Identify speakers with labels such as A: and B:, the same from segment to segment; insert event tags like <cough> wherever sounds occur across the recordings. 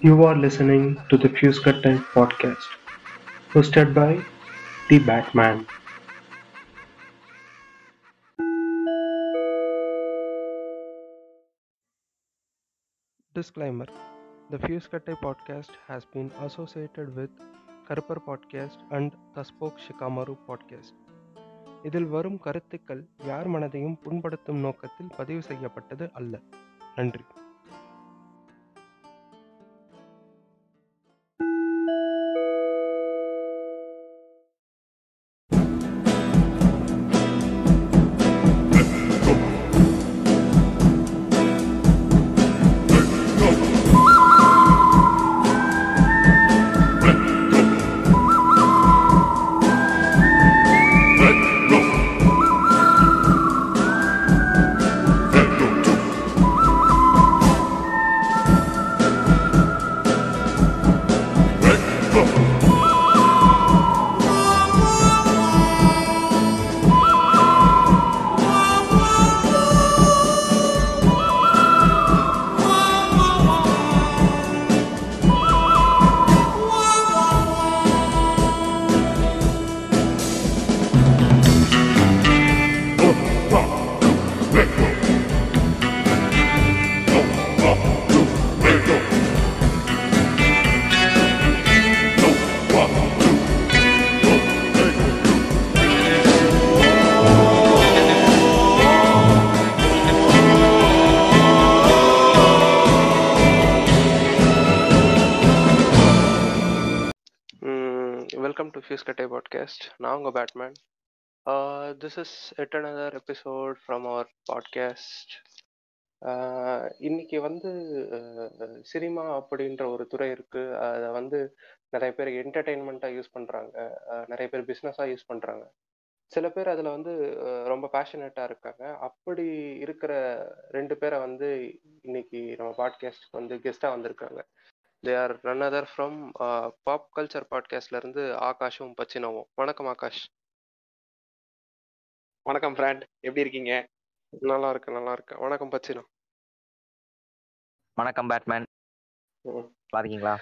A: You are listening to the Fuse Cut Time podcast, hosted by The Batman. Disclaimer The Fuse Cut Time podcast has been associated with Karuppar podcast and thus spoke Shikamaru podcast இதில் வரும் கருத்துக்கள் யார் மனதையும் புண்படுத்தும் நோக்கத்தில் பதிவு செய்யப்பட்டது அல்ல நன்றி பாட்காஸ்ட் நான் உங்கள் Batman this is yet another episode from our podcast இன்னைக்கு வந்து uh, சினிமா அப்படின்ற ஒரு துறை இருக்கு. அதை வந்து நிறைய பேர் என்டர்டெயின்மெண்ட்டாக யூஸ் பண்ணுறாங்க நிறைய பேர் பிஸ்னஸாக யூஸ் பண்ணுறாங்க சில பேர் அதில் வந்து uh, ரொம்ப பேஷனேட்டாக இருக்காங்க. அப்படி இருக்கிற ரெண்டு பேரை வந்து இன்னைக்கு நம்ம பாட்காஸ்ட்க்கு வந்து கெஸ்ட்டாக வந்திருக்காங்க. They are run other from pop culture பாட்காஸ்ட்ல இருந்து ஆகாஷும் பச்சினவும். வணக்கம் ஆகாஷ்.
B: வணக்கம் ஃப்ரெண்ட் எப்படி இருக்கீங்க?
A: நல்லா இருக்கு நல்லா இருக்கு வணக்கம் பச்சினோ.
C: வணக்கம் பேட்மேன் நல்லா இருக்கீங்களா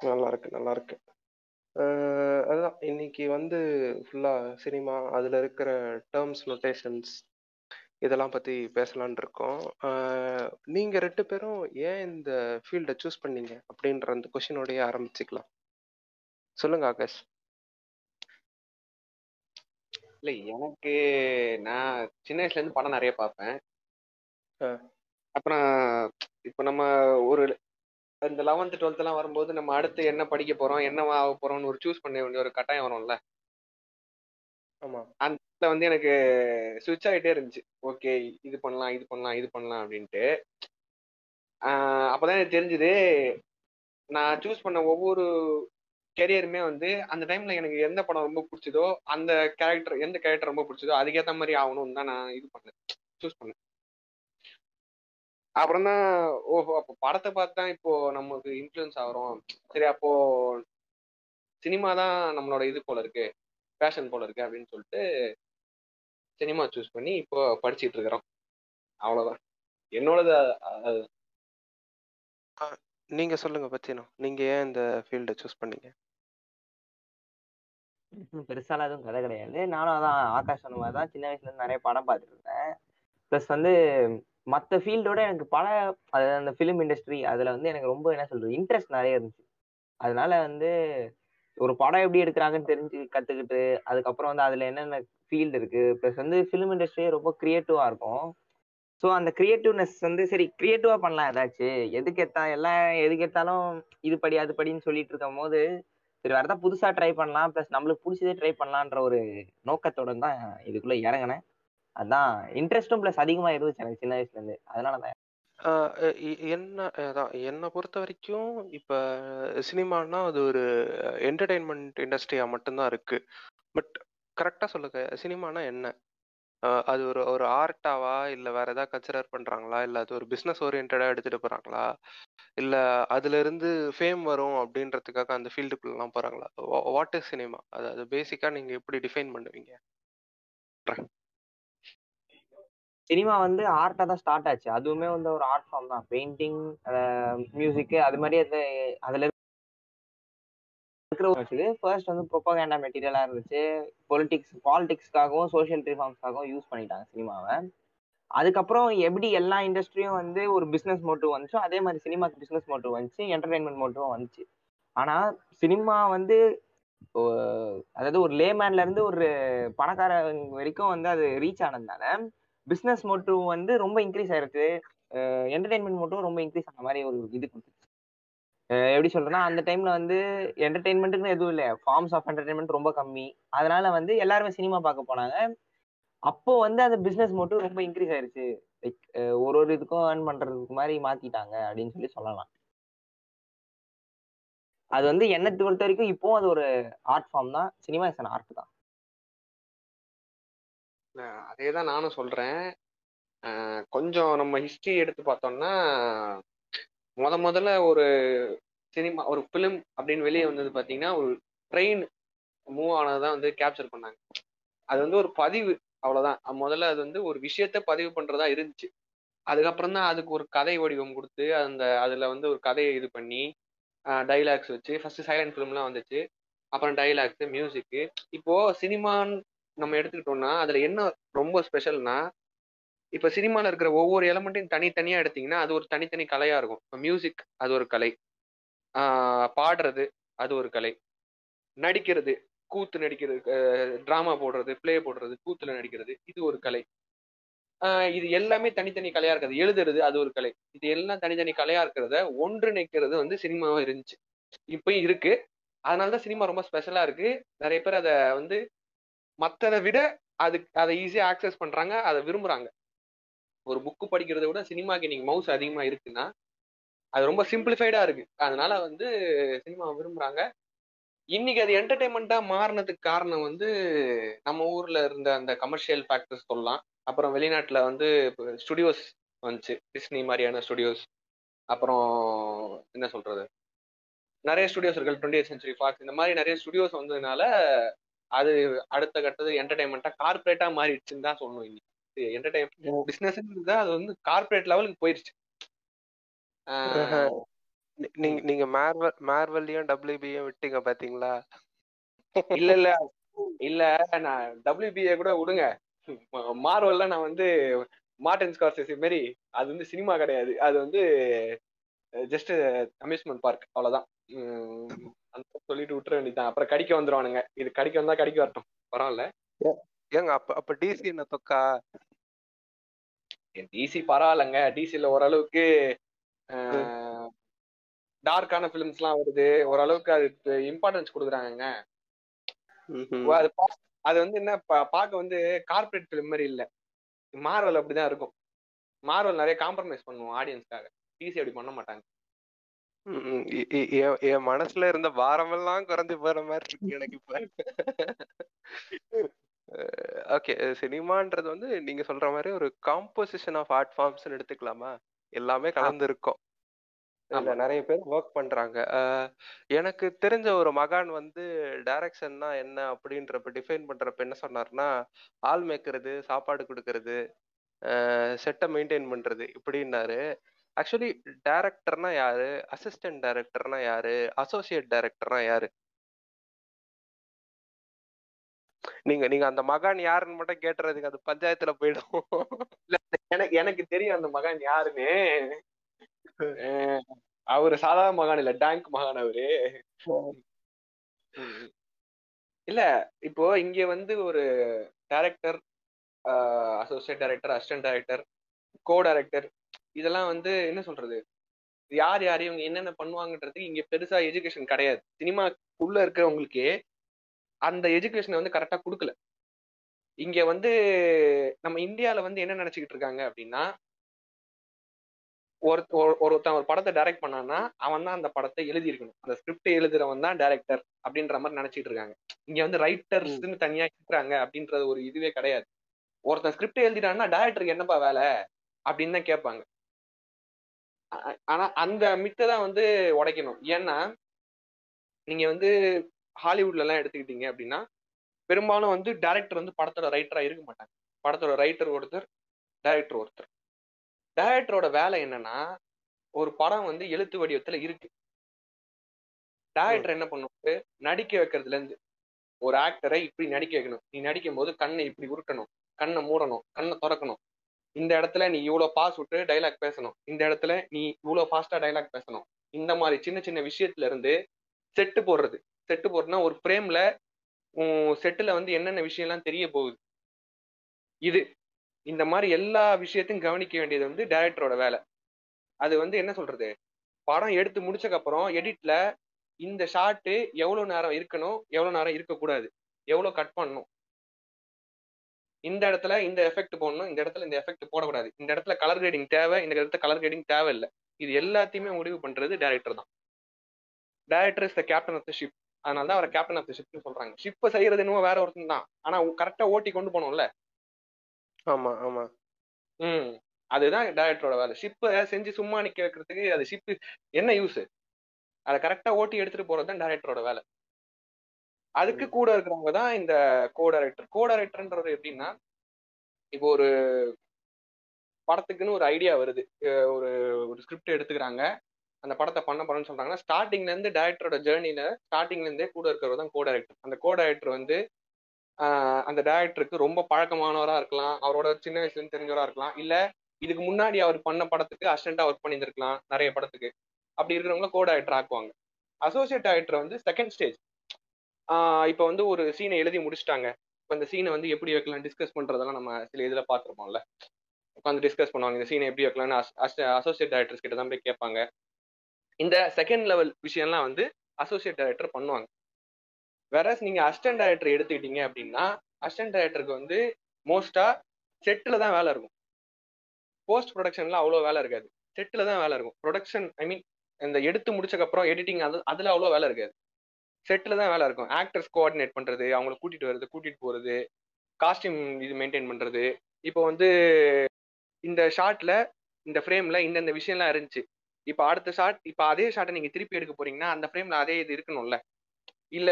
A: நல்லா இருக்கு நல்லா இருக்கு. அதுதான் இன்னைக்கு வந்து ஃபுல்லா சினிமா அதுல இருக்கிற டேர்ம்ஸ் நொட்டேஷன்ஸ் இதெல்லாம் பத்தி பேசலான் இருக்கோம். நீங்க ரெண்டு பேரும் ஏன் இந்த ஃபீல்டை சூஸ் பண்ணீங்க? அப்படின்ற அந்த கொஷினோடய ஆரம்பிச்சுக்கலாம். சொல்லுங்க ஆகாஷ்.
B: இல்ல எனக்கு நான் சின்ன வயசுல இருந்து படம் நிறைய பார்ப்பேன். அப்புறம் இப்போ நம்ம ஒரு இந்த லெவன்த் டுவெல்த் எல்லாம் வரும்போது நம்ம அடுத்து என்ன படிக்க போறோம் என்ன ஆக போறோம்னு ஒரு சூஸ் பண்ண வேண்டிய ஒரு கட்டாயம் வரும்ல.
A: ஆமா.
B: அந்த வந்து எனக்கு சுவிட்ச் ஆகிட்டே இருந்துச்சு. ஓகே இது பண்ணலாம் இது பண்ணலாம் இது பண்ணலாம் அப்படின்ட்டு. அப்போதான் எனக்கு தெரிஞ்சுது நான் சூஸ் பண்ண ஒவ்வொரு கெரியருமே வந்து அந்த டைம்ல எனக்கு எந்த படம் ரொம்ப பிடிச்சதோ அந்த கேரக்டர் எந்த கேரக்டர் ரொம்ப பிடிச்சதோ அதுக்கேற்ற மாதிரி ஆகணும்னு தான் நான் இது பண்ணேன். சூஸ் பண்ணேன். அப்புறம் தான் ஓஹோ அப்போ படத்தை பார்த்து தான் இப்போ நமக்கு இன்ஃப்ளூயன்ஸ் ஆகிறோம். சரி அப்போ சினிமா தான் நம்மளோட இது போல இருக்கு. பேஷன் போல இருக்கு அப்படின்னு சொல்லிட்டு சினிமா சூஸ் பண்ணி இப்போ படிச்சுட்டு இருக்கிறோம். அவ்வளவுதான். என்னோடது
A: நீங்க சொல்லுங்க பத்தினோ. நீங்க ஏன் இந்த ஃபீல்டை சூஸ் பண்ணீங்க?
C: பெருசாலாம் எதுவும் கதை கிடையாது. நானும் அதான் ஆகாஷ் சொன்ன மாதிரி தான் சின்ன வயசுல இருந்து நிறைய படம் பார்த்துட்டு இருந்தேன். ப்ளஸ் வந்து மற்ற ஃபீல்டோட எனக்கு பல அது அந்த ஃபிலிம் இண்டஸ்ட்ரி அதுல வந்து எனக்கு ரொம்ப என்ன சொல்றது இன்ட்ரெஸ்ட் நிறைய இருந்துச்சு. அதனால வந்து ஒரு படம் எப்படி எடுக்கிறாங்கன்னு தெரிஞ்சு கத்துக்கிட்டு அதுக்கப்புறம் வந்து அதுல என்னென்ன ஃபீல்டு இருக்கு? ப்ளஸ் வந்து ஃபிலிம் இண்டஸ்ட்ரியே ரொம்ப கிரியேட்டிவா இருக்கும். ஸோ அந்த கிரியேட்டிவ்னஸ் வந்து சரி கிரியேட்டிவா பண்ணலாம் ஏதாச்சும் எதுக்கு எத்தா எல்லாம் எதுக்கு எத்தாலும் இது படி அது படின்னு சொல்லிட்டு இருக்கும் போது சரி வேற புதுசா ட்ரை பண்ணலாம். ப்ளஸ் நம்மளுக்கு பிடிச்சதே ட்ரை பண்ணலான்ற ஒரு நோக்கத்தோட தான் இதுக்குள்ள இறங்கினேன். அதான் இன்ட்ரெஸ்டும் ப்ளஸ் அதிகமா இருந்துச்சு எனக்கு சின்ன வயசுல இருந்து. அதனால தான்
A: என்ன அதான் என்னை பொறுத்த வரைக்கும் இப்போ சினிமானா அது ஒரு என்டர்டெயின்மெண்ட் இண்டஸ்ட்ரியாக மட்டும்தான் இருக்கு. பட் கரெக்டாக சொல்லுங்க சினிமானா என்ன? அது ஒரு ஒரு ஆர்ட்டாவா இல்லை வேற ஏதாவது கன்சிடர் பண்ணுறாங்களா இல்லை அது ஒரு பிஸ்னஸ் ஓரியன்டா எடுத்துகிட்டு போகிறாங்களா இல்லை அதுல இருந்து ஃபேம் வரும் அப்படின்றதுக்காக அந்த ஃபீல்டுக்குள்ளலாம் போகிறாங்களா வாட் இஸ் சினிமா அது அது பேசிக்காக நீங்கள் எப்படி டிஃபைன் பண்ணுவீங்க?
C: சினிமா வந்து ஆர்ட்டாக தான் ஸ்டார்ட் ஆச்சு. அதுவுமே வந்து ஒரு ஆர்ட் ஃபார்ம் தான். பெயிண்டிங் மியூசிக்கு அது மாதிரி அது அதில் இருக்கிற ஃபர்ஸ்ட் வந்து ப்ரொபகேண்டா மெட்டீரியலாக இருந்துச்சு. பொலிட்டிக்ஸ் பாலிடிக்ஸ்க்காகவும் சோஷியல் ரிஃபார்ம்ஸ்க்காகவும் யூஸ் பண்ணிட்டாங்க சினிமாவை. அதுக்கப்புறம் எப்படி எல்லா இண்டஸ்ட்ரியும் வந்து ஒரு பிஸ்னஸ் மோட்டிவ் வந்துச்சோ அதே மாதிரி சினிமாக்கு பிஸ்னஸ் மோட்டிவ் வந்துச்சு என்டர்டைன்மெண்ட் மோட்டிவும் வந்துச்சு. ஆனால் சினிமா வந்து அதாவது ஒரு லேமேன்ல இருந்து ஒரு பணக்காரங்க வரைக்கும் வந்து அது ரீச் ஆனதுனால பிஸ்னஸ் மோட்டிவ் வந்து ரொம்ப இன்க்ரீஸ் ஆயிருக்கு. என்டர்டைன்மெண்ட் மோட்டிவ் ரொம்ப இன்க்ரீஸ் ஆன மாதிரி ஒரு இது கொடுத்துச்சு. எப்படி சொல்றேன்னா அந்த டைம்ல வந்து என்டர்டைன்மெண்ட்டுன்னு எதுவும் இல்லை ஃபார்ம்ஸ் ஆஃப் என்டர்டைன்மெண்ட் ரொம்ப கம்மி. அதனால வந்து எல்லாருமே சினிமா பார்க்க போனாங்க. அப்போ வந்து அந்த பிஸ்னஸ் மோட்டிவ் ரொம்ப இன்க்ரீஸ் ஆயிருச்சு. லைக் ஒரு ஒரு இதுக்கும் ஏர்ன் பண்றதுக்கு மாதிரி மாத்திட்டாங்க அப்படின்னு சொல்லி சொல்லலாம். அது வந்து என்னை பொறுத்த வரைக்கும் இப்போ அது ஒரு ஆர்ட் ஃபார்ம் தான். சினிமா இஸ் அன் ஆர்ட் தான்.
B: அதே தான் நானும் சொல்றேன். கொஞ்சம் நம்ம ஹிஸ்டரி எடுத்து பார்த்தோம்னா முத முதல்ல ஒரு சினிமா ஒரு ஃபிலிம் அப்படின்னு வெளியே வந்தது பார்த்தீங்கன்னா ஒரு ட்ரெயின் மூவ் ஆனதான் வந்து கேப்சர் பண்ணாங்க. அது வந்து ஒரு பதிவு அவ்வளோதான் முதல்ல அது வந்து ஒரு விஷயத்த பதிவு பண்ணுறதா இருந்துச்சு. அதுக்கப்புறம் தான் அதுக்கு ஒரு கதை வடிவம் கொடுத்து அந்த அதில் வந்து ஒரு கதையை இது பண்ணி டைலாக்ஸ் வச்சு ஃபர்ஸ்ட் சைலண்ட் ஃபிலிம்லாம் வந்துச்சு. அப்புறம் டைலாக்ஸ் மியூசிக்கு இப்போது சினிமான்னு நம்ம எடுத்துக்கிட்டோம்னா அதுல என்ன ரொம்ப ஸ்பெஷல்னா இப்ப சினிமால இருக்கிற ஒவ்வொரு எலமெண்ட்டையும் தனித்தனியா எடுத்தீங்கன்னா அது ஒரு தனித்தனி கலையா இருக்கும். இப்போ மியூசிக் அது ஒரு கலை. ஆஹ் பாடுறது அது ஒரு கலை. நடிக்கிறது கூத்து நடிக்கிறது டிராமா போடுறது ப்ளே போடுறது கூத்துல நடிக்கிறது இது ஒரு கலை. ஆஹ் இது எல்லாமே தனித்தனி கலையா இருக்கிறது. எழுதுறது அது ஒரு கலை. இது எல்லாம் தனித்தனி கலையா இருக்கிறத ஒன்றிணைக்கிறது வந்து சினிமாவா இருந்துச்சு. இப்பயும் இருக்கு. அதனாலதான் சினிமா ரொம்ப ஸ்பெஷலா இருக்கு. நிறைய பேர் அதை வந்து மற்றதை விட அது அதை ஈஸியாக ஆக்சஸ் பண்ணுறாங்க அதை விரும்புகிறாங்க ஒரு புக்கு படிக்கிறத விட சினிமாக்கு இன்னைக்கு மவுஸ் அதிகமாக இருக்குன்னா அது ரொம்ப சிம்பிளிஃபைடாக இருக்குது அதனால வந்து சினிமா விரும்புகிறாங்க இன்னைக்கு அது என்டர்டைன்மெண்ட்டாக மாறினதுக்கு காரணம் வந்து நம்ம ஊரில் இருந்த அந்த கமர்ஷியல் ஃபேக்டர்ஸ் சொல்லலாம். அப்புறம் வெளிநாட்டில் வந்து ஸ்டுடியோஸ் வந்துச்சு. டிஸ்னி மாதிரியான ஸ்டுடியோஸ் அப்புறம் என்ன சொல்கிறது நிறைய ஸ்டுடியோஸ் இருக்குது டுவெண்ட்டி சென்ச்சுரி ஃபாக்ஸ் இந்த மாதிரி நிறைய ஸ்டுடியோஸ் வந்ததுனால அது அடுத்த கட்டது என்டர்டைன்மெண்ட்டா கார்பரேட்டா மாறிடுச்சுன்னு தான் சொல்லணும் இன்னைக்கு. என்டர்டைன் பிசினஸ் அது வந்து கார்பரேட் லெவலுக்கு
A: நீ- நீங்க நீங்க மார்வல் மார்வல்லையும் டபிள்யூபியும் விட்டீங்க பாத்தீங்களா?
B: இல்ல இல்ல. இல்ல நான் டபிள்யூபிஏ கூட விடுங்க. மார்வல்ல நான் வந்து மார்டின் ஸ்கார்செசி மாரி அது வந்து சினிமா கிடையாது. அது வந்து ஜஸ்ட் அம்யூஸ்மெண்ட் பார்க் அவ்வளவுதான். சொல்லிட்டு விட்டுற வேண்டியதுதான். அப்புறம் கடிக்க வந்துருவானுங்க. இது கடிக்க வந்தா கடிக்க வரட்டும். பரவாயில்ல.
A: ஏங்க அப்ப அப்ப டிசி என்ன தொக்கா?
B: டிசி பரவாயில்லைங்க. டிசில ஓரளவுக்கு டார்க்கான ஃபிலிம்ஸ் எல்லாம் வருது. ஓரளவுக்கு அதுக்கு இம்பார்ட்டன்ஸ் கொடுக்குறாங்க
A: ம்ஹும்.
B: அது அது வந்து என்ன பார்க்க வந்து கார்ப்பரேட் ஃபிலிம் மாதிரி இல்ல. மார்வல் அப்படிதான் இருக்கும். மார்வல் நிறைய காம்ப்ரமைஸ் பண்ணுவோம் ஆடியன்ஸ்க்காக டிசி அப்படி பண்ண மாட்டாங்க.
A: என் மனசுல இருந்த பாரமெல்லாம் குறைஞ்சு போற மாதிரி இருக்கு எனக்கு இப்ப. ஓகே. சினிமான்றது வந்து நீங்க சொல்ற மாதிரி ஒரு காம்போசிஷன் ஆஃப் ஆர்ட் ஃபார்ம்ஸ் எடுத்துக்கலாமா? எல்லாமே கலந்து இருக்கும். நிறைய பேர் ஒர்க் பண்றாங்க. எனக்கு தெரிஞ்ச ஒரு மகான் வந்து டைரக்ஷன்னா என்ன அப்படின்றப்ப டிஃபைன் பண்றப்ப என்ன சொன்னாருன்னா ஆள் மேய்க்கிறது சாப்பாடு கொடுக்கறது செட்டை மெயின்டைன் பண்றது இப்படின்னாரு. ஆக்சுவலி டைரக்டர்னா யாரு? அசிஸ்டன்ட் டைரக்டர்னா யாரு? அசோசியேட் டைரக்டர்னா யாரு? நீங்க நீங்க அந்த மகான் யாருன்னு மட்டும் கேட்டுறதுக்கு அது பஞ்சாயத்துல போயிடும்.
B: எனக்கு எனக்கு தெரியும் அந்த மகான் யாருன்னு. அவரு சாதாரண மகான் இல்ல டேங்க் மகான் அவரு. இல்ல இப்போ இங்க வந்து ஒரு director associate director assistant director co director இதெல்லாம் வந்து என்ன சொல்றது? யார் யார் இவங்க என்னென்ன பண்ணுவாங்கன்றதுக்கு இங்க பெருசா எஜுகேஷன் கிடையாது. சினிமாக்குள்ள இருக்கிறவங்களுக்கே அந்த எஜுகேஷனை வந்து கரெக்டா கொடுக்கல. இங்க வந்து நம்ம இந்தியால வந்து என்ன நினைச்சுக்கிட்டு இருக்காங்க அப்படின்னா ஒரு ஒரு- ஒருத்தன் ஒரு படத்தை டைரக்ட் பண்ணான்னா அவன் தான் அந்த படத்தை எழுதியிருக்கணும். அந்த ஸ்கிரிப்ட் எழுதுறவன் தான் டைரக்டர் அப்படின்ற மாதிரி நினைச்சிட்டு இருக்காங்க. இங்க வந்து ரைட்டர்ஸ்னு தனியா இருக்கிறாங்க அப்படின்றது ஒரு இதுவே கிடையாது. ஒருத்தன் ஸ்கிரிப்ட் எழுதிட்டான்னா டைரக்டருக்கு என்னப்பா வேலை? அப்படின்னு தான் கேட்பாங்க. ஆனா அந்த மித்தை தான் வந்து உடைக்கணும். ஏன்னா நீங்க வந்து ஹாலிவுட்ல எல்லாம் எடுத்துக்கிட்டீங்க அப்படின்னா பெரும்பாலும் வந்து டைரக்டர் வந்து படத்தோட ரைட்டரா இருக்க மாட்டாங்க. படத்தோட ரைட்டர் ஒருத்தர் டைரக்டர் ஒருத்தர். டைரக்டரோட வேலை என்னன்னா ஒரு படம் வந்து எழுத்து வடிவத்துல இருக்கு. டைரக்டர் என்ன பண்ணுவாரு? நடிக்க வைக்கிறதுல இருந்து ஒரு ஆக்டரை இப்படி நடிக்க வைக்கணும். நீ நடிக்கும் போது கண்ணை இப்படி உருட்டணும். கண்ணை மூடணும். கண்ணை திறக்கணும். இந்த இடத்துல நீ இவ்வளோ பாஸ் விட்டு டைலாக் பேசணும். இந்த இடத்துல நீ இவ்வளோ ஃபாஸ்டா டைலாக் பேசணும். இந்த மாதிரி சின்ன சின்ன விஷயத்துல இருந்து செட்டு போடுறது. செட்டு போடுறதுனா ஒரு ஃப்ரேம்ல உன் செட்டில் வந்து என்னென்ன விஷயம்லாம் தெரிய போகுது? இது. இந்த மாதிரி எல்லா விஷயத்தையும் கவனிக்க வேண்டியது வந்து டைரக்டரோட வேலை. அது வந்து என்ன சொல்றது? படம் எடுத்து முடிச்சக்கப்புறம் எடிட்ல இந்த ஷாட்டு எவ்வளோ நேரம் இருக்கணும் எவ்வளோ நேரம் இருக்கக்கூடாது எவ்வளோ கட் பண்ணணும். இந்த இடத்துல இந்த எஃபெக்ட் போடணும் இந்த இடத்துல இந்த எஃபெக்ட் போடக்கூடாது. இந்த இடத்துல கலர் கிரேடிங் தேவை இந்த இடத்துல கலர் கிரேடிங் தேவையில்லை. இது எல்லாத்தையுமே முடிவு பண்றது டைரக்டர் தான். Director is the captain of the ship அதனால தான் அவரை கேப்டன் ஆஃப் த ஷிப்னு சொல்றாங்க. ஷிப்பை செய்யறது என்னவோ வேற ஒருத்தன் தான். ஆனா கரெக்டா ஓட்டி கொண்டு போனோம்ல?
A: ஆமா ஆமா.
B: ம். அதுதான் டைரக்டரோட வேலை. ஷிப்பை செஞ்சு சும்மா நிக்க வைக்கிறதுக்கு அது ஷிப்பு என்ன யூஸ் அதை கரெக்டா ஓட்டி எடுத்துட்டு போறது தான் டைரக்டரோட வேலை. அதுக்கு கூட இருக்கிறவங்க தான் இந்த கோ டைரக்டர் கோ டைரக்டர்ன்றது எப்படின்னா இப்போ ஒரு படத்துக்குன்னு ஒரு ஐடியா வருது. ஒரு ஒரு ஸ்கிரிப்ட் எடுத்துக்கிறாங்க. அந்த படத்தை பண்ண போறோம்னு சொல்றாங்கன்னா ஸ்டார்டிங்ல இருந்து டைரக்டரோட ஜேர்னில ஸ்டார்டிங்ல இருந்தே கூட இருக்கிறவர் தான் கோ டைரக்டர் அந்த கோ டைரக்டர் வந்து அந்த டைரக்டருக்கு ரொம்ப பழக்கமானவரா இருக்கலாம். அவரோட சின்ன வயசுல இருந்து தெரிஞ்சவரா இருக்கலாம். இல்ல இதுக்கு முன்னாடி அவர் பண்ண படத்துக்கு அசிஸ்டண்டா ஒர்க் பண்ணியிருந்திருக்கலாம் நிறைய படத்துக்கு. அப்படி இருக்கிறவங்கள கோ டைரக்டர் ஆக்குவாங்க. அசோசியேட் டைரக்டர் வந்து செகண்ட் ஸ்டேஜ் இப்போ வந்து ஒரு சீனை எழுதி முடிச்சிட்டாங்க. இப்போ அந்த சீனை வந்து எப்படி வைக்கலாம் டிஸ்கஸ் பண்றதெல்லாம் நம்ம சில இதில் பார்த்துருப்போம்ல. உட்காந்து டிஸ்கஸ் பண்ணுவாங்க இந்த சீனை எப்படி வைக்கலாம்னு அசோசியேட் டைரக்டர்ஸ் கிட்ட தான் போய் கேட்பாங்க. இந்த செகண்ட் லெவல் விஷயம்லாம் வந்து அசோசியேட் டைரக்டர் பண்ணுவாங்க. வேற நீங்க அசிஸ்டன்ட் டைரக்டர் எடுத்துக்கிட்டீங்க அப்படின்னா அசிஸ்டன்ட் டைரக்டருக்கு வந்து மோஸ்டா செட்டில் தான் வேலை இருக்கும். போஸ்ட் ப்ரொடக்ஷன்ல அவ்வளோ வேலை இருக்காது. செட்டில் தான் வேலை இருக்கும். ப்ரொடக்ஷன் ஐ மீன் இந்த எடுத்து முடிச்சக்கப்புறம் எடிட்டிங் அது அதில் அவ்வளோ வேலை இருக்காது. செட்டில் தான் வேலை இருக்கும். ஆக்டர்ஸ் கோஆர்டினேட் பண்றது அவங்கள கூட்டிட்டு வர்றது கூட்டிட்டு போறது காஸ்டியூம் இது மெயின்டைன் பண்றது. இப்போ வந்து இந்த ஷாட்ல இந்த ஃப்ரேம்ல இந்தந்த விஷயம்லாம் இருந்துச்சு. இப்போ அடுத்த ஷாட் இப்போ அதே ஷாட்டை நீங்க திருப்பி எடுக்க போறீங்கன்னா அந்த ஃப்ரேம்ல அதே இது இருக்கணும்ல. இல்ல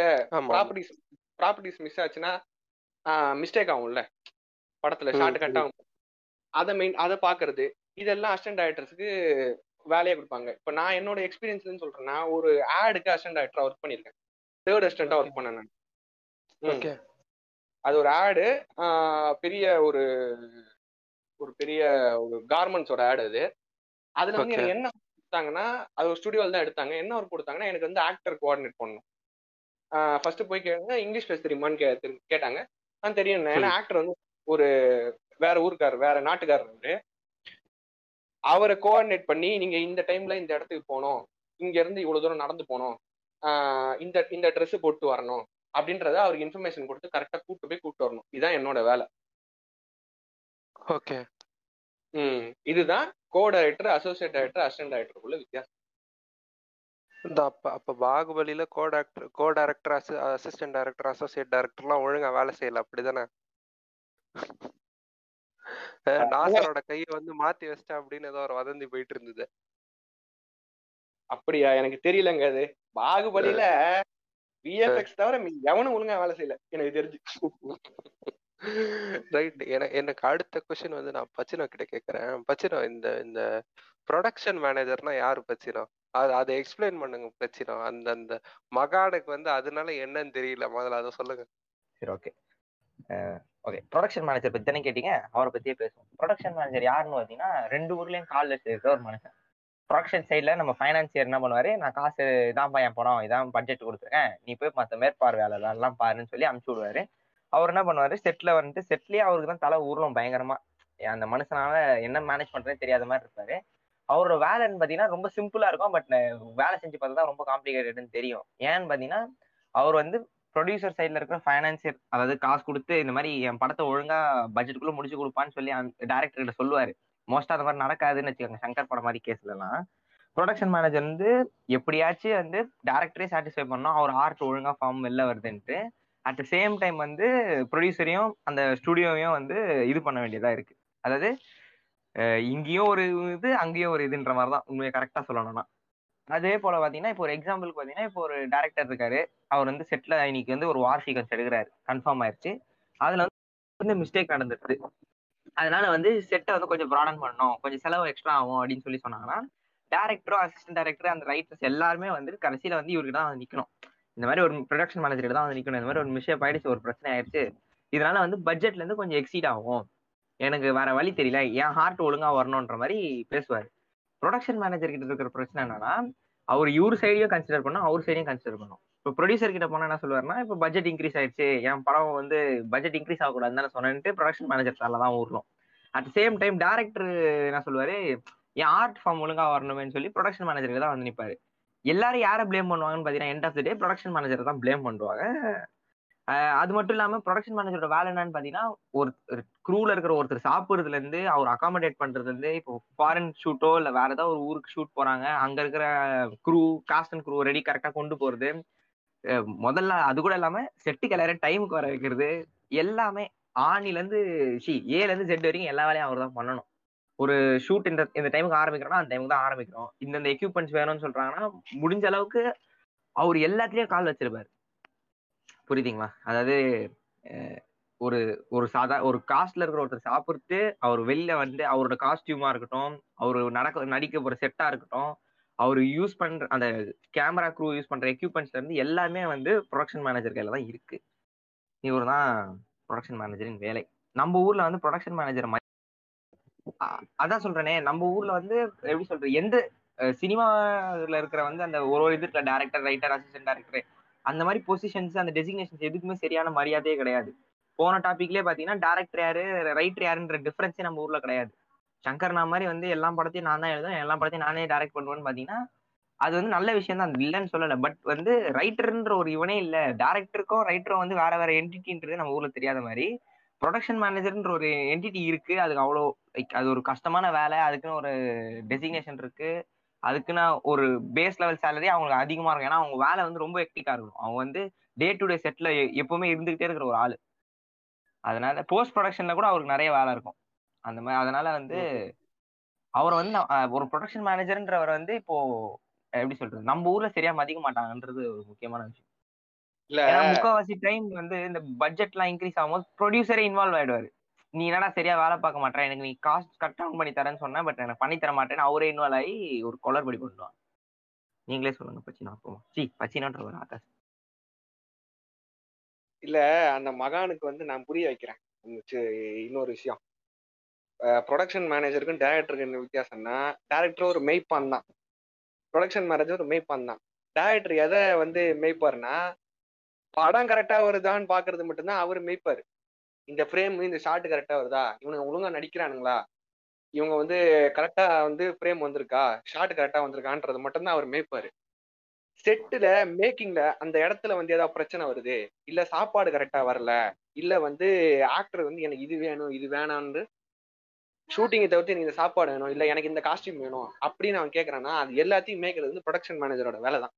B: ப்ராப்பர்ட்டிஸ் ப்ராப்பர்ட்டிஸ் மிஸ் ஆச்சுன்னா மிஸ்டேக் ஆகும்ல. படத்துல ஷார்ட் கட். ஆகும். அதை மெயின் அதை பாக்குறது இதெல்லாம் அசிஸ்டன்ட் டைரக்டர்ஸ்க்கு வேலையை கொடுப்பாங்க. இப்போ நான் என்னோட எக்ஸ்பீரியன்ஸ்னு சொல்றேன் நான் ஒரு ஆடுக்கு அசிஸ்டன்ட் டைரக்டரா ஒர்க் பண்ணியிருக்கேன். தேர்ட் அசிஸ்டண்டா ஒர்க் பண்ணேன் நான்.
A: ஓகே
B: அது ஒரு ஆடு பெரிய ஒரு ஒரு பெரிய ஒரு கார்மெண்ட்ஸோட ஆடு அது. அதுல வந்து. எனக்கு என்ன கொடுத்தாங்கன்னா அது ஒரு ஸ்டுடியோல தான் எடுத்தாங்க. என்ன ஒர்க் கொடுத்தாங்கன்னா எனக்கு வந்து ஆக்டர் கோஆர்டினேட் பண்ணணும். ஃபர்ஸ்ட் போய் கேட்டாங்க இங்கிலீஷ் பேச தெரியுமான்னு கே கேட்டாங்க. நான் தெரியும். ஏன்னா ஆக்டர் வந்து ஒரு வேற ஊருக்காரர் வேற நாட்டுக்காரர் அவரு. அவரை கோஆர்டினேட் பண்ணி நீங்க இந்த டைம்ல இந்த இடத்துக்கு போகணும். இங்க இருந்து இவ்வளவு தூரம் நடந்து போகணும். இந்த இந்த Dress போட்டு வரணும். அப்படின்றத அவருக்கு இன்ஃபர்மேஷன் கொடுத்து கரெக்டா கூட்டு போய் கூட்டு வரணும். இதுதான் என்னோட வேலை.
A: ஓகே.
B: ம் இதுதான் co director associate director assistant டைரக்டருக்குள்ள வித்தியாசம்.
A: இந்த அப்ப அப்ப பாகுபலியில co director co director assistant director associate டைரக்டர்லாம் ஒழுங்கா வேலை செய்யல. அப்படிதானே? நாசரோட கையை வந்து மாத்தி வச்சிட்டேன் அப்படின்னு ஏதோ ஒரு வதந்தி போயிட்டு இருந்தது.
B: அப்படியா? எனக்கு தெரியலங்க அது. பாகுபலியில விஎஃப்எக்ஸ் தவிர மீ- எவனும் ஒழுங்கா வேலை செய்யல. எனக்கு தெரிஞ்சு.
A: ரைட் எனக்கு எனக்கு அடுத்த கொஸ்டின் வந்து நான் பச்சினோ கிட்ட கேக்குறேன். பச்சினோ இந்த இந்த ப்ரொடக்ஷன் மேனேஜர்னா யாரு பச்சினோ? அது அதை எக்ஸ்பிளைன் பண்ணுங்க பச்சினோ. அந்த அந்த மகானுக்கு வந்து அதனால என்னன்னு தெரியல. முதல்ல அதை சொல்லுங்க.
C: சரி ஓகே ஓகே ப்ரொடக்ஷன் மேனேஜர் பத்தி தானே கேட்டீங்க? அவரை பத்தியே பேசுவோம். ப்ரொடக்ஷன் மேனேஜர் யாருன்னு பார்த்தீங்கன்னா ரெண்டு ஊர்லயும் கால் இருக்கிற ஒரு மனுஷன். ப்ரொடக்ஷன் சைடில் நம்ம ஃபைனான்சியர் என்ன பண்ணுவார்? நான் காசு இதான்ப்பா என் படம் இதான் பட்ஜெட் கொடுத்துருக்கேன். நீ போய் மற்ற மேற்பார்வையாளர் எல்லாம் பாருன்னு சொல்லி அமுச்சு விடுவாரு அவர் என்ன பண்ணுவார்? செட்டில் வந்துட்டு செட்லேயே அவருக்கு தான் தலை ஊர்லும் பயங்கரமாக அந்த மனுஷனால என்ன மேனேஜ் பண்றதுன்னு தெரியாத மாதிரி இருப்பாரு. அவரோட வேலைன்னு பார்த்தீங்கன்னா ரொம்ப சிம்பிளாக இருக்கும் பட் வேலை செஞ்சு பார்த்தா தான் ரொம்ப காம்ப்ளிகேட்டட்னு தெரியும். ஏன்னு பார்த்தீங்கன்னா அவர் வந்து ப்ரொடியூசர் சைடில் இருக்கிற ஃபைனான்சியர் அதாவது காசு கொடுத்து இந்த மாதிரி என் படத்தை ஒழுங்காக பட்ஜெட்டுக்குள்ளே முடிச்சு கொடுப்பான்னு சொல்லி அந்த டேரக்டர்கிட்ட சொல்லுவார். மோஸ்டா அந்த மாதிரி நடக்காதுன்னு வச்சுக்கோங்க சங்கர் படம் மாதிரி கேஸ்லலாம் ப்ரொடக்ஷன் மேனேஜர் வந்து எப்படியாச்சும் வந்து டேரக்டரே சாட்டிஸ்ஃபை பண்ணோம் அவர் ஆர்ட் ஒழுங்கா ஃபார்ம் வெளில வருதுன்ட்டு. அட் த சேம் டைம் வந்து ப்ரொடியூசரையும் அந்த ஸ்டுடியோவையும் வந்து இது பண்ண வேண்டியதா இருக்கு. அதாவது இங்கேயும் ஒரு இது அங்கேயும் ஒரு இதுன்ற மாதிரி தான் உண்மையை கரெக்டாக சொல்லணும்னா. அதே போல் பார்த்தீங்கன்னா இப்போ ஒரு எக்ஸாம்பிளுக்கு பார்த்தீங்கன்னா இப்போ ஒரு டேரக்டர் இருக்காரு. அவர் வந்து செட்டில் இன்னைக்கு வந்து ஒரு வார் சீக்வன்ஸ் எடுக்கிறாரு. கன்ஃபார்ம் ஆயிருச்சு. அதில் வந்து மிஸ்டேக் நடந்துருது அதனால வந்து செட்டை வந்து கொஞ்சம் ப்ராடன் பண்ணணும். கொஞ்சம் செலவு எக்ஸ்ட்ரா ஆகும் அப்படின்னு சொல்லி சொன்னாங்கன்னா டேரக்டரோ அசிஸ்டன்ட் டேரக்டர் அந்த ரைட்டர்ஸ் எல்லாருமே வந்து கடைசியில வந்து இவருக்கு தான் வந்து நிற்கணும் இந்த மாதிரி ஒரு ப்ரொடக்ஷன் மேனேஜர் தான் வந்து நிற்கணும் இந்த மாதிரி ஒரு மிஷேப் ஆயிடுச்சு ஒரு பிரச்சனை ஆயிடுச்சு. இதனால வந்து பட்ஜெட்ல இருந்து கொஞ்சம் எக்ஸீட் ஆகும். எனக்கு வேற வழி தெரியல. என் ஹார்ட் ஒழுங்கா வரணுன்ற மாதிரி பேசுவார். ப்ரொடக்ஷன் மேனேஜர் கிட்ட இருக்கிற பிரச்சனை என்னன்னா அவர் இவர் சைடையும் கன்சிடர் பண்ணும் அவர் சைடையும் கன்சிடர் பண்ணும் இப்போ ப்ரொடியூசர் கிட்ட போனா என்ன சொல்லுவாருன்னா இப்போ பட்ஜெட் இன்க்ரீஸ் ஆயிடுச்சு. என் படம் வந்து பட்ஜெட் இன்க்ரீஸ் ஆகக்கூடாதுன்னு தானே சொன்னேன்ட்டு ப்ரொடக்ஷன் மேனேஜர் சார்ல தான் ஊறணும். அட் சேம் டைம் டேரக்டர் என்ன சொல்லுவாரு என் ஆர்ட் ஃபார்ம் ஒழுங்கா வரணுமேன்னு சொல்லி ப்ரொடக்ஷன் மேனேஜருக்கு தான் வந்து நிற்பாரு எல்லாரும் யாரை ப்ளேம் பண்ணுவாங்கன்னு பார்த்தீங்கன்னா end of the day production manager தான் ப்ளேம் பண்ணுவாங்க. அது மட்டும் இல்லாமல் ப்ரொடக்ஷன் மேனேஜரோட வேலை என்னன்னு பார்த்தீங்கன்னா ஒரு க்ரூவில் இருக்கிற ஒருத்தர் சாப்பிட்றதுலேருந்து அவர் அகாமடேட் பண்ணுறதுலேருந்து இப்போ ஃபாரின் ஷூட்டோ இல்லை வேற ஏதாவது ஒரு ஊருக்கு ஷூட் போகிறாங்க அங்கே இருக்கிற crew cast and crew ready கரெக்டாக கொண்டு போகிறது முதல்ல அது கூட இல்லாம செட்டு கிளற டைமுக்கு வர வைக்கிறது எல்லாமே ஆணில இருந்து ஷி ஏல இருந்து செட் வரைக்கும் எல்லா வேலையும் அவர் தான் பண்ணணும். ஒரு ஷூட் இந்த இந்த டைமுக்கு ஆரம்பிக்கிறோம்னா அந்த டைமுக்கு தான் ஆரம்பிக்கிறோம். இந்தந்த எக்யூப்மெண்ட்ஸ் வேணும்னு சொல்றாங்கன்னா முடிஞ்ச அளவுக்கு அவர் எல்லாத்துலயும் கால் வச்சிருப்பாரு. புரியுதுங்களா? அதாவது ஒரு ஒரு சாதா ஒரு காஸ்ட்ல இருக்கிற ஒருத்தர் சாப்பிட்டு அவர் வெளில வந்து அவரோட காஸ்டியூமா இருக்கட்டும் அவர் நடக்க நடிக்க போற செட்டா இருக்கட்டும் அவர் யூஸ் பண்ற அந்த கேமரா க்ரூ யூஸ் பண்ற எக்யூப்மெண்ட்ஸ்ல இருந்து எல்லாமே வந்து ப்ரொடக்ஷன் மேனேஜர் கையில தான் இருக்கு. இவர் தான் ப்ரொடக்ஷன் மேனேஜரின் வேலை. நம்ம ஊர்ல வந்து ப்ரொடக்ஷன் மேனேஜர் அதான் சொல்றேனே நம்ம ஊர்ல வந்து எப்படி சொல்றது எந்த சினிமாவில் இருக்கிற வந்து அந்த ஒரு ஒரு இது இருக்கிற டேரக்டர் ரைட்டர் அசிஸ்டன்ட் டேரக்டர் அந்த மாதிரி பொசிஷன்ஸ் அந்த டெசிக்னேஷன்ஸ் எதுக்குமே சரியான மரியாதையே கிடையாது. போன டாபிக்லேயே பார்த்தீங்கன்னா டேரக்டர் யாரு ரைட்டர் யாருன்ற டிஃபரன்ஸே நம்ம ஊர்ல கிடையாது. சங்கர்னா மாதிரி வந்து எல்லா படத்தையும் நான் தான் எழுதுவேன். எல்லா படத்தையும் நானே டைரக்ட் பண்ணுவேன்னு பாத்தீங்கன்னா அது வந்து நல்ல விஷயம் தான். இல்லைன்னு சொல்லல. பட் வந்து ரைட்டர்ன்ற ஒரு இவனே இல்ல. டேரக்டருக்கும் ரைட்டரும் வந்து வேற வேற என்டிட்டின்றது நம்ம ஊர்ல தெரியாத மாதிரி. ப்ரொடக்ஷன் மேனேஜர்ன்ற ஒரு என்டிட்டி இருக்கு. அதுக்கு அவ்வளோ லைக் அது ஒரு கஷ்டமான வேலை. அதுக்குன்னு ஒரு டெசிக்னேஷன் இருக்கு. அதுக்குன்னா ஒரு பேஸ் லெவல் சேலரி அவங்களுக்கு அதிகமா இருக்கும். ஏன்னா அவங்க வேலை வந்து ரொம்ப எக்டிக்கா இருக்கும். அவங்க வந்து டே டு டே செட்ல எப்பவுமே இருந்துகிட்டே இருக்கிற ஒரு ஆளு. அதனால போஸ்ட் ப்ரொடக்ஷன்ல கூட அவருக்கு நிறைய வேலை இருக்கும். அந்த மாதிரி அதனால வந்து அவர் வந்து ஒரு ப்ரொடக்ஷன் மேனேஜர்ன்றவர் வந்து இப்போ எப்படி சொல்றது நம்ம ஊர்ல சரியா மதிக்க மாட்டாங்கன்றது ஒரு முக்கியமான விஷயம்.
B: இல்ல.
C: ஏன்னா முக்காவாசி டைம் வந்து இந்த பட்ஜெட் எல்லாம் இன்க்ரீஸ் ஆகும்போது ப்ரொடியூசரே இன்வால்வ் ஆயிடுவாரு. நீ என்னடா சரியா வேலை பார்க்க மாட்டேன் எனக்கு நீ காஸ்ட் கட் டவுன் பண்ணி தரேன்னு சொன்னேன் பட் எனக்கு பண்ணி தர மாட்டேன்னு அவரே இன்வால்வ் ஆகி ஒரு கொளறுபடி பண்ணுவாங்க நீங்களே சொல்லுங்க பச்சினா அப்போ சி பச்சினான்ற ஒரு ஆகாஷ்.
B: இல்ல அந்த மகானுக்கு வந்து நான் புரிய வைக்கிறேன். இன்னொரு விஷயம். ப்ரொடக்ஷன் மேனேஜருக்கும் டேரக்டருக்கு என்ன வித்தியாசம்னா டேரக்டர் ஒரு மெய்ப்பான் தான். ப்ரொடக்ஷன் மேனேஜர் ஒரு மெய்ப்பான் தான். டேரக்டர் எதை வந்து மெய்ப்பாருன்னா படம் கரெக்டா வருதான்னு பாக்குறது மட்டும்தான் அவர் மெய்ப்பாரு. இந்த ஃப்ரேம் இந்த ஷார்ட் கரெக்டா வருதா? இவனுங்க ஒழுங்கா நடிக்கிறானுங்களா? இவங்க வந்து கரெக்டா வந்து ஃப்ரேம் வந்திருக்கா? ஷார்ட் கரெக்டா வந்திருக்கான்றது மட்டும்தான் அவர் மேய்ப்பாரு. செட்டுல மேக்கிங்ல அந்த இடத்துல வந்து ஏதாவது பிரச்சனை வருது? இல்ல சாப்பாடு கரெக்டா வரல? இல்ல வந்து ஆக்டர் வந்து எனக்கு இது வேணும் இது வேணான்னு ஷூட்டிங்கை தவிர்த்து எனக்கு இந்த சாப்பாடு வேணும் இல்லை எனக்கு இந்த காஸ்டியூம் வேணும் அப்படின்னு அவன் கேக்குறான்னா அது எல்லாத்தையும் மேய்க்கிறது வந்து ப்ரொடக்ஷன் மேனேஜரோட வேலை தான்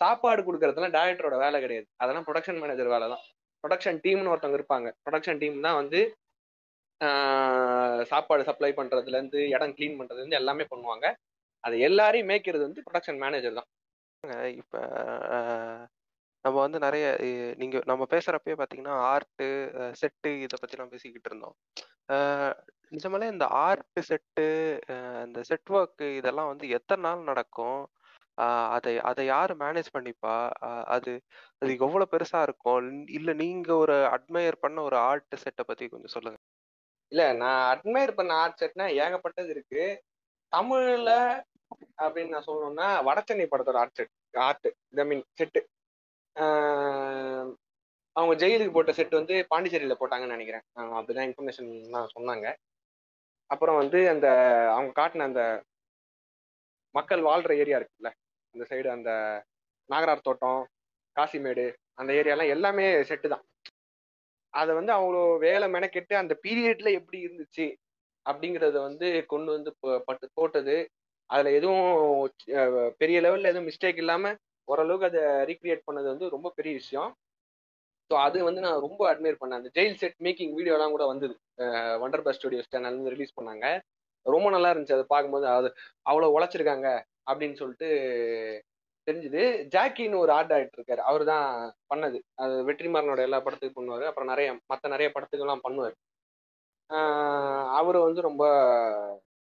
B: சாப்பாடு கொடுக்கறதுலாம் டேரக்டரோட வேலை கிடையாது. அதெல்லாம் ப்ரொடக்ஷன் மேனேஜர் வேலை தான் ப்ரொடக்ஷன் டீம்னு ஒருத்தவங்க இருப்பாங்க. ப்ரொடக்ஷன் டீம் தான் வந்து ஆஹ், சாப்பாடு சப்ளை பண்றதுல இருந்து இடம் க்ளீன் பண்ணுறதுலேருந்து எல்லாமே பண்ணுவாங்க. அது எல்லாரையும் மேய்க்கிறது வந்து ப்ரொடக்ஷன் மேனேஜர் தான்
A: இப்போ நம்ம வந்து நிறைய நீங்கள் நீங்க நம்ம பேசுறப்பயே பாத்தீங்கன்னா ஆர்ட் செட்டு இதை பத்தி பேசிக்கிட்டு இருந்தோம். நிஜமாலே இந்த ஆர்ட் செட்டு இந்த செட் ஒர்க் இதெல்லாம் வந்து எத்தனை நாள் நடக்கும்? அதை அதை யார் மேனேஜ் பண்ணிப்பா? அது அது எவ்வளவு பெருசா இருக்கும்? இல்ல நீங்க ஒரு அட்மையர் பண்ண ஒரு ஆர்ட் செட்டை பத்தி கொஞ்சம் சொல்லுங்க.
B: இல்ல நான் அட்மையர் பண்ண ஆர்ட் செட்னா ஏகப்பட்டது இருக்கு. தமிழ்ல அப்படின்னு நான் சொல்லணும்னா வடச்சென்னை படத்தோட art set art I mean set. அவங்க ஜெயிலுக்கு போட்ட செட் வந்து பாண்டிச்சேரியில போட்டாங்கன்னு நினைக்கிறேன். அப்படிதான் இன்ஃபர்மேஷன் சொன்னாங்க. அப்புறம் வந்து அந்த அவங்க காட்டின அந்த மக்கள் வாழ்ற ஏரியா இருக்குல்ல? அந்த சைடு அந்த நாகரார் தோட்டம் காசிமேடு அந்த ஏரியாலாம் எல்லாமே செட்டு தான். அதை வந்து அவ்வளோ வேலை மெனக்கெட்டு அந்த பீரியட்ல எப்படி இருந்துச்சு அப்படிங்கிறத வந்து கொண்டு வந்து பட்டு போட்டது. அதுல எதுவும் பெரிய லெவல்ல எதுவும் மிஸ்டேக் இல்லாம ஓரளவுக்கு அதை ரீக்ரியேட் பண்ணது வந்து ரொம்ப பெரிய விஷயம். ஸோ அது வந்து நான் ரொம்ப அட்மையர் பண்ணேன். அந்த ஜெயில் செட் மேக்கிங் வீடியோலாம் கூட வந்தது. வண்டர் பஸ் ஸ்டுடியோஸ் சேனல் வந்து ரிலீஸ் பண்ணாங்க. ரொம்ப நல்லா இருந்துச்சு. அதை பார்க்கும்போது அது அவ்வளோ உழைச்சிருக்காங்க அப்படின்னு சொல்லிட்டு தெரிஞ்சுது. ஜாக்கின்னு ஒரு ஆர்ட் ஆகிட்டு இருக்காரு. அவர் தான் பண்ணது. அது வெற்றிமாறனோட எல்லா படத்துக்கும் பண்ணுவார். அப்புறம் நிறைய மற்ற நிறைய படத்துக்கெல்லாம் பண்ணுவார். அவர் வந்து ரொம்ப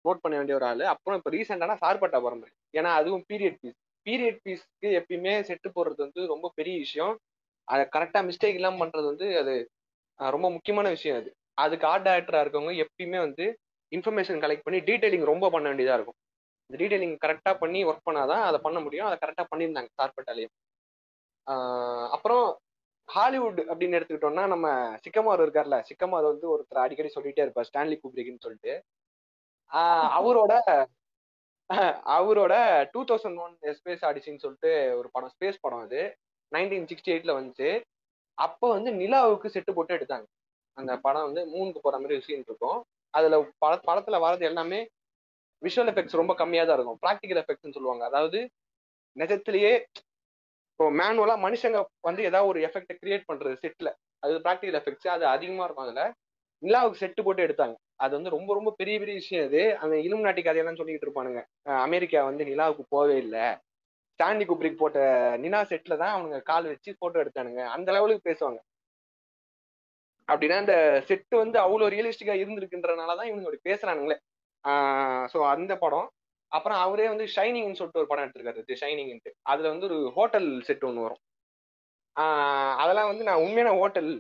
B: நோட் பண்ண வேண்டிய ஒரு ஆள். அப்புறம் இப்போ ரீசெண்டான சார்பட்டா பரம்பரை ஏன்னா அதுவும் பீரியட் பீஸ் பீரியட் பீஸ்க்கு எப்பயுமே செட்டு போடுறது வந்து ரொம்ப பெரிய விஷயம். அதை கரெக்டா மிஸ்டேக் இல்லாம பண்றது வந்து அது ரொம்ப முக்கியமான விஷயம் அது. அதுக்கு ஆர்ட் டைரக்டரா இருக்கவங்க எப்பயுமே வந்து இன்ஃபர்மேஷன் கலெக்ட் பண்ணி டீடைலிங் ரொம்ப பண்ண வேண்டியதா இருக்கும். இந்த டீடைலிங் கரெக்டா பண்ணி ஒர்க் பண்ணாதான் அதை பண்ண முடியும். அதை கரெக்டா பண்ணியிருந்தாங்க சார்பட்டாலையும் அப்புறம் ஹாலிவுட் அப்படின்னு எடுத்துக்கிட்டோம்னா நம்ம சிக்கமார் இருக்கார்ல சிக்கமார் வந்து ஒருத்தர் அடிக்கடி சொல்லிட்டே இருப்பார் ஸ்டான்லி குப்ரிக்னு சொல்லிட்டு. அவரோட அவரோட two thousand one space odyssey சொல்லிட்டு ஒரு படம் ஸ்பேஸ் படம் அது. நைன்டீன் சிக்ஸ்டி எயிட்ல வந்துச்சு. அப்போ வந்து நிலாவுக்கு செட்டு போட்டு எடுத்தாங்க. அந்த படம் வந்து மூணுக்கு போற மாதிரி விஷயம் இருக்கும். அதுல பட படத்துல வர்றது எல்லாமே விஷுவல் எஃபெக்ட்ஸ் ரொம்ப கம்மியா தான் இருக்கும். ப்ராக்டிக்கல் எஃபெக்ட்ஸ்னு சொல்லுவாங்க. அதாவது நிஜத்திலேயே இப்போ மேனுவலா மனுஷங்க வந்து ஏதாவது ஒரு எஃபெக்டை கிரியேட் பண்றது செட்ல அது ப்ராக்டிக்கல் எஃபெக்ட்ஸ் அது அதிகமா இருக்கும் அதுல. நிலாவுக்கு செட்டு போட்டு எடுத்தாங்க. அது வந்து ரொம்ப ரொம்ப பெரிய பெரிய விஷயம் அது அந்த இலும் நாட்டி கதையெல்லாம் சொல்லிட்டு இருப்பானுங்க. அமெரிக்கா வந்து நிலாவுக்கு போவே இல்லை. ஸ்டான்லி குப்ரிக் போட்ட நினா செட்ல தான் அவனுங்க கால் வச்சு போட்டோ எடுத்தானுங்க. அந்த லெவலுக்கு பேசுவாங்க. அப்படின்னா அந்த செட்டு வந்து அவ்வளோ ரியலிஸ்டிக்கா இருந்திருக்குன்றனாலதான் இவங்க அப்படி பேசுறானுங்களே. ஸோ அந்த படம். அப்புறம் அவரே வந்து ஷைனிங்னு சொல்லிட்டு ஒரு படம் எடுத்திருக்காரு ஷைனிங்ன்ட்டு அதுல வந்து ஒரு ஹோட்டல் செட் ஒன்று வரும். அதெல்லாம் வந்து நான் உண்மையான ஹோட்டல்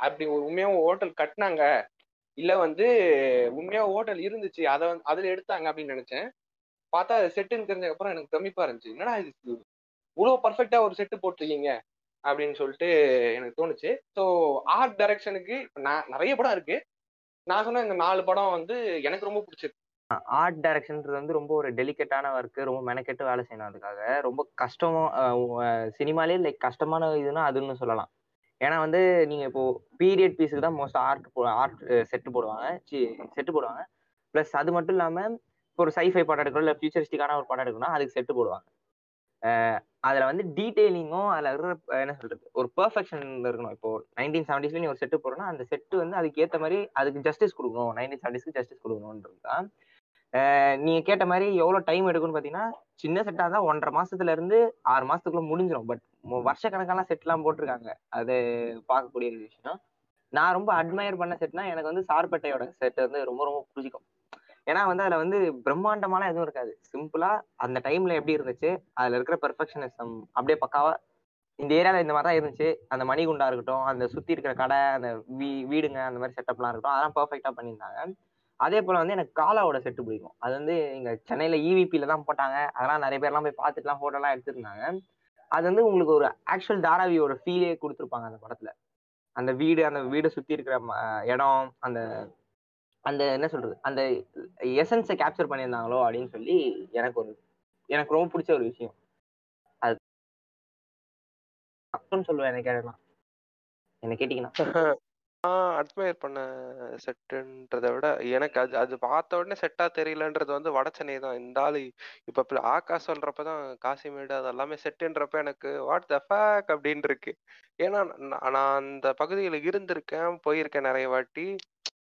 B: அப்படி ஒரு உண்மையாக ஹோட்டல் கட்டினாங்க. இல்லை வந்து உண்மையாக ஹோட்டல் இருந்துச்சு. அதை வந்து அதுல எடுத்தாங்க அப்படின்னு நினைச்சேன். பார்த்தா அது செட்டுன்னு தெரிஞ்சதுக்கப்புறம் எனக்கு பிரமிப்பா இருந்துச்சு. என்னடா இது? இவ்வளோ பர்ஃபெக்டா ஒரு செட்டு போட்டிருக்கீங்க. அப்படின்னு சொல்லிட்டு எனக்கு தோணுச்சு. ஸோ ஆர்ட் டைரக்ஷனுக்கு நான் நிறைய படம் இருக்கு. நான் சொன்ன இந்த நாலு படம் வந்து எனக்கு ரொம்ப பிடிச்சிருக்கு.
C: ஆர்ட் டைரக்ஷன்ன்றது வந்து ரொம்ப ஒரு டெலிகேட்டான ஒர்க்கு ரொம்ப மெனக்கெட்டு வேலை செய்யணும் அதுக்காக. ரொம்ப கஷ்டம் சினிமாலே லைக் கஷ்டமான இதுன்னா அதுன்னு சொல்லலாம். ஏன்னா வந்து நீங்கள் இப்போ பீரியட் பீஸுக்கு தான் மோஸ்ட் ஆர்ட் ஆர்ட் செட்டு போடுவாங்க. செட்டு போடுவாங்க. ப்ளஸ் அது மட்டும் இல்லாமல் இப்போ ஒரு சைஃபை படம் எடுக்கணும் இல்லை ஃபியூச்சரிஸ்டிக்கான ஒரு படம் எடுக்கணும் அதுக்கு செட்டு போடுவாங்க. அதில் வந்து டீட்டெயிலிங்கும் அதில் இருக்கிற என்ன சொல்கிறது ஒரு பர்ஃபெக்ஷன் இருக்கணும். இப்போ நைன்டீன் செவன்டிஸ்ல நீ ஒரு செட்டு போடுறோம்னா அந்த செட்டு வந்து அதுக்கு ஏற்ற மாதிரி அதுக்கு ஜஸ்டிஸ் கொடுக்கணும். நைன்டீன் செவன்டிஸ்க்கு ஜஸ்டிஸ் கொடுக்கணும்ன்றது தான். நீங்கள் கேட்ட மாதிரி எவ்வளோ டைம் எடுக்கும்னு பார்த்தீங்கன்னா சின்ன செட்டாக தான் ஒன்றரை மாசத்துல இருந்து ஆறு மாசத்துக்குள்ள முடிஞ்சிடும் பட் வருஷ கணக்கெல்லாம் செட்லாம் போட்டிருக்காங்க. அது பார்க்கக்கூடிய விஷயம். நான் ரொம்ப அட்மயர் பண்ண செட்னா எனக்கு வந்து சார்பேட்டையோட செட் வந்து ரொம்ப ரொம்ப பிடிக்கும். ஏன்னா வந்து அதுல வந்து பிரம்மாண்டமான எதுவும் இருக்காது. சிம்பிளா அந்த டைம்ல எப்படி இருந்துச்சு அதுல இருக்கிற பெர்ஃபெக்ஷனிசம் அப்படியே பக்காவா இந்த ஏரியால இந்த மாதிரி தான் இருந்துச்சு. அந்த மணிகுண்டா இருக்கட்டும் அந்த சுத்தி இருக்கிற கடை அந்த வீ வீடுங்க அந்த மாதிரி செட்டப்லாம் இருக்கட்டும் அதெல்லாம் பெர்ஃபெக்டா பண்ணியிருந்தாங்க. அதே போல வந்து எனக்கு காலாவோட செட்டு பிடிக்கும். அது வந்து இங்க சென்னையில இவிபியில தான் போட்டாங்க. அதெல்லாம் நிறைய பேர்லாம் போய் பார்த்துட்டுலாம் ஃபோட்டோலாம் எடுத்திருந்தாங்க. அது வந்து உங்களுக்கு ஒரு ஆக்சுவல் தாராவியோட ஃபீலே கொடுத்துருப்பாங்க அந்த படத்துல. அந்த வீடு அந்த வீடை சுத்தி இருக்கிற இடம் அந்த அந்த என்ன சொல்றது? அந்த எசன்ஸை கேப்சர் பண்ணியிருந்தாங்களோ அப்படின்னு சொல்லி எனக்கு ஒரு எனக்கு ரொம்ப பிடிச்ச ஒரு விஷயம். அது சொல்லுவேன் எனக்கு கேட்டலாம் என்ன கேட்டீங்கன்னா. <laughs>
A: நான் அட்மையர் பண்ண செட்டுன்றத விட எனக்கு அது அது பார்த்த உடனே செட்டா தெரியலன்றது வந்து வட சென்னை தான். இந்த ஆளு இப்ப ஆகாஷ் சொல்றப்பதான் காசிமேடு அது எல்லாமே செட்டுன்றப்ப எனக்கு வாட் த ஃபேக் அப்படின்னு இருக்கு ஏன்னா நான் அந்த பகுதியில் இருந்திருக்கேன் போயிருக்கேன் நிறைய வாட்டி.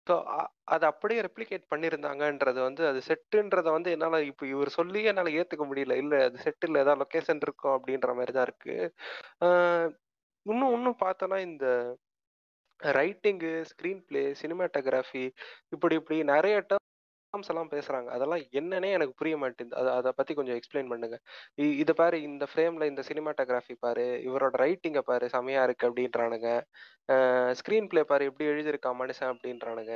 A: ஸோ அதை அப்படியே ரெப்ளிகேட் பண்ணியிருந்தாங்கன்றது வந்து அது செட்டுன்றத வந்து என்னால் இப்போ இவர் சொல்லி என்னால் ஏற்றுக்க முடியல. இல்லை அது செட்டில் ஏதாவது லொக்கேஷன் இருக்கும் அப்படின்ற மாதிரி தான் இருக்கு இன்னும் இன்னும் பார்த்தோன்னா இந்த ரைட்டிங்கு ஸ்க்ரீன் பிளே சினிமாட்டோகிராஃபி இப்படி இப்படி நிறைய டேர்ம்ஸ் எல்லாம் பேசுறாங்க. அதெல்லாம் என்னன்னே எனக்கு புரிய மாட்டேங்குது. அதை அதை பத்தி கொஞ்சம் எக்ஸ்பிளைன் பண்ணுங்க. இதை பாரு இந்த ஃப்ரேம்ல இந்த சினிமாட்டோகிராஃபி பாரு இவரோட ரைட்டிங்கை பாரு செமையா இருக்கு அப்படின்றானுங்க. ஸ்க்ரீன் பிளே பாரு எப்படி எழுதியிருக்கான் மனுஷன் அப்படின்றானுங்க.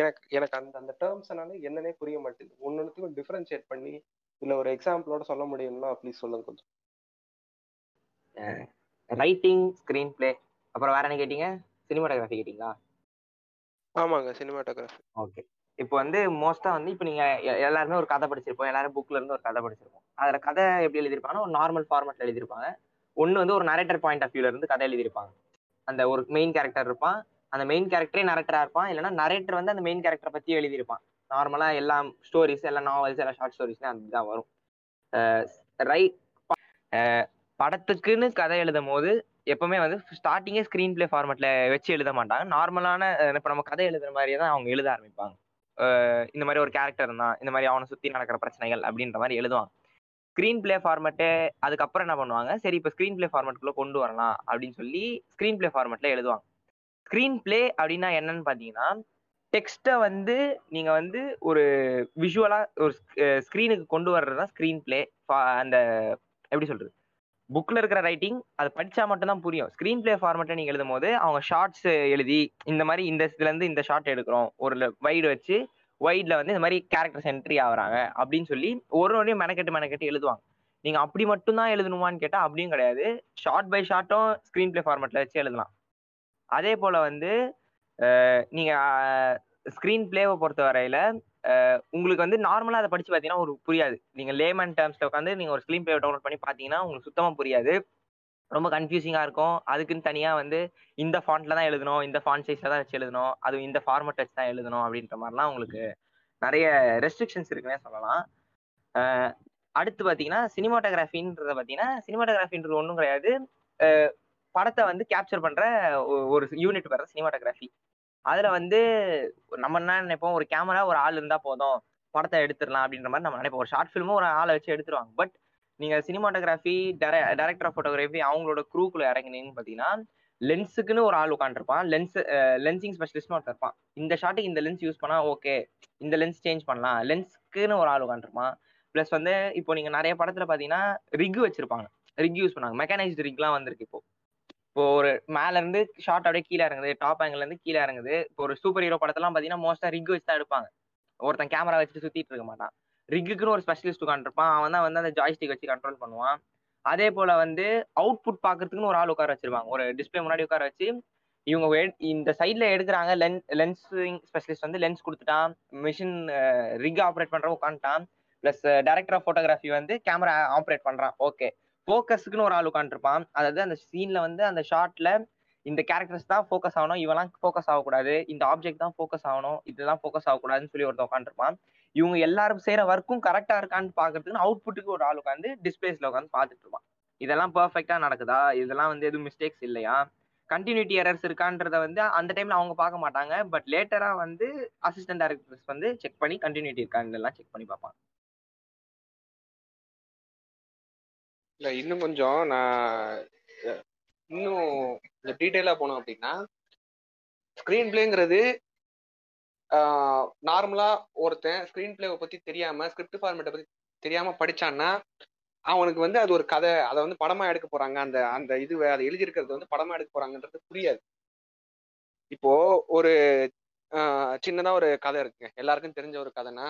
A: எனக்கு எனக்கு அந்த அந்த டேர்ம்ஸ்னால என்னன்னே புரிய மாட்டேங்குது. ஒன்னொன்னுத்துக்கும் டிஃபரன்ஷியேட் பண்ணி இல்ல ஒரு எக்ஸாம்பிளோட சொல்ல முடியும்னா ப்ளீஸ் சொல்லுங்க கொஞ்சம்.
C: ரைட்டிங் ஸ்க்ரீன் பிளே அப்புறம் வேற என்ன கேட்டீங்க? சினிமாட்டோகிராஃபி கேட்டீங்களா?
A: ஆமாங்க சினிமாட்டோகிராஃபி
C: ஓகே இப்போ வந்து மோஸ்டா வந்து இப்போ நீங்க எல்லாருமே ஒரு கதை படிச்சிருப்போம். எல்லாரும் புக்ல இருந்து ஒரு கதை படிச்சிருப்போம். அதுல கதை எப்படி எழுதியிருப்பாங்கன்னா ஒரு நார்மல் ஃபார்மேட்ல எழுதியிருப்பாங்க. ஒன்னு வந்து ஒரு நரேட்டர் பாயிண்ட் ஆஃப் வியூல இருந்து கதை எழுதியிருப்பாங்க. அந்த ஒரு மெயின் கேரக்டர் இருப்பான். அந்த மெயின் கேரக்டரே நரேட்டரா இருப்பான். இல்லைன்னா நரேட்டர் வந்து அந்த மெயின் கேரக்டரை பத்தி எழுதியிருப்பான். நார்மலா எல்லா ஸ்டோரிஸ் எல்லா நாவல்ஸ் எல்லா ஷார்ட் ஸ்டோரிஸ்லாம் அதுதான் வரும். ரைட் படத்துக்குன்னு கதை எழுதும் போது எப்பவுமே வந்து ஸ்டார்டிங்கே ஸ்க்ரீன் பிளே ஃபார்மேட்ல வச்சு எழுத மாட்டாங்க. நார்மலான இப்போ நம்ம கதை எழுதுற மாதிரியே தான் அவங்க எழுத ஆரம்பிப்பாங்க. இந்த மாதிரி ஒரு கேரக்டர் இருந்தான் இந்த மாதிரி அவனை சுற்றி நடக்கிற பிரச்சனைகள் அப்படின்ற மாதிரி எழுதுவான் ஸ்க்ரீன் பிளே ஃபார்மேட்டு அதுக்கப்புறம் என்ன பண்ணுவாங்க? சரி இப்போ ஸ்க்ரீன் பிளே ஃபார்மேட்டுக்குள்ள கொண்டு வரலாம் அப்படின்னு சொல்லி ஸ்க்ரீன் பிளே ஃபார்மெட்டில் எழுதுவாங்க. ஸ்க்ரீன் பிளே அப்படின்னா என்னன்னு பார்த்தீங்கன்னா டெக்ஸ்ட்டை வந்து நீங்கள் வந்து ஒரு விஷுவலாக ஒரு ஸ்க்ரீனுக்கு கொண்டு வர்றது தான் ஸ்க்ரீன் பிளே அந்த எப்படி சொல்கிறது புக்ல இருக்கிற ரைட்டிங் அது படிச்சா மட்டும்தான் புரியும். ஸ்க்ரீன் பிளே ஃபார்மேட்டை நீங்க எழுதும் போது அவங்க ஷார்ட்ஸ் எழுதி இந்த மாதிரி இந்த இதுல இருந்து இந்த ஷார்ட் எடுக்கிறோம். ஒரு வைடு வச்சு வைட்ல வந்து இந்த மாதிரி கேரக்டர்ஸ் என்ட்ரி ஆகுறாங்க அப்படின்னு சொல்லி ஒரு ஒன்றையும் மெனக்கெட்டு மெனக்கெட்டு எழுதுவாங்க. நீங்க அப்படி மட்டும்தான் எழுதணுமான்னு கேட்டா அப்படியும் கிடையாது. ஷார்ட் பை ஷார்ட்டும் ஸ்க்ரீன் பிளே ஃபார்மேட்ல வச்சு எழுதலாம். அதே போல வந்து நீங்கள் நீங்க ஸ்க்ரீன் பிளேவை பொறுத்த வரையில உங்களுக்கு வந்து நார்மலா அதை படிச்சு பார்த்தீங்கன்னா ஒரு புரியாது. நீங்க லேமன் டேர்ம்ஸ்ல உட்காந்து நீங்க ஒரு ஸ்க்ரீன் பிளே டவுன்லோட் பண்ணி பார்த்தீங்கன்னா உங்களுக்கு சுத்தமா புரியாது. ரொம்ப கன்ஃபியூசிங்கா இருக்கும். அதுக்குன்னு தனியா வந்து இந்த ஃபாண்ட்ல தான் எழுதணும் இந்த ஃபாண்ட் சைஸ்ல தான் வச்சு எழுதணும் அது இந்த ஃபார்மட் வச்சு தான் எழுதணும் அப்படின்ற மாதிரிலாம் உங்களுக்கு நிறைய ரெஸ்ட்ரிக்ஷன்ஸ் இருக்குன்னே சொல்லலாம். அடுத்து பார்த்தீங்கன்னா சினிமாட்டோகிராஃபின்றத பார்த்தீங்கன்னா சினிமாட்டோகிராஃபின்றது ஒன்றும் கிடையாது. படத்தை வந்து கேப்சர் பண்ற ஒரு யூனிட் வர சினிமாட்டோகிராஃபி அதுல வந்து நம்ம என்ன நினைப்போம்? ஒரு கேமரா ஒரு ஆள் இருந்தா போதும். படத்தை எடுத்துடலாம் அப்படின்ற மாதிரி நம்ம நினைப்போம். ஒரு ஷார்ட் ஃபிலிமும் ஒரு ஆளை வச்சு எடுத்துருவாங்க. பட் நீங்க சினிமாட்டோகிராஃபி டைரக்டர் ஆஃப் ஃபோட்டோகிராஃபி அவங்களோட குரூக்குள்ள இறங்கினீங்கன்னு பார்த்தீங்கன்னா லென்ஸுக்குன்னு ஒரு ஆள் உட்காந்துருப்பான் லென்ஸ் லென்சிங் ஸ்பெஷலிஸ்ட்னு ஒருத்தர் இருப்பான். இந்த ஷாட்டுக்கு இந்த லென்ஸ் யூஸ் பண்ணா ஓகே இந்த லென்ஸ் சேஞ்ச் பண்ணலாம். லென்ஸ்க்குன்னு ஒரு ஆள் உட்காந்துருப்பான் ப்ளஸ் வந்து இப்போ நீங்க நிறைய படத்துல பாத்தீங்கன்னா ரிக் வச்சிருப்பாங்க. ரிக் யூஸ் பண்ணாங்க மெக்கானைஸ்டு ரிக்லாம் வந்திருக்கு இப்போ. இப்போ ஒரு மேல இருந்து ஷார்ட் அப்படியே கீழே இறங்குது டாப் ஆங்கிள் இருந்து கீழே இறங்குது. இப்போ ஒரு சூப்பர் ஹீரோ படத்தெல்லாம் பாத்தீங்கன்னா மோஸ்டா ரிக் வச்சு தான் எடுப்பாங்க. ஒருத்தன் கேமரா வச்சுட்டு சுத்திட்டு இருக்க மாட்டான். ரிக்குன்னு ஒரு ஸ்பெஷலிஸ்ட் உட்காந்துருப்பான் அவன் தான் வந்து அந்த ஜாய்ஸ்டிக் வச்சு கண்ட்ரோல் பண்ணுவான். அதே போல வந்து அவுட்புட் பாக்குறதுக்குன்னு ஒரு ஆள் உட்கார வச்சிருப்பாங்க. ஒரு டிஸ்பிளே முன்னாடி உட்கார வச்சு இவங்க இந்த சைட்ல எடுக்கிறாங்க லென் லென்ஸிங் ஸ்பெஷலிஸ்ட் வந்து லென்ஸ் கொடுத்துட்டான். மிஷின் ரிக் ஆப்ரேட் பண்றவன் உட்காந்துட்டான் பிளஸ் டைரக்டர் ஆஃப் ஃபோட்டோகிராஃபி வந்து கேமரா ஆப்ரேட் பண்றான். ஓகே ஃபோக்கஸுக்குன்னு ஒரு ஆள் உட்காந்துருப்பான் அதாவது அந்த சீன்ல வந்து அந்த ஷார்ட்ல இந்த கேரக்டர்ஸ் தான் ஃபோக்கஸ் ஆகணும். இவெல்லாம் ஃபோக்கஸ் ஆகக்கூடாது. இந்த ஆப்ஜெக்ட் தான் ஃபோக்கஸ் ஆகணும். இதெல்லாம் ஃபோக்கஸ் ஆகக்கூடாதுன்னு சொல்லி ஒருத்தன் உட்காந்துருப்பான் இவங்க எல்லாரும் செய்யற ஒர்க்கும் கரெக்டா இருக்கான்னு பாக்குறதுக்கு அவுட்புட்டுக்கு ஒரு ஆள் உட்காந்து டிஸ்பிளேஸ்ல உட்காந்து பார்த்துட்டு இருப்பான். இதெல்லாம் பெர்ஃபெக்டா நடக்குதா? இதெல்லாம் வந்து எதுவும் மிஸ்டேக்ஸ் இல்லையா? கண்டினியூட்டி எரர்ஸ் இருக்கான்றத வந்து அந்த டைம்ல அவங்க பார்க்க மாட்டாங்க. பட் லேட்டரா வந்து அசிஸ்டன்ட் டைரக்டர்ஸ் வந்து செக் பண்ணி கண்டினியூட்டி இருக்கான்னு செக் பண்ணி பார்ப்பாங்க.
B: இல்ல இன்னும் கொஞ்சம் நான் அஹ், இன்னும் இந்த டீட்டெயிலா போனோம் அப்படின்னா ஸ்கிரீன் பிளேங்கிறது நார்மலா ஒருத்தன் ஸ்கிரீன் பிளேவை பத்தி தெரியாம ஸ்கிரிப்ட் ஃபார்மேட்டை பத்தி தெரியாம படிச்சான்னா அவனுக்கு வந்து அது ஒரு கதை. அதை வந்து படமா எடுக்க போறாங்க. அந்த அந்த இது அதை எழுதியிருக்கிறது வந்து படமா எடுக்க போறாங்கன்றது புரியாது. இப்போ ஒரு சின்னதா ஒரு கதை இருக்குங்க. எல்லாருக்கும் தெரிஞ்ச ஒரு கதைனா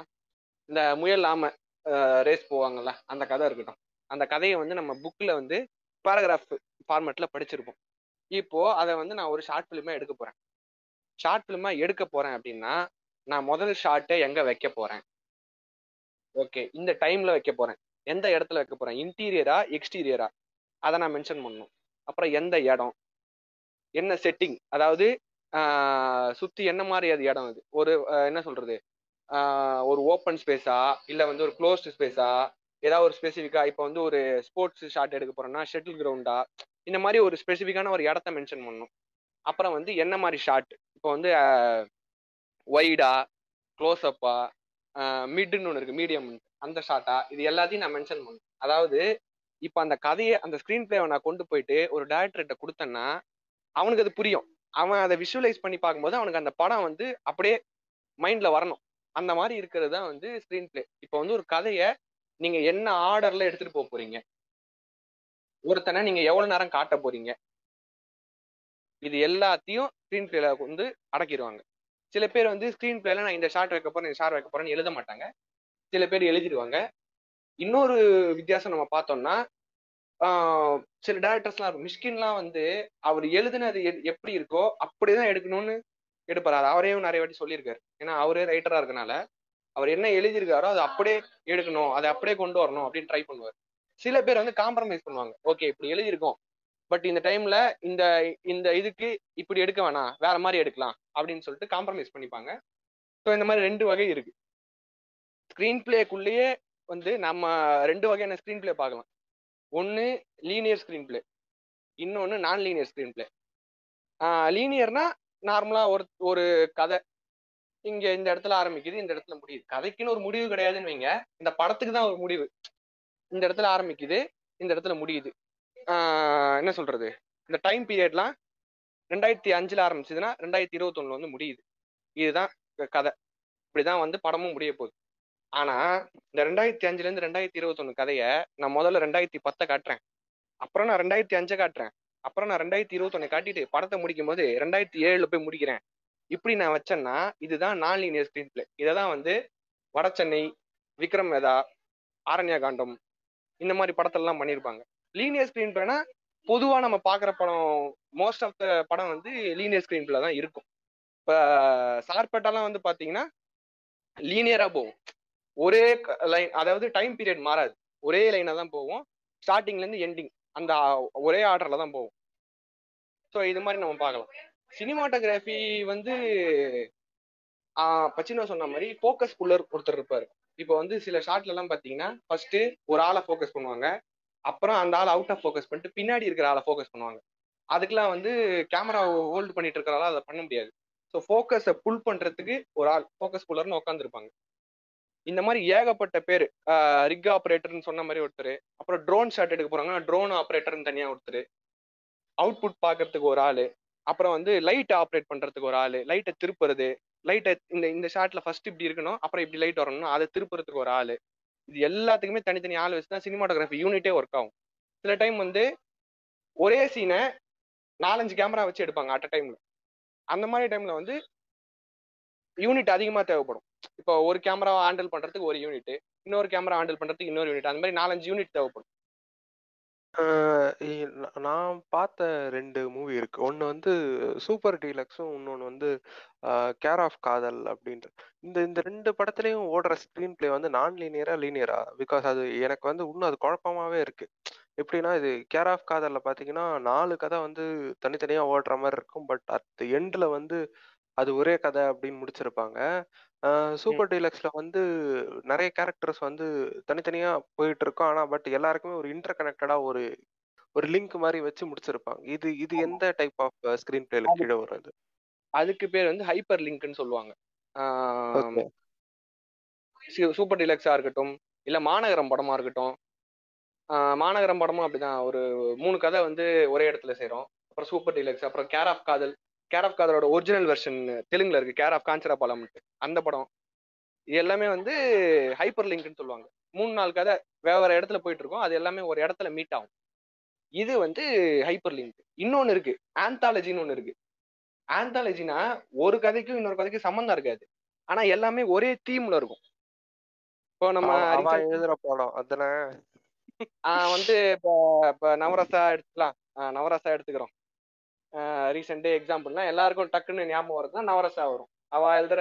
B: இந்த முயல் ஆமை ரேஸ் போவாங்கல்ல அந்த கதை இருக்கட்டும். அந்த கதையை வந்து நம்ம புக்ல வந்து பேராகிராஃப் ஃபார்மேட்ல படிச்சிருப்போம். இப்போ அதை வந்து நான் ஒரு ஷார்ட் ஃபிலிமா எடுக்க போறேன். ஷார்ட் ஃபிலிமா எடுக்க போறேன் அப்படின்னா நான் முதல் ஷார்ட்டை எங்க வைக்க போறேன்? ஓகே இந்த டைம்ல வைக்க போறேன். எந்த இடத்துல வைக்க போறேன்? இன்டீரியரா எக்ஸ்டீரியரா அதை நான் மென்ஷன் பண்ணணும். அப்புறம் எந்த இடம்? என்ன செட்டிங் அதாவது சுற்றி சுத்தி என்ன மாதிரி அது இடம் அது? ஒரு என்ன சொல்றது? ஒரு ஓப்பன் ஸ்பேஸா இல்ல வந்து ஒரு க்ளோஸ்டு ஸ்பேஸா ஏதாவது ஒரு ஸ்பெசிஃபிக்கா இப்போ வந்து ஒரு ஸ்போர்ட்ஸ் ஷாட் எடுக்க போறோம்னா ஷட்டில் கிரவுண்டா இந்த மாதிரி ஒரு ஸ்பெசிஃபிக்கான ஒரு இடத்த மென்ஷன் பண்ணணும். அப்புறம் வந்து என்ன மாதிரி ஷாட் இப்போ வந்து ஒய்டா க்ளோஸ் அப்பா மிட்னு ஒன்று இருக்கு மீடியம் அந்த ஷாட்டா இது எல்லாத்தையும் நான் மென்ஷன் பண்ணணும். அதாவது இப்போ அந்த கதையை அந்த ஸ்க்ரீன் பிளேவை நான் கொண்டு போயிட்டு ஒரு டேரக்டர்கிட்ட கொடுத்தேன்னா அவனுக்கு அது புரியும். அவன் அதை விஷுவலைஸ் பண்ணி பார்க்கும்போது அவனுக்கு அந்த படம் வந்து அப்படியே மைண்ட்ல வரணும். அந்த மாதிரி இருக்கிறது தான் வந்து ஸ்க்ரீன் பிளே இப்போ வந்து ஒரு கதையை நீங்க என்ன ஆர்டர்ல எடுத்துட்டு போக போறீங்க? ஒருத்தனை நீங்க எவ்வளவு நேரம் காட்ட போறீங்க? இது எல்லாத்தையும் ஸ்க்ரீன் பிளேல வந்து அடக்கிடுவாங்க. சில பேர் வந்து ஸ்க்ரீன் பிளேல நான் இந்த ஷார்ட் வைக்க போறேன் இந்த ஷார்ட் வைக்க போறேன்னு எழுத மாட்டாங்க. சில பேர் எழுதிடுவாங்க. இன்னொரு வித்தியாசம் நம்ம பார்த்தோம்னா சில டேரக்டர்ஸ்லாம் இருக்கும். மிஷ்கின்லாம் வந்து அவர் எழுதுனது எப்படி இருக்கோ அப்படிதான் எடுக்கணும்னு எடுப்பார். அவரையும் நிறைய வாட்டி சொல்லியிருக்காரு. ஏன்னா அவரே ரைட்டரா இருக்கனால அவர் என்ன எழுதியிருக்காரோ அதை அப்படியே எடுக்கணும் அதை அப்படியே கொண்டு வரணும் அப்படின்னு ட்ரை பண்ணுவார். சில பேர் வந்து காம்ப்ரமைஸ் பண்ணுவாங்க. ஓகே இப்படி எழுதியிருக்கோம். பட் இந்த டைம்ல இந்த இந்த இதுக்கு இப்படி எடுக்க வேணாம் வேற மாதிரி எடுக்கலாம் அப்படின்னு சொல்லிட்டு காம்ப்ரமைஸ் பண்ணிப்பாங்க. ஸோ இந்த மாதிரி ரெண்டு வகை இருக்கு. ஸ்க்ரீன் பிளேக்குள்ளேயே வந்து நம்ம ரெண்டு வகையான ஸ்க்ரீன் பிளே பார்க்கலாம். ஒன்று லீனியர் ஸ்க்ரீன் பிளே இன்னொன்று நான் லீனியர் ஸ்க்ரீன் பிளே லீனியர்னா நார்மலாக ஒரு ஒரு கதை இங்க இந்த இடத்துல ஆரம்பிக்குது இந்த இடத்துல முடியுது. கதைக்குன்னு ஒரு முடிவு கிடையாதுன்னு வைங்க. இந்த படத்துக்கு தான் ஒரு முடிவு. இந்த இடத்துல ஆரம்பிக்குது இந்த இடத்துல முடியுது. என்ன சொல்றது? இந்த டைம் பீரியட்லாம் ரெண்டாயிரத்தி அஞ்சுல ஆரம்பிச்சதுன்னா ரெண்டாயிரத்தி இருபத்தொன்னுல வந்து முடியுது. இதுதான் கதை. இப்படிதான் வந்து படமும் முடிய போகுது. ஆனா இந்த ரெண்டாயிரத்தி அஞ்சுல இருந்து ரெண்டாயிரத்தி இருபத்தொன்னு கதையை நான் முதல்ல ரெண்டாயிரத்தி பத்தை காட்டுறேன். அப்புறம் நான் ரெண்டாயிரத்தி அஞ்சை காட்டுறேன். அப்புறம் நான் ரெண்டாயிரத்தி இருபத்தொன்னு காட்டிட்டு படத்தை முடிக்கும் போது ரெண்டாயிரத்தி ஏழுல போய் முடிக்கிறேன். இப்படி நான் வச்சேன்னா இதுதான் நான் லீனியர் ஸ்கிரீன் பிளே இதை தான் வந்து வட சென்னை விக்ரம் வேதா ஆரண்யா காண்டம் இந்த மாதிரி படத்தெல்லாம் பண்ணியிருப்பாங்க லீனியர் ஸ்கிரீன் பிளேனா பொதுவா நம்ம பாக்குற படம் மோஸ்ட் ஆஃப் த படம் வந்து லீனியர் ஸ்கிரீன் பிளே தான் இருக்கும். இப்ப சார்பேட்டாலாம் வந்து பாத்தீங்கன்னா லீனியரா போகும். ஒரே லைன் அதாவது டைம் பீரியட் மாறாது. ஒரே லைனாக தான் போகும். ஸ்டார்டிங்ல இருந்து எண்டிங் அந்த ஒரே ஆர்டர்ல தான் போகும். ஸோ இது மாதிரி நம்ம பார்க்கலாம். சினிமாட்டோகிராஃபி வந்து பச்சினோ சொன்ன மாதிரி ஃபோக்கஸ் புல்லர் ஒருத்தர் இருப்பாரு. இப்போ வந்து சில ஷார்ட்ல எல்லாம் பாத்தீங்கன்னா ஃபர்ஸ்ட் ஒரு ஆளை ஃபோக்கஸ் பண்ணுவாங்க. அப்புறம் அந்த ஆள் அவுட் ஆஃப் ஃபோக்கஸ் பண்ணிட்டு பின்னாடி இருக்கிற ஆளை ஃபோக்கஸ் பண்ணுவாங்க. அதுக்கெல்லாம் வந்து கேமரா ஹோல்டு பண்ணிட்டு இருக்கிறால அதை பண்ண முடியாது. ஸோ ஃபோக்கஸை புல் பண்றதுக்கு ஒரு ஆள் ஃபோக்கஸ் புல்லர்னு உட்காந்துருப்பாங்க இந்த மாதிரி ஏகப்பட்ட பேர். ரிக் ஆப்ரேட்டர்னு சொன்ன மாதிரி ஒருத்தர். அப்புறம் ட்ரோன் ஷாட் எடுக்க போறாங்கன்னா ட்ரோன் ஆப்ரேட்டர்னு தனியாக ஒருத்தர். அவுட்புட் பார்க்கறதுக்கு ஒரு ஆள். அப்புறம் வந்து லைட்டை ஆப்ரேட் பண்றதுக்கு ஒரு ஆள் லைட்டை திருப்புறது லைட்டை இந்த இந்த ஷாட்ல ஃபர்ஸ்ட் இப்படி இருக்கணும் அப்புறம் இப்படி லைட் வரணும் அதை திருப்புறதுக்கு ஒரு ஆள். இது எல்லாத்துக்குமே தனித்தனி ஆள் வச்சு தான் சினிமாட்டோகிராஃபி யூனிட்டே ஒர்க் ஆகும். சில டைம் வந்து ஒரே சீனை நாலஞ்சு கேமரா வச்சு எடுப்பாங்க அட் அ டைம்ல அந்த மாதிரி டைம்ல வந்து யூனிட் அதிகமாக தேவைப்படும். இப்போ ஒரு கேமரா ஹேண்டில் பண்றதுக்கு ஒரு யூனிட் இன்னொரு கேமரா ஹேண்டில் பண்றதுக்கு இன்னொரு யூனிட் அந்த மாதிரி நாலஞ்சு யூனிட் தேவைப்படும்.
A: நான் பார்த்த ரெண்டு மூவி இருக்கு. ஒன்று வந்து சூப்பர் டீலக்ஸும் இன்னொன்னு வந்து கேர் ஆஃப் காதல் அப்படின்ற. இந்த இந்த ரெண்டு படத்துலயும் ஓடுற ஸ்க்ரீன் பிளே வந்து நான் லீனியரா லீனியரா பிகாஸ் அது எனக்கு வந்து இன்னும் அது குழப்பமாவே இருக்கு. எப்படின்னா இது கேர் ஆஃப் காதல்ல பார்த்தீங்கன்னா நாலு கதை வந்து தனித்தனியா ஓடுற மாதிரி இருக்கும். பட் அட் எண்டில் வந்து அது ஒரே கதை அப்படின்னு முடிச்சிருப்பாங்க. சூப்பர் டீலக்ஸ்ல வந்து நிறைய கேரக்டர்ஸ் வந்து தனித்தனியா போயிட்டு இருக்கோம் ஆனா பட் எல்லாருக்குமே ஒரு இன்டர் கனெக்டடா ஒரு ஒரு லிங்க் மாதிரி வச்சு முடிச்சிருப்பாங்க. இது இது எந்த டைப் ஆஃப் ஸ்கிரீன் பிளேல கீழே வருது
B: அதுக்கு பேர் வந்து ஹைப்பர் லிங்க்னு சொல்லுவாங்க. சூப்பர் டிலக்ஸா இருக்கட்டும் இல்ல மாநகரம் படமா இருக்கட்டும். மாநகரம் படமும் அப்படிதான். ஒரு மூணு கதை வந்து ஒரே இடத்துல செய்யறோம் அப்புறம் சூப்பர் டிலக்ஸ் அப்புறம் Care of Kadhal. Care of காதலோட ஒரிஜினல் வெர்ஷன் தெலுங்குல இருக்கு. கேர் ஆஃப் காஞ்சரா பாலம்ட்டு அந்த படம். இது எல்லாமே வந்து ஹைப்பர் லிங்க்னு சொல்லுவாங்க. மூணு நாலு கதை வேற வேற இடத்துல போயிட்டு இருக்கோம் அது எல்லாமே ஒரு இடத்துல மீட் ஆகும். இது வந்து ஹைப்பர் லிங்க் இன்னொன்னு இருக்கு. ஆந்தாலஜின்னு ஒன்று இருக்கு. ஆந்தாலஜினா ஒரு கதைக்கும் இன்னொரு கதைக்கும் சம்மந்தம் இருக்காது. ஆனா எல்லாமே ஒரே தீம்ல இருக்கும். இப்போ நம்ம
A: எழுதுற படம். அதுல
B: வந்து இப்போ இப்போ நவரசா எடுத்துக்கலாம். நவரசா எடுத்துக்கிறோம். ரீசெண்ட் எக்ஸாம்பிள்னா எல்லாருக்கும் டக்குன்னு ஞாபகம் வருதுன்னா நவரசா வரும். அவ எழுதுற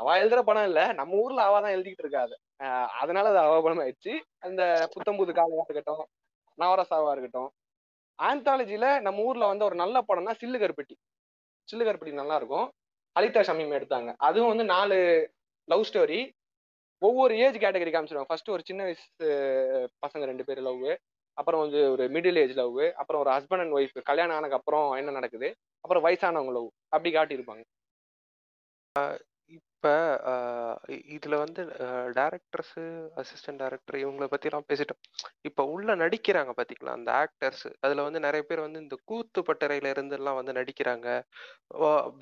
B: அவ எழுதுற படம் இல்ல நம்ம ஊர்ல அவ தான் எழுதிக்கிட்டு இருக்காது அதனால அது அவ படம் ஆயிடுச்சு. அந்த புத்தம்புது காலையா இருக்கட்டும் நவரசாவா இருக்கட்டும் ஆந்தாலஜில நம்ம ஊர்ல வந்து ஒரு நல்ல படம்னா சில்லு கருப்பட்டி சில்லு கருப்பட்டி நல்லா இருக்கும் அலிதா ஷமீம் எடுத்தாங்க. அதுவும் வந்து நாலு லவ் ஸ்டோரி ஒவ்வொரு ஏஜ் கேட்டகரி காமிச்சிருவாங்க. ஃபர்ஸ்ட் ஒரு சின்ன வயசு பசங்க ரெண்டு பேர் லவ் அப்புறம் வந்து ஒரு மிடில் ஏஜ் லவ் அப்புறம் ஒரு ஹஸ்பண்ட் அண்ட் ஒய்ஃப் கல்யாணம் ஆனதுக்கு அப்புறம் என்ன நடக்குது? அப்புறம் வயசானவங்க லவ் அப்படி காட்டியிருப்பாங்க.
A: இப்ப இதுல வந்து டேரக்டர்ஸ் அசிஸ்டன்ட் டேரக்டர் இவங்கள பத்தி எல்லாம் பேசிட்டோம். இப்ப உள்ள நடிக்கிறாங்க பாத்தீங்களா அந்த ஆக்டர்ஸ் அதுல வந்து நிறைய பேர் வந்து இந்த கூத்து பட்டறையில இருந்து எல்லாம் வந்து நடிக்கிறாங்க.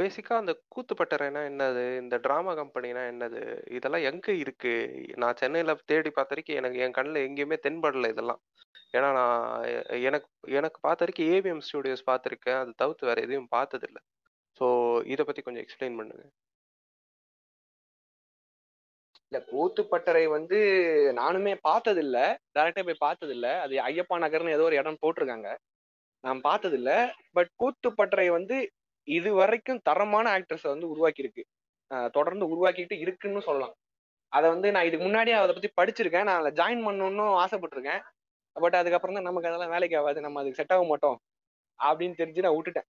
A: பேசிக்கா அந்த கூத்து பட்டறைனா என்னது? இந்த டிராமா கம்பெனினா என்னது? இதெல்லாம் எங்க இருக்கு? நான் சென்னையில தேடி பார்த்த வரைக்கும் எனக்கு என் கண்ணில் எங்கேயுமே தென்படல இதெல்லாம். ஏன்னா நான் எனக்கு எனக்கு பார்த்த வரைக்கும் ஏவிஎம் ஸ்டுடியோஸ் பார்த்துருக்கேன். அது தவிர்த்து வேற எதையும் பார்த்ததில்ல. ஸோ இதை பத்தி கொஞ்சம் எக்ஸ்பிளைன் பண்ணுங்க.
B: இல்ல கூத்துப்பட்டறை வந்து நானுமே பார்த்தது இல்ல டேரக்டா போய் பார்த்தது இல்ல அது ஐயப்பா நகர்னு ஏதோ ஒரு இடம் போட்டிருக்காங்க. நான் பார்த்தது இல்ல பட் கூத்துப்பட்டறை வந்து இது வரைக்கும் தரமான ஆக்ட்ரஸை வந்து உருவாக்கி இருக்கு தொடர்ந்து உருவாக்கிட்டு இருக்குன்னு சொல்லலாம். அதை வந்து நான் இதுக்கு முன்னாடியே அதை பத்தி படிச்சிருக்கேன். நான் அதில் ஜாயின் பண்ணணும்னு ஆசைப்பட்டிருக்கேன். பட் அதுக்கப்புறம் தான் நமக்கு அதெல்லாம் வேலைக்கு ஆகாது. நம்ம அதுக்கு செட் ஆக மாட்டோம். அப்படின்னு தெரிஞ்சு நான் விட்டுட்டேன்.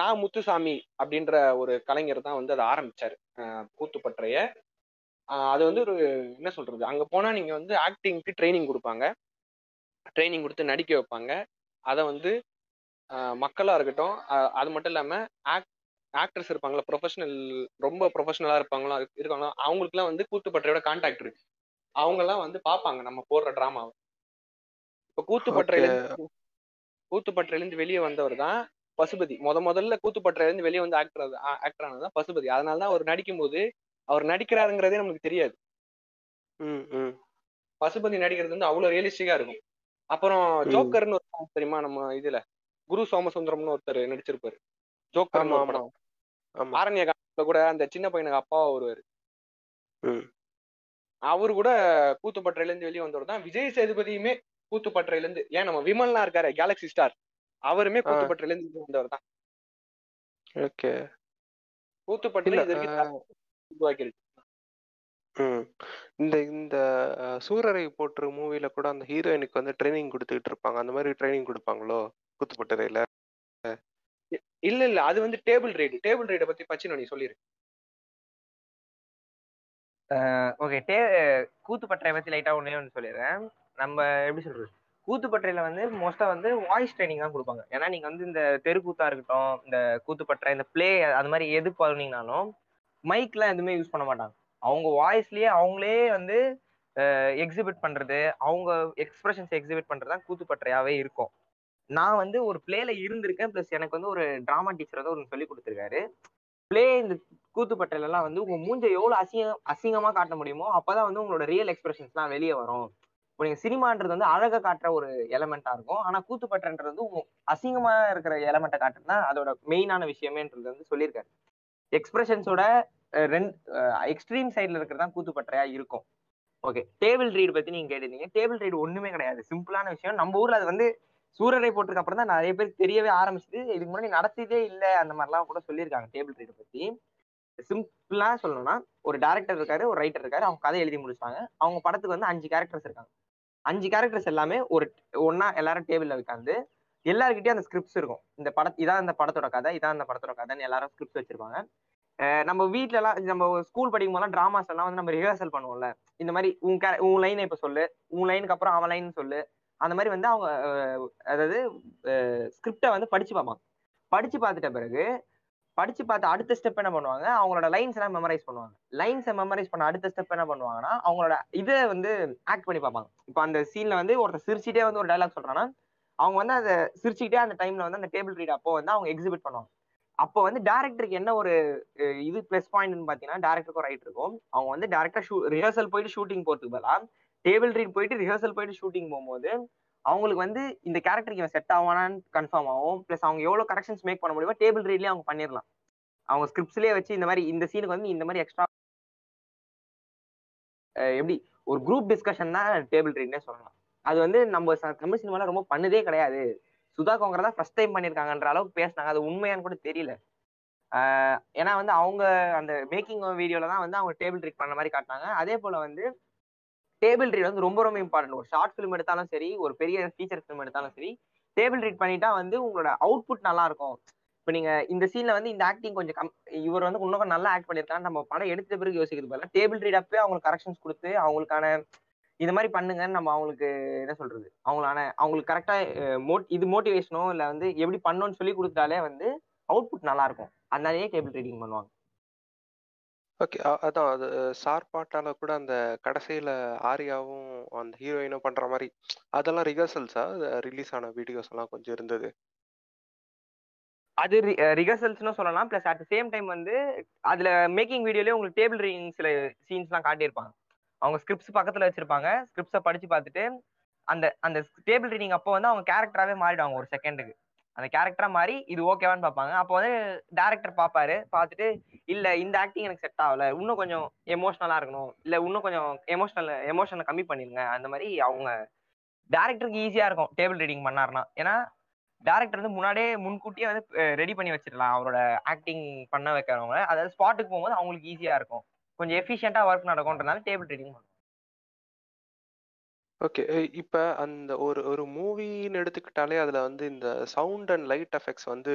B: நான் முத்துசாமி அப்படின்ற ஒரு கலைஞர் தான் வந்து அதை ஆரம்பிச்சாரு. கூத்துப்பற்றைய அது வந்து ஒரு என்ன சொல்றது? அங்க போனா நீங்க வந்து ஆக்டிங்க்கு ட்ரைனிங் கொடுப்பாங்க. ட்ரைனிங் கொடுத்து நடிக்க வைப்பாங்க. அதை வந்து மக்களா இருக்கட்டும் அது மட்டும் இல்லாம ஆக்ட் ஆக்டர்ஸ் இருப்பாங்களா ப்ரொஃபஷனல் ரொம்ப ப்ரொஃபஷனலா இருப்பாங்களா இருக்காங்களா அவங்களுக்குலாம் வந்து கூத்துப்பற்றையோட கான்டாக்ட் இருக்கு. அவங்க எல்லாம் வந்து பார்ப்பாங்க நம்ம போடுற டிராமாவை இப்ப கூத்துப்பற்றையில கூத்துப்பற்றையில இருந்து வெளியே வந்தவர் தான் பசுபதி. முத முதல்ல கூத்துப்பட்டுல இருந்து வெளியே வந்து ஆக்டர் ஆக்டர் ஆனதுதான் பசுபதி. அதனால தான் அவர் நடிக்கும் போது அவர் நடிக்கிறாருங்கிறதே நமக்கு தெரியாது. பசுபதி நடிக்கிறது வந்து அவ்வளவு ரியலிஸ்டிக்கா இருக்கும். அப்புறம். ஜோக்கர்னு ஒரு தெரியுமா? நம்ம இதுல குரு சோமசுந்தரம்னு ஒருத்தர் நடிச்சிருப்பாரு. ஜோக்கர் ஆரண்ய காலத்துல கூட அந்த சின்ன பையனுக்கு அப்பாவா வருவாரு. அவரு கூட கூத்துப்பட்டறையில இருந்து வெளியே வந்தவர் தான் விஜய் சேதுபதியுமே கூத்துப்பட்டறையில இருந்து ஏன் நம்ம விமல்லாம் இருக்காரு கேலக்ஸி ஸ்டார் அவருமே
A: ஆ.
B: கூத்துப்பட்டறையில இருந்து வெளிய வந்தவர் தான்.
A: ஓகே.
B: கூத்துப்பட்டறை உருவாக்கியிருக்கு
A: ம். இந்த இந்த அஹ், சூரரை போற்று மூவில கூட அந்த ஹீரோயினுக்கு வந்து ட்ரைனிங் கொடுத்துக்கிட்டு இருப்பாங்க. அந்த மாதிரி ட்ரைனிங் கொடுப்பாங்களோ? குத்துப்பட்டறையில?
B: இல்ல இல்ல. அது வந்து டேபிள் ரைடு. டேபிள் ரைட பத்தி பச்சினோ நீ சொல்லிரு.
C: ஓகே. டே கூத்துப்பட்டறை பத்தி லைட்டா ஒண்ணே ஒன்று சொல்லிடுறேன் நம்ம எப்படி சொல்றது? கூத்துப்பட்டறையில வந்து மோஸ்டா வந்து வாய்ஸ் ட்ரைனிங் தான் கொடுப்பாங்க. ஏன்னா நீங்க வந்து இந்த தெருக்கூத்தா இருக்கட்டும் இந்த கூத்துப்பட்டறை இந்த ப்ளே அது மாதிரி எது பண்ணீங்கனாலும் மைக்லாம் எதுவுமே யூஸ் பண்ண மாட்டாங்க. அவங்க வாய்ஸ்லயே அவங்களே வந்து எக்ஸிபிட் பண்றது அவங்க எக்ஸ்பிரஷன்ஸ் எக்ஸிபிட் பண்றது தான் கூத்துப்பட்டறையாவே இருக்கும். நான் வந்து ஒரு பிளேல இருந்திருக்கேன் ப்ளஸ் எனக்கு வந்து ஒரு டிராமா டீச்சர் வந்து ஒன்று சொல்லி கொடுத்துருக்காரு. பிளே இந்த கூத்துப்பட்டையிலலாம் வந்து உங்க மூஞ்ச எவ்வளவு அசிங்கம் அசிங்கமா காட்ட முடியுமோ அப்பதான் வந்து உங்களோட ரியல் எக்ஸ்பிரஷன்ஸ்லாம் வெளியே வரும். இப்போ நீங்க சினிமான்றது வந்து அழகை காட்டுற ஒரு எலமெண்டா இருக்கும். ஆனா கூத்துப்பட்டன்றது வந்து உங்க அசிங்கமா இருக்கிற எலமெண்ட்டை காட்டுறதுனா அதோட மெயினான விஷயமேன்றது வந்து சொல்லியிருக்காரு. எக்ஸ்பிரஷன்ஸோட ரெண்டு எக்ஸ்ட்ரீம் சைடில் இருக்கிறது தான் கூத்துப்பட்டறையா இருக்கும். ஓகே டேபிள் ரீடு பற்றி நீங்கள் கேட்டிருந்தீங்க. டேபிள் ரீடு ஒன்றுமே கிடையாது. சிம்பிளான விஷயம். நம்ம ஊரில் அது வந்து சூரரை போட்டிருக்க அப்புறம் தான் நிறைய பேர் தெரியவே ஆரம்பிச்சது. இதுக்கு முன்னாடி நடத்தியதே இல்லை அந்த மாதிரிலாம் கூட சொல்லியிருக்காங்க டேபிள் ரீடு பற்றி சிம்பிளா சொல்லணும்னா ஒரு டேரக்டர் இருக்காரு ஒரு ரைட்டர் இருக்காரு அவங்க கதை எழுதி முடிச்சாங்க அவங்க படத்துக்கு வந்து அஞ்சு கேரக்டர்ஸ் இருக்காங்க. அஞ்சு கேரக்டர்ஸ் எல்லாமே ஒரு ஒன்னா எல்லாரும் டேபிள்ல உட்காந்து எல்லாருக்கிட்டயும் அந்த ஸ்கிரிப்ட்ஸ் இருக்கும். இந்த பட இதான் இந்த படத்தோட கதை இதான் இந்த படத்தோட கதைன்னு எல்லாரும் ஸ்கிரிப்ட்ஸ் வச்சிருப்பாங்க. நம்ம வீட்லலாம் எல்லாம் நம்ம ஸ்கூல் படிக்கும் போதெல்லாம் டிராமாஸ் எல்லாம் வந்து நம்ம ரிஹர்சல் பண்ணுவோம்ல. இந்த மாதிரி உன் கே உன் லைனை இப்ப சொல்லு உன் லைனுக்கு அப்புறம் அவன் லைன் சொல்லு. அந்த மாதிரி வந்து அவங்க அதாவது ஸ்கிரிப்டை வந்து படிச்சு பார்ப்பாங்க. படிச்சு பார்த்துட்ட பிறகு படிச்சு பார்த்து அடுத்த ஸ்டெப் என்ன பண்ணுவாங்க? அவங்களோட லைன்ஸ் எல்லாம் மெமரைஸ் பண்ணுவாங்க. லைன்ஸை மெமரைஸ் பண்ண அடுத்த ஸ்டெப் என்ன பண்ணுவாங்கன்னா அவங்களோட இதை வந்து ஆக்ட் பண்ணி பார்ப்பாங்க. இப்போ அந்த சீன்ல வந்து ஒருத்தர் சிரிச்சிட்டே வந்து ஒரு டைலாக் சொல்றாங்கன்னா அவங்க வந்து அதை சிரிச்சுக்கிட்டே அந்த டைம்ல வந்து அந்த டேபிள் ரீட் அப்போ வந்து அவங்க எக்ஸிபிட் பண்ணுவாங்க. அப்போ வந்து டேரக்டருக்கு என்ன ஒரு இது ப்ளஸ் பாயிண்ட்னு பார்த்தீங்கன்னா டேரக்டருக்கும் ரைட் இருக்கும். அவங்க வந்து டேரக்டா ஷூ ரிஹர்சல் போயிட்டு ஷூட்டிங் போகிறதுக்கு பதிலாக டேபிள் ரீட் போயிட்டு ரிஹர்சல் போயிட்டு ஷூட்டிங் போகும்போது அவங்களுக்கு வந்து இந்த கேரக்டருக்கு இவன் செட் ஆவானான்னு கன்ஃபார்ம் ஆகும். ப்ளஸ் அவங்க எவ்வளோ கரெக்ஷன்ஸ் மேக் பண்ண முடியுமோ டேபிள் ரீட்லேயே அவங்க பண்ணிடலாம் அவங்க ஸ்கிரிப்ட்ஸ்லேயே வச்சு இந்த மாதிரி இந்த சீனுக்கு வந்து இந்த மாதிரி எக்ஸ்ட்ரா எப்படி? ஒரு குரூப் டிஸ்கஷன் தான் டேபிள் ரீட்னே சொல்லலாம். அது வந்து நம்ம தமிழ் சினிமால ரொம்ப பண்ணதே கிடையாது. சுதா கோங்கரா தான் ஃபர்ஸ்ட் டைம் பண்ணியிருக்காங்கன்ற அளவுக்கு பேசினாங்க. அது உண்மையான்னு கூட தெரியல. ஏன்னா வந்து அவங்க அந்த மேக்கிங் வீடியோல தான் வந்து அவங்க டேபிள் ரீட் பண்ண மாதிரி காட்டினாங்க. அதே போல வந்து டேபிள் ரீட் வந்து ரொம்ப ரொம்ப இம்பார்ட்டன்ட் ஒரு ஷார்ட் ஃபிலிம் எடுத்தாலும் சரி ஒரு பெரிய ஃபீச்சர் ஃபிலிம் எடுத்தாலும் சரி டேபிள் ரீட் பண்ணிட்டா வந்து உங்களோட அவுட்புட் நல்லா இருக்கும். இப்போ நீங்க இந்த சீன்ல வந்து இந்த ஆக்டிங் கொஞ்சம் கம் இவர் வந்து இன்னும் நல்லா ஆக்ட் பண்ணியிருக்காங்க நம்ம படம் எடுத்த பிறகு யோசிக்கிறது பதிலா டேபிள் ரீட் அப்பவே அவங்களுக்கு கரெக்ஷன்ஸ் கொடுத்து அவங்களுக்கான இந்த மாதிரி பண்ணுங்கன்னு நம்ம அவங்களுக்கு என்ன சொல்றது? அவங்களான அவங்களுக்கு கரெக்டா மோட் இது மோட்டிவேஷனோ இல்ல வந்து எப்படி பண்ணணும்னு சொல்லி கொடுத்தாலே வந்து அவுட்புட் நல்லா இருக்கும். அதனாலேயே டேபிள் ரீடிங் பண்ணுவாங்க.
A: ஓகே அதான் அது சார் பாட்டால கூட அந்த கடைசியில ஆரியாவும் அந்த ஹீரோயினும் பண்ற மாதிரி அதெல்லாம் ரிஹர்சல்ஸா ரிலீஸ் ஆன வீடியோஸ் எல்லாம் கொஞ்சம் இருந்தது.
C: அது ரிஹர்சல்ஸ்னு சொல்லலாம். ப்ளஸ் அட் சேம் டைம் வந்து அதுல மேக்கிங் வீடியோலயே உங்களுக்கு டேபிள் ரீடிங் சில சீன்ஸ்லாம் காட்டியிருப்பாங்க. அவங்க ஸ்கிரிப்ட்ஸ் பக்கத்துல வச்சிருப்பாங்க. ஸ்கிரிப்ட்ஸை படிச்சு பார்த்துட்டு அந்த அந்த டேபிள் ரீடிங் அப்போ வந்து அவங்க கேரக்டராகவே மாறிடுவாங்க ஒரு செகண்டுக்கு அந்த கேரக்டரா மாறி இது ஓகேவான்னு பார்ப்பாங்க. அப்போ வந்து டேரக்டர் பார்ப்பாரு. பார்த்துட்டு இல்ல இந்த ஆக்டிங் எனக்கு செட் ஆகல. இன்னும் கொஞ்சம் எமோஷனலா இருக்கணும். இல்ல இன்னும் கொஞ்சம் எமோஷனல் எமோஷனை கம்மி பண்ணிருங்க. அந்த மாதிரி அவங்க டேரக்டருக்கு ஈஸியா இருக்கும் டேபிள் ரீடிங் பண்ணாருன்னா. ஏன்னா டேரக்டர் வந்து முன்னாடியே முன்கூட்டியே வந்து ரெடி பண்ணி வச்சிடலாம் அவரோட ஆக்டிங் பண்ண வைக்கிறவங்க அதாவது ஸ்பாட்டுக்கு போகும்போது அவங்களுக்கு ஈஸியா இருக்கும். கொஞ்சம் எஃபிஷியண்டா ஒர்க் நடக்கும்ன்றனால டேபிள் ரீடிங் பண்ணுவோம்.
A: ஓகே இப்ப அந்த ஒரு ஒரு மூவின்னு எடுத்துக்கிட்டாலே அதுல வந்து இந்த சவுண்ட் அண்ட் லைட் எஃபெக்ட்ஸ் வந்து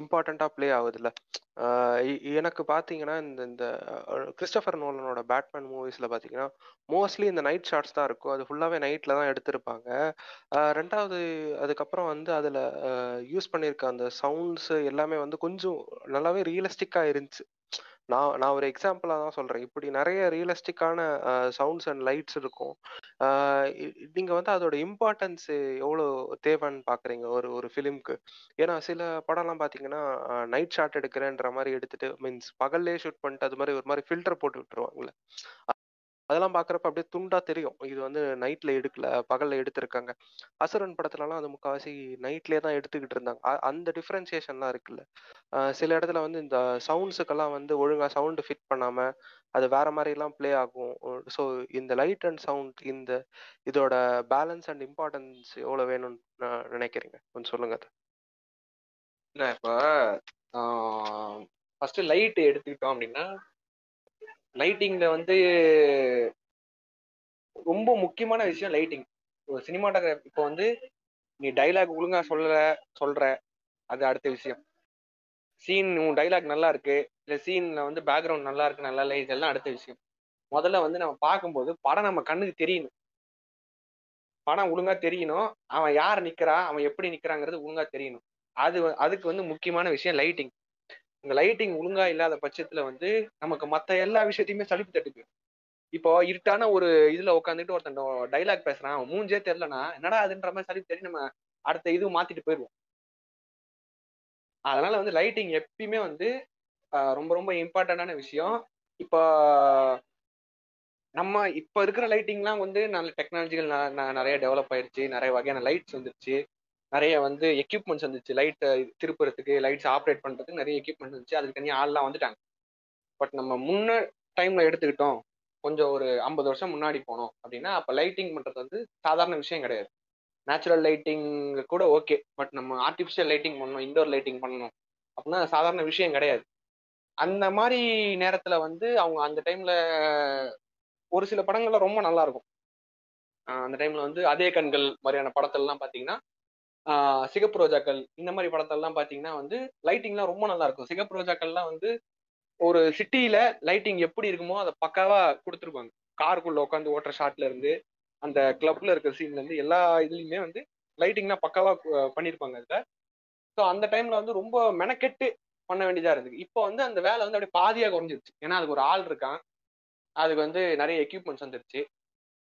A: இம்பார்ட்டண்டா ப்ளே ஆகுதுல்ல. எனக்கு பாத்தீங்கன்னா இந்த இந்த கிறிஸ்டபர் நோலனோட பேட்மேன் மூவிஸ்ல பாத்தீங்கன்னா மோஸ்ட்லி இந்த நைட் ஷாட்ஸ் தான் இருக்கும். அது ஃபுல்லாவே நைட்ல தான் எடுத்திருப்பாங்க. ரெண்டாவது அதுக்கப்புறம் வந்து அதுல யூஸ் பண்ணியிருக்க அந்த சவுண்ட்ஸ் எல்லாமே வந்து கொஞ்சம் நல்லாவே ரியலிஸ்டிக்கா இருந்துச்சு. நான் நான் ஒரு எக்ஸாம்பிளா தான் சொல்றேன். இப்படி நிறைய ரியலிஸ்டிக்கான சவுண்ட்ஸ் அண்ட் லைட்ஸ் இருக்கும். ஆஹ் நீங்க வந்து அதோட இம்பார்ட்டன்ஸ் எவ்வளோ தேவைன்னு பாக்குறீங்க ஒரு ஒரு ஃபிலிம்க்கு ஏன்னா சில படம்லாம் பாத்தீங்கன்னா நைட் ஷாட் எடுக்கிறேன்ற மாதிரி எடுத்துட்டு மீன்ஸ் பகல்லே ஷூட் பண்ணிட்டு அது மாதிரி ஒரு மாதிரி ஃபில்டர் போட்டு விட்டுருவாங்களே அதெல்லாம் பாக்குறப்ப அப்படியே துண்டா தெரியும். இது வந்து நைட்ல எடுக்கல பகல்ல எடுத்திருக்காங்க. அசுரன் படத்துலலாம் அது முக்காவாசி நைட்லயே தான் எடுத்துக்கிட்டு இருந்தாங்க. அந்த டிஃபரன்சியேஷன்லாம் இருக்குல்ல. சில இடத்துல வந்து இந்த சவுண்ட்ஸுக்கெல்லாம் வந்து ஒழுங்கா சவுண்ட் ஃபிட் பண்ணாம அது வேற மாதிரி எல்லாம் ப்ளே ஆகும் ஸோ இந்த லைட் அண்ட் சவுண்ட் இந்த இதோட பேலன்ஸ் அண்ட் இம்பார்ட்டன்ஸ் எவ்வளவு வேணும்னு நினைக்கிறீங்க? கொஞ்சம் சொல்லுங்க அது.
B: இல்லை இப்போ ஃபர்ஸ்ட் லைட் எடுத்துக்கிட்டோம் அப்படின்னா லைட்டிங்ல வந்து ரொம்ப முக்கியமான விஷயம் லைட்டிங் ஒரு சினிமாட்டோகிராஃபி இப்போ வந்து நீ டைலாக் ஒழுங்கா சொல்ல சொல்ற. அது அடுத்த விஷயம். சீன் உன் டைலாக் நல்லா இருக்கு. இல்லை சீன்ல வந்து பேக்ரவுண்ட் நல்லா இருக்கு நல்லா இல்லை இதெல்லாம் அடுத்த விஷயம். முதல்ல வந்து நம்ம பார்க்கும்போது படம் நம்ம கண்ணுக்கு தெரியணும். படம் ஒழுங்கா தெரியணும். அவன் யார் நிக்கிறா அவன் எப்படி நிக்கிறாங்கிறது ஒழுங்கா தெரியணும். அது அதுக்கு வந்து முக்கியமான விஷயம் லைட்டிங் இந்த லைட்டிங் ஒழுங்கா இல்லாத பட்சத்துல வந்து நமக்கு மத்த எல்லா விஷயத்தையுமே சளிப்பு தட்டுக்கு இப்போ இருட்டான ஒரு இதுல உட்காந்துட்டு ஒருத்தன் டைலாக் பேசுறான் அவன் மூஞ்சே தெரியலனா என்னடா அதுன்ற மாதிரி சலிப்பு தட்டி நம்ம அடுத்த இது மாத்திட்டு போயிடுவோம். அதனால வந்து லைட்டிங் எப்பயுமே வந்து ரொம்ப ரொம்ப இம்பார்ட்டண்டான விஷயம். இப்போ நம்ம இப்போ இருக்கிற லைட்டிங்லாம் வந்து நல்ல டெக்னாலஜிகள் நிறைய டெவலப் ஆயிருச்சு. நிறைய வகையான லைட்ஸ் வந்துருச்சு. நிறைய வந்து எக்யூப்மெண்ட்ஸ் வந்துச்சு. லைட்டை திருப்புறதுக்கு லைட்ஸ் ஆப்ரேட் பண்ணுறதுக்கு நிறைய எக்யூப்மெண்ட்ஸ் வந்துச்சு. அதுக்கு தனியாக ஆள்லாம் வந்துட்டாங்க. பட் நம்ம முன்ன டைமில் எடுத்துக்கிட்டோம். கொஞ்சம் ஒரு ஐம்பது வருஷம் முன்னாடி போனோம் அப்படின்னா அப்போ லைட்டிங் பண்ணுறது வந்து சாதாரண விஷயம் கிடையாது. நேச்சுரல் லைட்டிங் கூட ஓகே பட் நம்ம ஆர்டிஃபிஷியல் லைட்டிங் பண்ணணும் இண்டோர் லைட்டிங் பண்ணணும் அப்படின்னா சாதாரண விஷயம் கிடையாது. அந்த மாதிரி நேரத்தில் வந்து அவங்க அந்த டைமில் ஒரு சில படங்கள்ல ரொம்ப நல்லா இருக்கும். அந்த டைம்ல வந்து அதே கண்கள் மாதிரியான படத்தெல்லாம் பார்த்தீங்கன்னா சிகப்பு ரோஜாக்கள் இந்த மாதிரி படத்தெல்லாம் பாத்தீங்கன்னா வந்து லைட்டிங்லாம் ரொம்ப நல்லா இருக்கும் சிகப்பு ரோஜாக்கள்லாம் வந்து ஒரு சிட்டியில லைட்டிங் எப்படி இருக்குமோ அதை பக்காவா கொடுத்துருப்பாங்க. காருக்குள்ள உட்காந்து ஓட்டுற ஷாட்ல இருந்து அந்த கிளப்ல இருக்கிற சீன்ல இருந்து எல்லா இதுலயுமே வந்து லைட்டிங்லாம் பக்காவா பண்ணியிருப்பாங்க அதுல. ஸோ அந்த டைம்ல வந்து ரொம்ப மெனக்கெட்டு பண்ண வேண்டியதா இருந்தது. இப்போ வந்து அந்த வேலை வந்து அப்படியே பாதியா குறைஞ்சிருச்சு. ஏன்னா அதுக்கு ஒரு ஆள் இருக்கான். அதுக்கு வந்து நிறைய எக்யூப்மெண்ட்ஸ் வந்துருச்சு.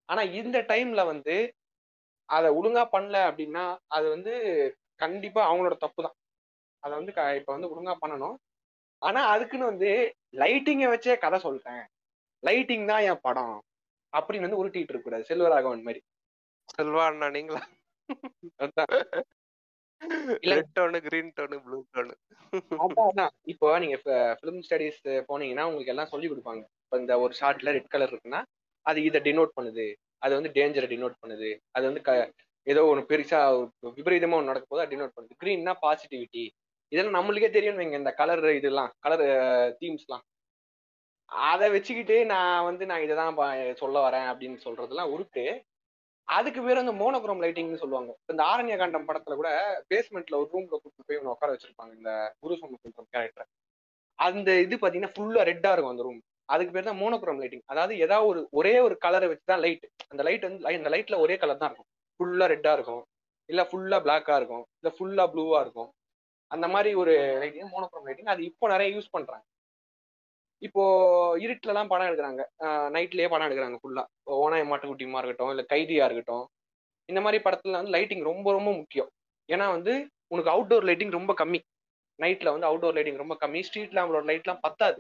B: ஆனா இந்த டைம்ல வந்து அதை ஒழுங்கா பண்ணல அப்படின்னா அது வந்து கண்டிப்பா அவங்களோட தப்பு தான் அதை வந்து இப்ப வந்து ஒழுங்கா பண்ணணும். ஆனா அதுக்குன்னு வந்து லைட்டிங்கை வச்சே கதை சொல்லிட்டேன். லைட்டிங் தான் என் படம் அப்படின்னு வந்து உருட்டிட்டு இருக்க கூடாது செல்வராகவன் மாதிரி.
A: செல்வா அண்ணா நீங்களா. Red tone green tone blue tone
B: அதான். இப்போ நீங்க ஃபிலிம் ஸ்டடிஸ் போனீங்கன்னா உங்களுக்கு எல்லாம் சொல்லி கொடுப்பாங்க. இப்போ இந்த ஒரு ஷார்ட்ல ரெட் கலர் இருக்குன்னா அது இதை டினோட் பண்ணுது. அது வந்து டேஞ்சரை டினோட் பண்ணுது. அது வந்து க ஏதோ ஒன்று பெருசா ஒரு விபரீதமா ஒன்று நடக்கும் போது டினோட் பண்ணுது. க்ரீன்னா பாசிட்டிவிட்டி இதெல்லாம் நம்மளுக்கே தெரியும் வைங்க இந்த கலர் இதெல்லாம் கலர் தீம்ஸ்லாம் அதை வச்சுக்கிட்டு நான் வந்து நான் இதை தான் சொல்ல வரேன் அப்படின்னு சொல்றதெல்லாம் உருட்டு. அதுக்கு பேர் அந்த மோனோக்ரோம் லைட்டிங்னு சொல்லுவாங்க. இந்த ஆரண்ய காண்டம் படத்துல கூட பேஸ்மெண்ட்ல ஒரு ரூம்ல கூப்பிட்டு போய் இவனை உட்கார வச்சிருப்பாங்க இந்த குரு சோமசுந்தரம் கேரக்டர் அந்த இது பாத்தீங்கன்னா ஃபுல்லா ரெட்டா இருக்கும் அந்த ரூம் அதுக்கு பேர் தான் மோனோக்ரோம் லைட்டிங் அதாவது ஏதாவது ஒரு ஒரே ஒரு கலரை வச்சு தான் லைட் அந்த லைட் வந்து அந்த லைட்ல ஒரே கலர் தான் இருக்கும். ஃபுல்லா ரெட்டா இருக்கும். இல்ல ஃபுல்லா பிளாக்கா இருக்கும். இல்ல ஃபுல்லா ப்ளூவா இருக்கும். அந்த மாதிரி ஒரு லைட்டிங் மோனோக்ரோம் லைட்டிங் அது இப்போ நிறைய யூஸ் பண்றாங்க. இப்போ இருட்டுல எல்லாம் படம் எடுக்கிறாங்க. நைட்லயே படம் எடுக்கிறாங்க ஃபுல்லா ஓனாய மாட்டுக்குட்டியுமா இருக்கட்டும் இல்ல கைதியா இருக்கட்டும். இந்த மாதிரி படத்துல வந்து லைட்டிங் ரொம்ப ரொம்ப முக்கியம். ஏன்னா வந்து உனக்கு அவுட்டோர் லைட்டிங் ரொம்ப கம்மி. நைட்ல வந்து அவுட்டோர் லைட்டிங் ரொம்ப கம்மி. ஸ்ட்ரீட் லேம்போட லைட்லாம் பத்தாது.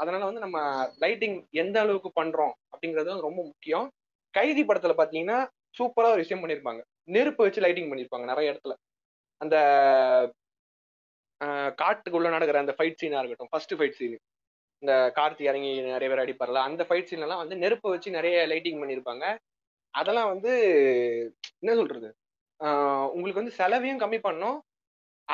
B: அதனால வந்து நம்ம லைட்டிங் எந்த அளவுக்கு பண்றோம் அப்படிங்கிறது ரொம்ப முக்கியம். கைதி படத்துல பாத்தீங்கன்னா சூப்பரா ஒரு விஷயம் பண்ணியிருப்பாங்க நெருப்பு வச்சு லைட்டிங் பண்ணியிருப்பாங்க நிறைய இடத்துல. அந்த காட்டுக்குள்ள நடக்கிற அந்த ஃபைட் சீனா இருக்கட்டும் ஃபர்ஸ்ட் ஃபைட் சீன் இந்த கார்த்தி இறங்கி நிறைய பேர் அடிப்பார்ல அந்த ஃபைட் சீன் எல்லாம் வந்து நெருப்பை வச்சு நிறைய லைட்டிங் பண்ணியிருப்பாங்க அதெல்லாம் வந்து என்ன சொல்றது? உங்களுக்கு வந்து செலவையும் கம்மி பண்ணும்.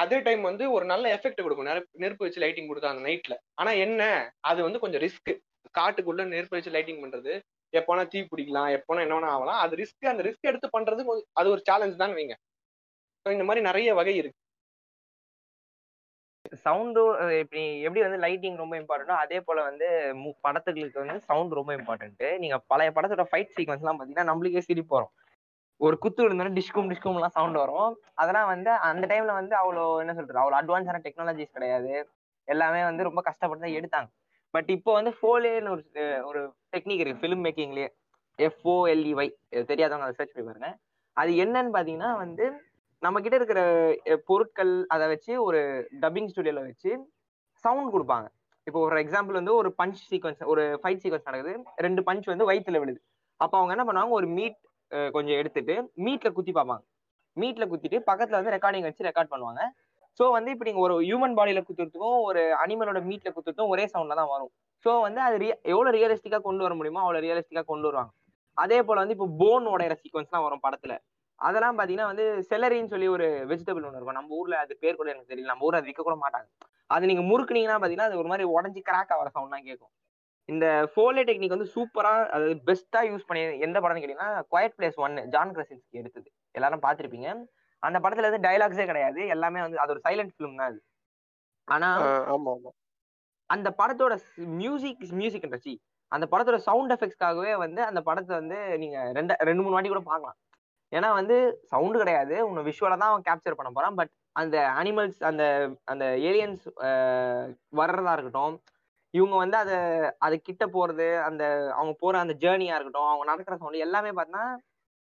B: அதே டைம் வந்து ஒரு நல்ல எஃபெக்ட் கொடுக்கும். நெருப்பு நெருப்பு வச்சு லைட்டிங் கொடுத்தாங்க நைட்ல ஆனா என்ன? அது வந்து கொஞ்சம் ரிஸ்க் காட்டுக்குள்ள நெருப்பு வச்சு லைட்டிங் பண்றது. எப்போனா தீ பிடிக்கலாம் எப்போனா என்ன வேணா ஆகலாம். அது ரிஸ்க் அந்த ரிஸ்க் எடுத்து பண்றது அது ஒரு சேலஞ்ச் தான் வைங்க. ஸோ இந்த மாதிரி நிறைய வகை இருக்கு.
C: சவுண்டும் இப்படி எப்படி வந்து லைட்டிங் ரொம்ப இம்பார்ட்டன்டோ அதே போல வந்து படத்துகளுக்கு வந்து சவுண்ட் ரொம்ப இம்பார்ட்டன்ட் நீங்க பழைய படத்தோட ஃபைட் சீக்வன்ஸ் எல்லாம் பாத்தீங்கன்னா நம்மளுக்கே சிரிப்போம் ஒரு குத்து விழுந்தோட டிஸ்கும் டிஸ்கும் எல்லாம் சவுண்ட் வரும். அதெல்லாம் வந்து அந்த டைம்ல வந்து அவ்வளோ என்ன சொல்றது அவ்வளோ அட்வான்ஸான டெக்னாலஜிஸ் கிடையாது. எல்லாமே வந்து ரொம்ப கஷ்டப்பட்டு தான் எடுத்தாங்க. பட் இப்போ வந்து ஃபோலேன்னு ஒரு ஒரு டெக்னிக் இருக்கு ஃபிலிம் மேக்கிங்லயே எஃப்ஓஎல்இஒய் தெரியாதவங்க அதை சர்ச் பண்ணி பாருங்க. அது என்னன்னு பாத்தீங்கன்னா வந்து நம்ம கிட்ட இருக்கிற பொருட்கள் அதை வச்சு ஒரு டப்பிங் ஸ்டுடியோல வச்சு சவுண்ட் கொடுப்பாங்க. இப்போ ஒரு எக்ஸாம்பிள் வந்து ஒரு பஞ்ச் சீக்வன்ஸ் ஒரு ஃபைட் சீக்வன்ஸ் நடக்குது. ரெண்டு பஞ்ச் வந்து வயிற்றுல விழுது. அப்போ அவங்க என்ன பண்ணுவாங்க ஒரு மீட் கொஞ்சம் எடுத்துட்டு மீட்ல குத்தி பார்ப்பாங்க. மீட்ல குத்திட்டு பக்கத்துல வந்து ரெக்கார்டிங் வச்சு ரெக்கார்ட் பண்ணுவாங்க. ஸோ வந்து இப்போ நீங்க ஒரு ஹியூமன் பாடியில குத்துறதுக்கும் ஒரு அனிமலோட மீட்ல குத்துறதுக்கும் ஒரே சவுண்ட்ல தான் வரும். ஸோ வந்து அது ரிய- எவ்வளவு ரியலிஸ்டிக்கா கொண்டு வர முடியுமோ அவ்வளவு ரியலிஸ்டிக்கா கொண்டு வருவாங்க. அதே போல வந்து இப்போ போன் உடையிற சீக்வன்ஸ்லாம் வரும் படத்துல. அதெல்லாம் பாத்தீங்கன்னா வந்து செலரின்னு சொல்லி ஒரு வெஜிடபிள் ஒன்று இருக்கும். நம்ம ஊர்ல அது பேர் கூட எனக்கு தெரியல. நம்ம ஊர்ல அது விற்க கூட மாட்டாங்க. அது நீங்க முறுக்குனீங்கன்னா பாத்தீங்கன்னா அது ஒரு மாதிரி உடஞ்சி கிராக் ஆகிற சவுண்ட் தான் கேட்கும். இந்த ஃபோலே டெக்னிக் வந்து சூப்பரா அதாவது பெஸ்டா யூஸ் பண்ணி எந்த படம்னு கேட்டீங்கன்னா குவைட் பிளேஸ் ஒன்னு ஜான் கிரசின்ஸ்கி எடுத்தது. எல்லாரும் பார்த்திருப்பீங்க. அந்த படத்துல வந்து டைலாக்ஸே கிடையாது. எல்லாமே வந்து அது ஒரு சைலண்ட் ஃபிலிம் தான் அது. ஆனா அந்த படத்தோட மியூசிக் மியூசிக் இண்டஸ்ட்ரி அந்த படத்தோட சவுண்ட் எஃபெக்ட்ஸ்க்காகவே வந்து அந்த படத்தை வந்து நீங்க ரெண்டு ரெண்டு மூணு வாட்டி கூட பார்க்கலாம். ஏன்னா வந்து சவுண்டு கிடையாது. உன்னை விஷுவலா தான் அவன் கேப்சர் பண்ண போறான். பட் அந்த அனிமல்ஸ் அந்த அந்த ஏலியன்ஸ் வர்றதா இருக்கட்டும் இவங்க வந்து அதை அது கிட்ட போறது அந்த அவங்க போற அந்த ஜேர்னியா இருக்கட்டும் அவங்க நடக்கிற சவுண்ட் எல்லாமே பார்த்தீங்கன்னா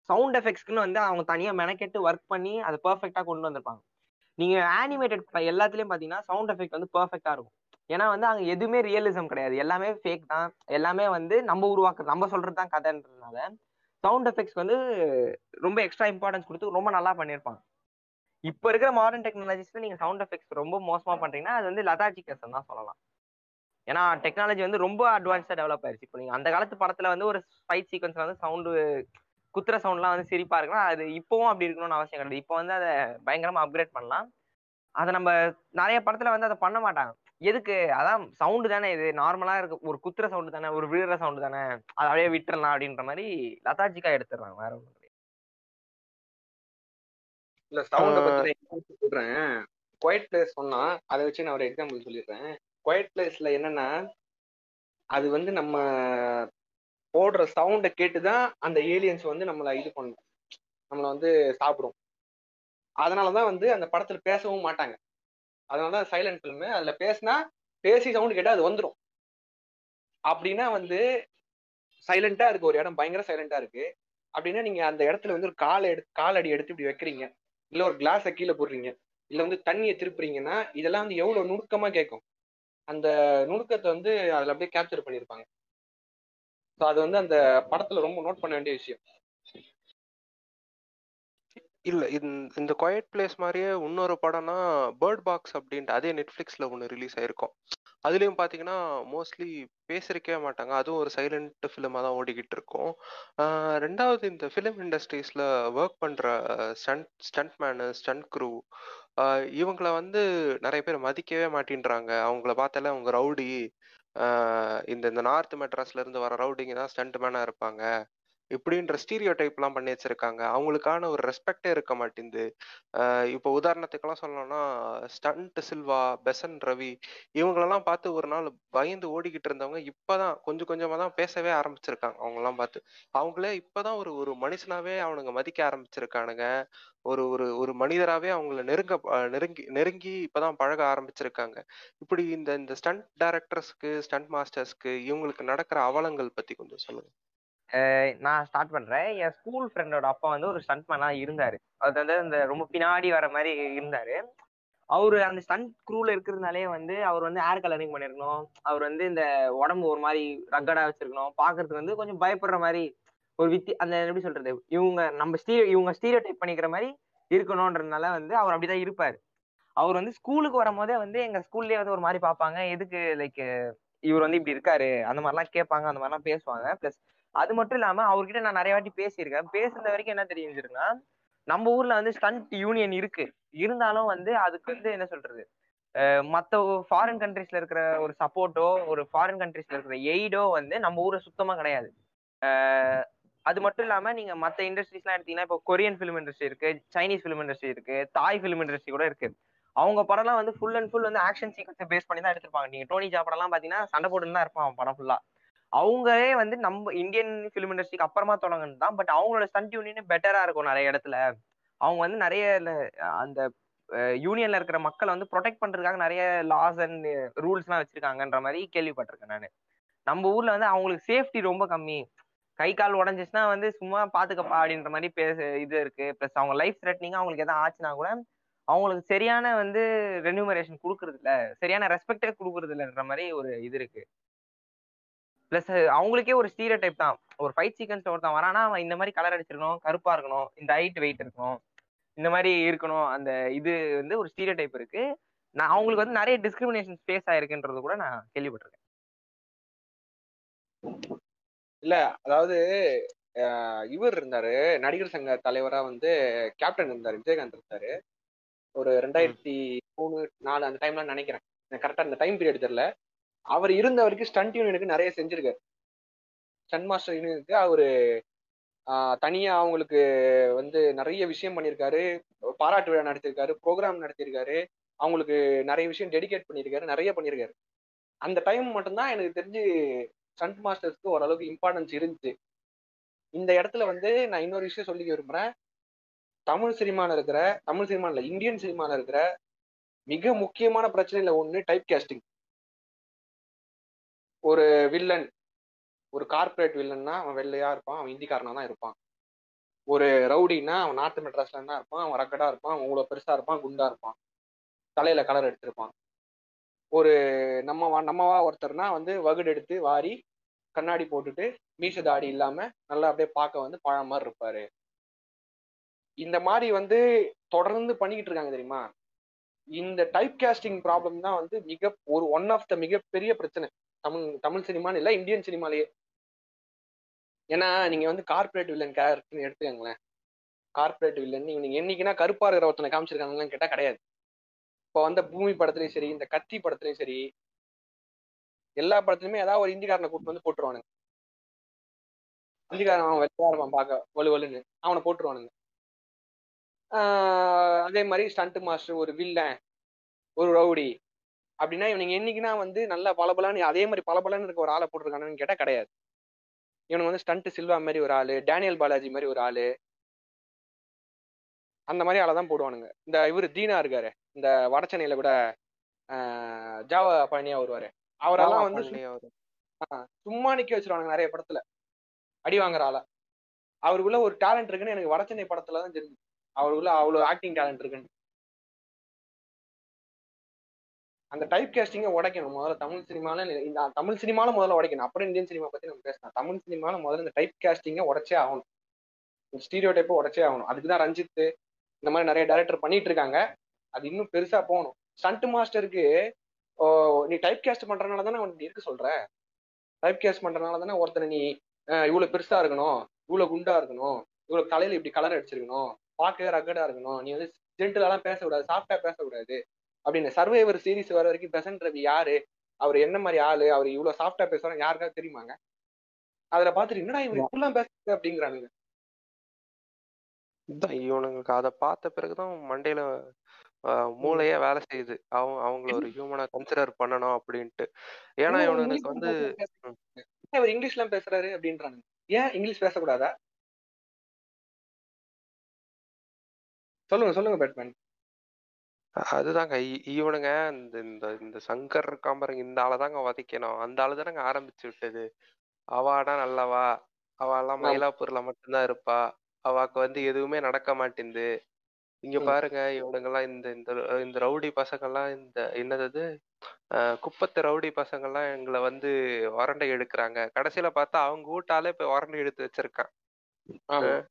C: சவுண்ட் எஃபெக்ட்ஸ்க்குன்னு வந்து அவங்க தனியா மெனக்கெட்டு ஒர்க் பண்ணி அதை பெர்ஃபெக்டா கொண்டு வந்திருப்பாங்க. நீங்க ஆனிமேட்டட் எல்லாத்துலயும் பாத்தீங்கன்னா சவுண்ட் எஃபெக்ட் வந்து பெர்ஃபெக்டா இருக்கும். ஏன்னா வந்து அங்க எதுவுமே ரியலிசம் கிடையாது. எல்லாமே ஃபேக் தான். எல்லாமே வந்து நம்ம உருவாக்குறது நம்ம சொல்றது தான் கதைன்றதுனால சவுண்ட் எஃபெக்ட்ஸ் வந்து ரொம்ப எக்ஸ்ட்ரா இம்பார்ட்டன்ஸ் கொடுத்து ரொம்ப நல்லா பண்ணியிருப்பாங்க. இப்போ இருக்கிற மாடர்ன் டெக்னாலஜிஸ்ல நீங்க சவுண்ட் எஃபெக்ட்ஸ் ரொம்ப மோசமா பண்றீங்கன்னா அது வந்து லதாஜி லதாஜிகஸ் தான் சொல்லலாம். ஏன்னா டெக்னாலஜி வந்து ரொம்ப அட்வான்ஸ்டா டெவலப் ஆயிருச்சு. இப்போ நீங்க அந்த காலத்து படத்துல வந்து ஒரு ஃபைட் சீக்வன்ஸ்ல வந்து சவுண்டு குத்துற சவுண்ட்லாம் வந்து சிரிப்பா இருக்குன்னா அது இப்பவும் அப்படி இருக்கணும்னு அவசியம் கிடையாது. இப்போ வந்து அதை பயங்கரமா அப்கிரேட் பண்ணலாம். அதை நம்ம நிறைய படத்துல வந்து அதை பண்ண மாட்டாங்க. எதுக்கு? அதான் சவுண்டு தானே இது. நார்மலா இருக்கு ஒரு குத்துற சவுண்டு தானே ஒரு விழுற சவுண்டு தானே அதை அப்படியே விட்டுறலாம் அப்படின்ற மாதிரி லதாஜிக்கா எடுத்துடுறாங்க வேற ஒன்றும்
B: இல்ல சவுண்ட பத்தி சொல்றேன். குவைட் பிளேஸ் சொன்னா அதை வச்சு நான் ஒரு எக்ஸாம்பிள் சொல்லிடுறேன். குவைட் பிளேஸ்ல என்னன்னா அது வந்து நம்ம போடுற சவுண்டை கேட்டுதான் அந்த ஏலியன்ஸ் வந்து நம்மளை இது பண்ணும். நம்மளை வந்து சாப்பிடும். அதனாலதான் வந்து அந்த படத்துல பேசவும் மாட்டாங்க. அதனாலதான் சைலண்ட் ஃபிலிம் அதுல பேசினா பேசி சவுண்டு கேட்டா அது வந்துடும் அப்படின்னா வந்து சைலண்டா இருக்கு ஒரு இடம் பயங்கர சைலண்டா இருக்கு. அப்படின்னா நீங்க அந்த இடத்துல வந்து ஒரு காலை எடுத்து காலடி எடுத்து இப்படி வைக்கிறீங்க. இல்ல ஒரு கிளாஸை கீழே போடுறீங்க. இல்ல வந்து தண்ணியை திருப்புறீங்கன்னா இதெல்லாம் வந்து எவ்வளவு நுணுக்கமா கேட்கும் அந்த நுணுக்கத்தை வந்து அதுல அப்படியே கேப்சர் பண்ணியிருப்பாங்க ஸோ அது வந்து அந்த படத்துல ரொம்ப நோட் பண்ண வேண்டிய விஷயம்.
A: இல்ல இந்த இந்த பிளேஸ் மாதிரியே இன்னொரு படம்னா பேர்ட் பாக்ஸ் அப்படின்ட்டு அதே நெட்ஃபிளிக்ஸ்ல ஒன்று ரிலீஸ் ஆயிருக்கும். அதுலயும் பாத்தீங்கன்னா மோஸ்ட்லி பேசிருக்கவே மாட்டாங்க. அதுவும் ஒரு சைலண்ட் ஃபிலிமா தான் ஓடிக்கிட்டு இருக்கும். ரெண்டாவது இந்த ஃபிலிம் இண்டஸ்ட்ரீஸ்ல ஒர்க் பண்ற stunt stunt man stunt crew இவங்கள வந்து நிறைய பேர் மதிக்கவே மாட்டேன்றாங்க. அவங்கள பார்த்தாலே அவங்க ரவுடி. இந்த இந்த நார்த் மெட்ராஸ்ல இருந்து வர ரவுடிங்க தான் ஸ்டண்ட் மேனா இருப்பாங்க. இப்படின்ற ஸ்டீரியோ டைப்லாம் பண்ணி வச்சிருக்காங்க. அவங்களுக்கான ஒரு ரெஸ்பெக்டே இருக்க மாட்டேங்குது. ஆஹ் இப்போ உதாரணத்துக்கெல்லாம் சொல்லணும்னா ஸ்டண்ட் சில்வா பெசன் ரவி இவங்களெல்லாம் பார்த்து ஒரு நாள் பயந்து ஓடிக்கிட்டு இருந்தவங்க இப்பதான் கொஞ்சம் கொஞ்சமாக தான் பேசவே ஆரம்பிச்சிருக்காங்க. அவங்கெல்லாம் பார்த்து. அவங்களே இப்பதான் ஒரு ஒரு மனுஷனாவே அவனுங்க மதிக்க ஆரம்பிச்சிருக்கானுங்க. ஒரு ஒரு ஒரு மனிதராவே அவங்கள நெருங்க நெருங்கி நெருங்கி இப்பதான் பழக ஆரம்பிச்சிருக்காங்க. இப்படி இந்த இந்த ஸ்டண்ட் டைரக்டர்ஸ்க்கு ஸ்டண்ட் மாஸ்டர்ஸ்க்கு இவங்களுக்கு நடக்கிற அவலங்கள் பத்தி கொஞ்சம் சொல்லுங்க.
C: நான் ஸ்டார்ட் பண்றேன். என் ஸ்கூல் ஃப்ரெண்டோட அப்பா வந்து ஒரு ஸ்டண்ட் மேனா இருந்தாரு. அது வந்து இந்த ரொம்ப பின்னாடி வர மாதிரி இருந்தாரு. அவரு அந்த ஸ்டண்ட் க்ரூல இருக்கிறதுனாலே வந்து அவர் வந்து ஏர் கலரிங் பண்ணிருக்கணும். அவர் வந்து இந்த உடம்பு ஒரு மாதிரி ரக்கடா வச்சிருக்கணும். பாக்குறதுக்கு வந்து கொஞ்சம் பயப்படுற மாதிரி ஒரு வித்தி அந்த எப்படி சொல்றது? இவங்க நம்ம ஸ்டீரியோ இவங்க ஸ்டீரியோ டைப் பண்ணிக்கிற மாதிரி இருக்கணும்ன்றதுனால வந்து அவர் அப்படிதான் இருப்பாரு. அவர் வந்து ஸ்கூலுக்கு வரும்போதே வந்து எங்க ஸ்கூல்லயே வந்து ஒரு மாதிரி பார்ப்பாங்க. எதுக்கு லைக் இவர் வந்து இப்படி இருக்காரு? அந்த மாதிரிலாம் கேட்பாங்க. அந்த மாதிரிலாம் பேசுவாங்க. பிளஸ் அது மட்டும் இல்லாம அவர்கிட்ட நான் நிறைய வாட்டி பேசியிருக்கேன். பேசுன வரைக்கும் என்ன தெரிஞ்சிருக்குன்னா நம்ம ஊர்ல வந்து ஸ்டண்ட் யூனியன் இருக்கு. இருந்தாலும் வந்து அதுக்கு வந்து என்ன சொல்றது? மற்ற மத்த ஃபாரின் கண்ட்ரீஸ்ல இருக்கிற ஒரு சப்போர்ட்டோ ஒரு ஃபாரின் கண்ட்ரீஸ்ல இருக்கிற எய்டோ வந்து நம்ம ஊர்ல சுத்தமா கிடையாது. அது மட்டும் இல்லாம நீங்க மத்த இண்டஸ்ட்ரீஸ்லாம் எடுத்தீங்கன்னா இப்போ கொரியன் ஃபிலிம் இண்டஸ்ட்ரி இருக்கு சைனீஸ் ஃபிலிம் இண்டஸ்ட்ரி இருக்கு தாய் ஃபிலிம் இண்டஸ்ட்ரி கூட இருக்கு. அவங்க படம்லாம் வந்து ஃபுல் அண்ட் ஃபுல் வந்து ஆக்ஷன் சீக்வன்ஸை பேஸ் பண்ணி தான் எடுத்திருப்பாங்க. நீங்க டோனி ஜா படம்லாம் பாத்தீங்கன்னா சண்டை போட்டுன்னு தான் இருப்பான் படம் ஃபுல்லா அவங்களே வந்து நம்ம இந்தியன் ஃபிலிம் இண்டஸ்ட்ரிக்கு அப்புறமா தொடங்குனது தான். பட் அவங்களோட ஸ்டண்ட் யூனியன் பெட்டரா இருக்கும் நிறைய இடத்துல. அவங்க வந்து நிறைய அந்த யூனியன்ல இருக்கிற மக்களை வந்து ப்ரொடெக்ட் பண்றதுக்காக நிறைய லாஸ் அண்ட் ரூல்ஸ்லாம் வச்சிருக்காங்கன்ற மாதிரி கேள்விப்பட்டிருக்கேன் நான். நம்ம ஊர்ல வந்து அவங்களுக்கு சேஃப்டி ரொம்ப கம்மி. கை கால் உடஞ்சிச்சுன்னா வந்து சும்மா பாத்துக்கப்பா அப்படின்ற மாதிரி பேச இது இருக்கு. ப்ளஸ் அவங்க லைஃப் த்ரெட்னிங்கா அவங்களுக்கு எதாவது ஆச்சுன்னா கூட அவங்களுக்கு சரியான வந்து ரெனியூமரேஷன் கொடுக்கறது இல்ல சரியான ரெஸ்பெக்டே கொடுக்கறது இல்லைன்ற மாதிரி ஒரு இது இருக்கு. பிளஸ் அவங்களுக்கே ஒரு ஸ்டீரியோ டைப் தான். ஒரு ஃபைட் சீக்வன்ஸ் ஒருத்தன் வரானா அவன் இந்த மாதிரி கலர் அடிச்சிருக்கணும் கருப்பா இருக்கணும் இந்த ஹைட் வெயிட் இருக்கணும் இந்த மாதிரி இருக்கணும் அந்த இது வந்து ஒரு ஸ்டீரியோ டைப் இருக்கு. நான் அவங்களுக்கு வந்து நிறைய டிஸ்கிரிமினேஷன் ஃபேஸ் ஆயிருக்குன்றது கூட நான் கேள்விப்பட்டிருக்கேன்.
B: இல்ல அதாவது இவர் இருந்தாரு நடிகர் சங்க தலைவரா வந்து கேப்டன் இருந்தாரு விஜயகாந்த் இருந்தாரு. ஒரு ரெண்டாயிரத்தி மூணு நாலு அந்த டைம்ல நினைக்கிறேன். கரெக்டா அந்த டைம் பீரியட் தெரியல. அவர் இருந்த வரைக்கும் ஸ்டண்ட் யூனியனுக்கு நிறைய செஞ்சிருக்காரு. ஸ்டன் மாஸ்டர் யூனியனுக்கு அவரு தனியா அவங்களுக்கு வந்து நிறைய விஷயம் பண்ணியிருக்காரு. பாராட்டு விழா நடத்தியிருக்காரு ப்ரோக்ராம் நடத்தியிருக்காரு. அவங்களுக்கு நிறைய விஷயம் டெடிகேட் பண்ணியிருக்காரு நிறைய பண்ணியிருக்காரு. அந்த டைம் மட்டும்தான் எனக்கு தெரிஞ்சு ஸ்டண்ட் மாஸ்டர்ஸ்க்கு ஓரளவுக்கு இம்பார்ட்டன்ஸ் இருந்துச்சு. இந்த இடத்துல வந்து நான் இன்னொரு விஷயம் சொல்லி விரும்புறேன். தமிழ் சினிமாவில் இருக்கிற தமிழ் சினிமாவில் இந்தியன் சினிமாவில் இருக்கிற மிக முக்கியமான பிரச்சனையில ஒன்று டைப் கேஸ்டிங் ஒரு வில்லன் ஒரு கார்ப்பரேட் வில்லன்னா அவன் வெள்ளையா இருப்பான் அவன் இந்திக்காரனா தான் இருப்பான். ஒரு ரவுடின்னா அவன் நார்த் மெட்ராஸ்ல தான் இருப்பான் அவன் ரக்கடா இருப்பான் அவன் இவ்வளவு பெருசா இருப்பான் குண்டா இருப்பான். தலையில கலர் எடுத்திருப்பான். ஒரு நம்ம வா- நம்மவா ஒருத்தர்னா வந்து வகுடு எடுத்து வாரி கண்ணாடி போட்டுட்டு மீச தாடி இல்லாம நல்லா அப்படியே பார்க்க வந்து பழம் மாதிரி இருப்பாரு. இந்த மாதிரி வந்து தொடர்ந்து பண்ணிக்கிட்டு இருக்காங்க தெரியுமா? இந்த டைப் காஸ்டிங் ப்ராப்ளம் தான் வந்து மிக ஒரு ஒன் ஆஃப் த மிகப்பெரிய பிரச்சனை. தமிழ் தமிழ் சினிமான்னு இல்லை இந்தியன் சினிமாலேயே. ஏன்னா நீங்க வந்து கார்ப்பரேட் வில்லன் கேரக்டர்னு எடுத்துக்கங்களேன். கார்ப்பரேட் வில்லன் நீங்க என்னைக்குன்னா கருப்பா இருக்கிற ஒருத்தனை காமிச்சிருக்காங்கன்னு கேட்டா கிடையாது. இப்போ வந்த பூமி படத்துலயும் சரி இந்த கத்தி படத்துலயும் சரி எல்லா படத்துலயுமே ஏதாவது ஒரு இந்திக்காரனை கூட்டு வந்து போட்டுருவானுங்க. இந்திக்காரன் அவன் வெள்ளையா இருப்பான் பார்க்க வலு வலுன்னு. அவனை போட்டுருவானுங்க. ஆஹ் அதே மாதிரி ஸ்டண்ட் மாஸ்டர் ஒரு வில்லன் ஒரு ரவுடி அப்படின்னா இவனுங்க என்னைக்குன்னா வந்து நல்லா பளபளன்னு அதே மாதிரி பளபளன்னு இருக்க ஒரு ஆளை போட்டிருக்கானுன்னு கேட்டா கிடையாது. இவனுங்க வந்து ஸ்டண்ட் சில்வா மாதிரி ஒரு ஆளு டேனியல் பாலாஜி மாதிரி ஒரு ஆளு. அந்த மாதிரி ஆளை தான் போடுவானுங்க. இந்த இவரு தீனா இருக்காரு. இந்த வட சென்னையில கூட ஜாவா பழனியா வருவாரு. அவரெல்லாம் வந்து. சும்மா நிக்க வச்சிருவானுங்க நிறைய படத்துல. அடி வாங்குற ஆளா. அவருக்குள்ள ஒரு டேலண்ட் இருக்குன்னு எனக்கு வடச்சென்னை படத்துல தான் தெரிஞ்சு. அவருக்குள்ள அவ்வளவு ஆக்டிங் டேலண்ட் இருக்குன்னு. அந்த டைப் கேஸ்டிங்க உடைக்கணும். முதல்ல தமிழ் சினிமால இந்த தமிழ் சினிமால முதல்ல உடைக்கணும். அப்புறம் இந்தியன் சினிமா பத்தி நம்ம பேசலாம். தமிழ் சினிமால முதல்ல இந்த டைப் கேஸ்டிங்க உடச்சே ஆகணும். இந்த ஸ்டீரியோ டைப்பை உடச்சே ஆகணும். அதுக்கு தான் ரஞ்சித் இந்த மாதிரி நிறைய டைரக்டர் பண்ணிட்டு இருக்காங்க. அது இன்னும் பெருசா போகணும். ஸ்டண்ட் மாஸ்டருக்கு ஓ, நீ டைப் கேஸ்ட் பண்றதுனால தானே அவன் இருக்க சொல்ற? டைப் கேஸ்ட் பண்றதுனால தானே ஒருத்தனை நீ அஹ், இவ்வளவு பெருசா இருக்கணும். இவ்வளவு குண்டா இருக்கணும். இவ்வளவு தலையில இப்படி கலர் அடிச்சிருக்கணும். பார்க்கவே ரகடா இருக்கணும். நீ வந்து ஜென்டலாலாம் பேசக்கூடாது. சாஃப்டா பேசக்கூடாது. அப்படின்னு. சர்வைவர் சீரிஸ் வர வரைக்கும் பெசன்ட் ரவி யாரு? அவர் என்ன மாதிரி ஆளு? அவர் இவ்வளவு சாஃப்டா பேசுறாங்க யாருக்காவது தெரியுமாங்க? அதுல பாத்துட்டு என்னடா இவர் இப்படிலாம் பேசுறது அப்படிங்கிறானுங்க.
A: இவனுங்களுக்கு அதை பார்த்த பிறகுதான் மண்டையில மூளையே வேலை செய்யுது. அவங்க அவங்கள ஒரு ஹியூமனா கன்சிடர் பண்ணணும் அப்படின்ட்டு. ஏன்னா
B: இங்கிலீஷ்ல
A: வந்து
B: பேசுறாரு? இவர் இங்கிலீஷ்லாம் பேசுறாரு அப்படின்றானுங்க. ஏன் இங்கிலீஷ் பேசக்கூடாதா? சொல்லுங்க சொல்லுங்க பேட்மேன்.
A: அதுதாங்க. இ- இவனுங்க இந்த இந்த இந்த சங்கர் இருக்கான் பாருங்க. இந்த ஆளை தாங்க வதைக்கணும். அந்த ஆளு தானங்க ஆரம்பிச்சு விட்டது. அவாடா நல்லவா? அவெல்லாம்
B: ஆமா.
A: மயிலாப்பூர்ல மட்டும்தான் இருப்பா. அவாக்கு வந்து எதுவுமே நடக்க மாட்டேங்குது இங்க
B: ம்.
A: பாருங்க இவனுங்கெல்லாம் இந்த இந்த இந்த ரவுடி பசங்கெல்லாம் இந்த என்னது? அஹ் குப்பத்து ரவுடி பசங்கெல்லாம் எங்களை வந்து உரண்டை எடுக்கிறாங்க. கடைசியில பார்த்தா அவங்க வீட்டாலே போய் உரண்டை எடுத்து வச்சிருக்கான்.
B: ஆமா.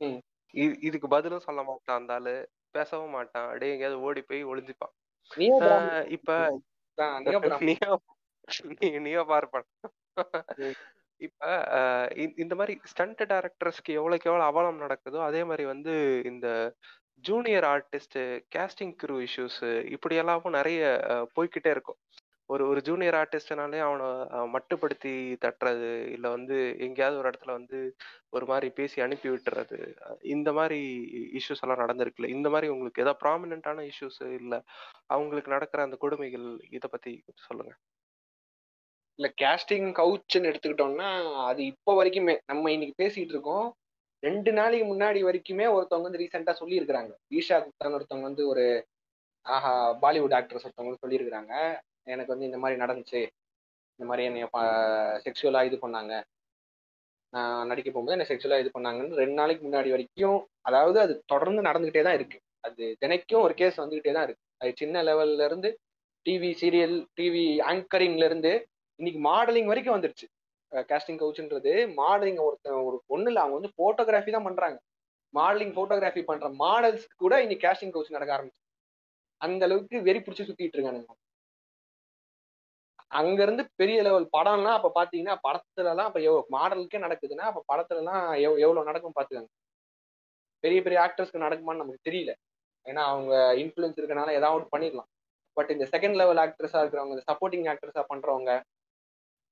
A: இ- இதுக்கு பதிலும் சொல்ல மாட்டான் அந்த ஆளு. பேசவும் மாட்டான். அப்படியே எங்கேயாவது ஓடி போய் ஒளிஞ்சுப்பான். இப்ப
B: நீயோ <laughs>
A: பார்ப்பன். இப்ப இந்த மாதிரி ஸ்டண்ட் டைரக்டர்ஸ்க்கு எவ்வளவுக்கு எவ்வளவு அவலம் நடக்குதோ அதே மாதிரி வந்து இந்த junior artist casting crew issues இப்படி எல்லாமும் நிறைய ஆஹ் போய்க்கிட்டே இருக்கும். ஒரு ஒரு ஜூனியர் ஆர்டிஸ்ட்னாலே அவனை மட்டுப்படுத்தி தட்டுறது இல்லை வந்து எங்கேயாவது ஒரு இடத்துல வந்து ஒரு மாதிரி பேசி அனுப்பி விட்டுறது இந்த மாதிரி இஷ்யூஸ் எல்லாம் நடந்திருக்குல்ல இந்த மாதிரி உங்களுக்கு ஏதாவது ப்ராமினென்ட்டான இஷ்யூஸ் இல்லை அவங்களுக்கு நடக்கிற அந்த கொடுமைகள் இதை பத்தி சொல்லுங்க.
B: இல்லை கேஸ்டிங் கவுச்சுன்னு எடுத்துக்கிட்டோம்னா அது இப்போ வரைக்குமே நம்ம இன்னைக்கு பேசிட்டு இருக்கோம். ரெண்டு நாளைக்கு முன்னாடி வரைக்குமே ஒருத்தவங்க வந்து ரீசெண்டாக சொல்லியிருக்கிறாங்க. ஈஷா குப்தான்னு ஒருத்தவங்க வந்து ஒரு ஆஹா பாலிவுட் ஆக்ட்ரஸ் ஒருத்தவங்க சொல்லியிருக்கிறாங்க. எனக்கு வந்து இந்த மாதிரி நடந்துச்சு. இந்த மாதிரி என்னைய செக்ஷுவலாக இது பண்ணாங்க. நான் நடிக்க போகும்போது என்ன செக்ஷுவலாக இது பண்ணாங்கன்னு ரெண்டு நாளைக்கு முன்னாடி வரைக்கும் அதாவது அது தொடர்ந்து நடந்துகிட்டே தான் இருக்கு. அது தினைக்கும் ஒரு கேஸ் வந்துக்கிட்டே தான் இருக்கு. அது சின்ன லெவல்ல இருந்து டிவி சீரியல் டிவி ஆங்கரிங்ல இருந்து இன்னைக்கு மாடலிங் வரைக்கும் வந்துருச்சு. கேஸ்டிங் கவுச்சுன்றது மாடலிங் ஒருத்தன் ஒரு ஒன்றும் இல்லை அவங்க வந்து ஃபோட்டோகிராஃபி தான் பண்றாங்க. மாடலிங் ஃபோட்டோகிராஃபி பண்ற மாடல்ஸ் கூட இன்னைக்கு கேஸ்டிங் கவுச் நடக்க ஆரம்பிச்சு. அந்த அளவுக்கு வெறி பிடிச்சி சுத்திட்டு இருக்கானுங்க. அங்க இருந்து பெரிய லெவல் படம்லாம் அப்ப பாத்தீங்கன்னா படத்துல எல்லாம் அப்ப எவ்வளவு மாடலுக்கே நடக்குதுன்னா அப்ப படத்துல எல்லாம் எவ் எவ்வளவு நடக்கும் பாத்துக்கோங்க. பெரிய பெரிய ஆக்டர்ஸ்க்கு நடக்குமான்னு நமக்கு தெரியல. ஏன்னா அவங்க இன்ஃபுளுன்ஸ் இருக்கனால ஏதாவது பண்ணிடலாம். பட் இந்த செகண்ட் லெவல் ஆக்டர்ஸா இருக்கிறவங்க இந்த சப்போர்ட்டிங் ஆக்ட்ரஸா பண்றவங்க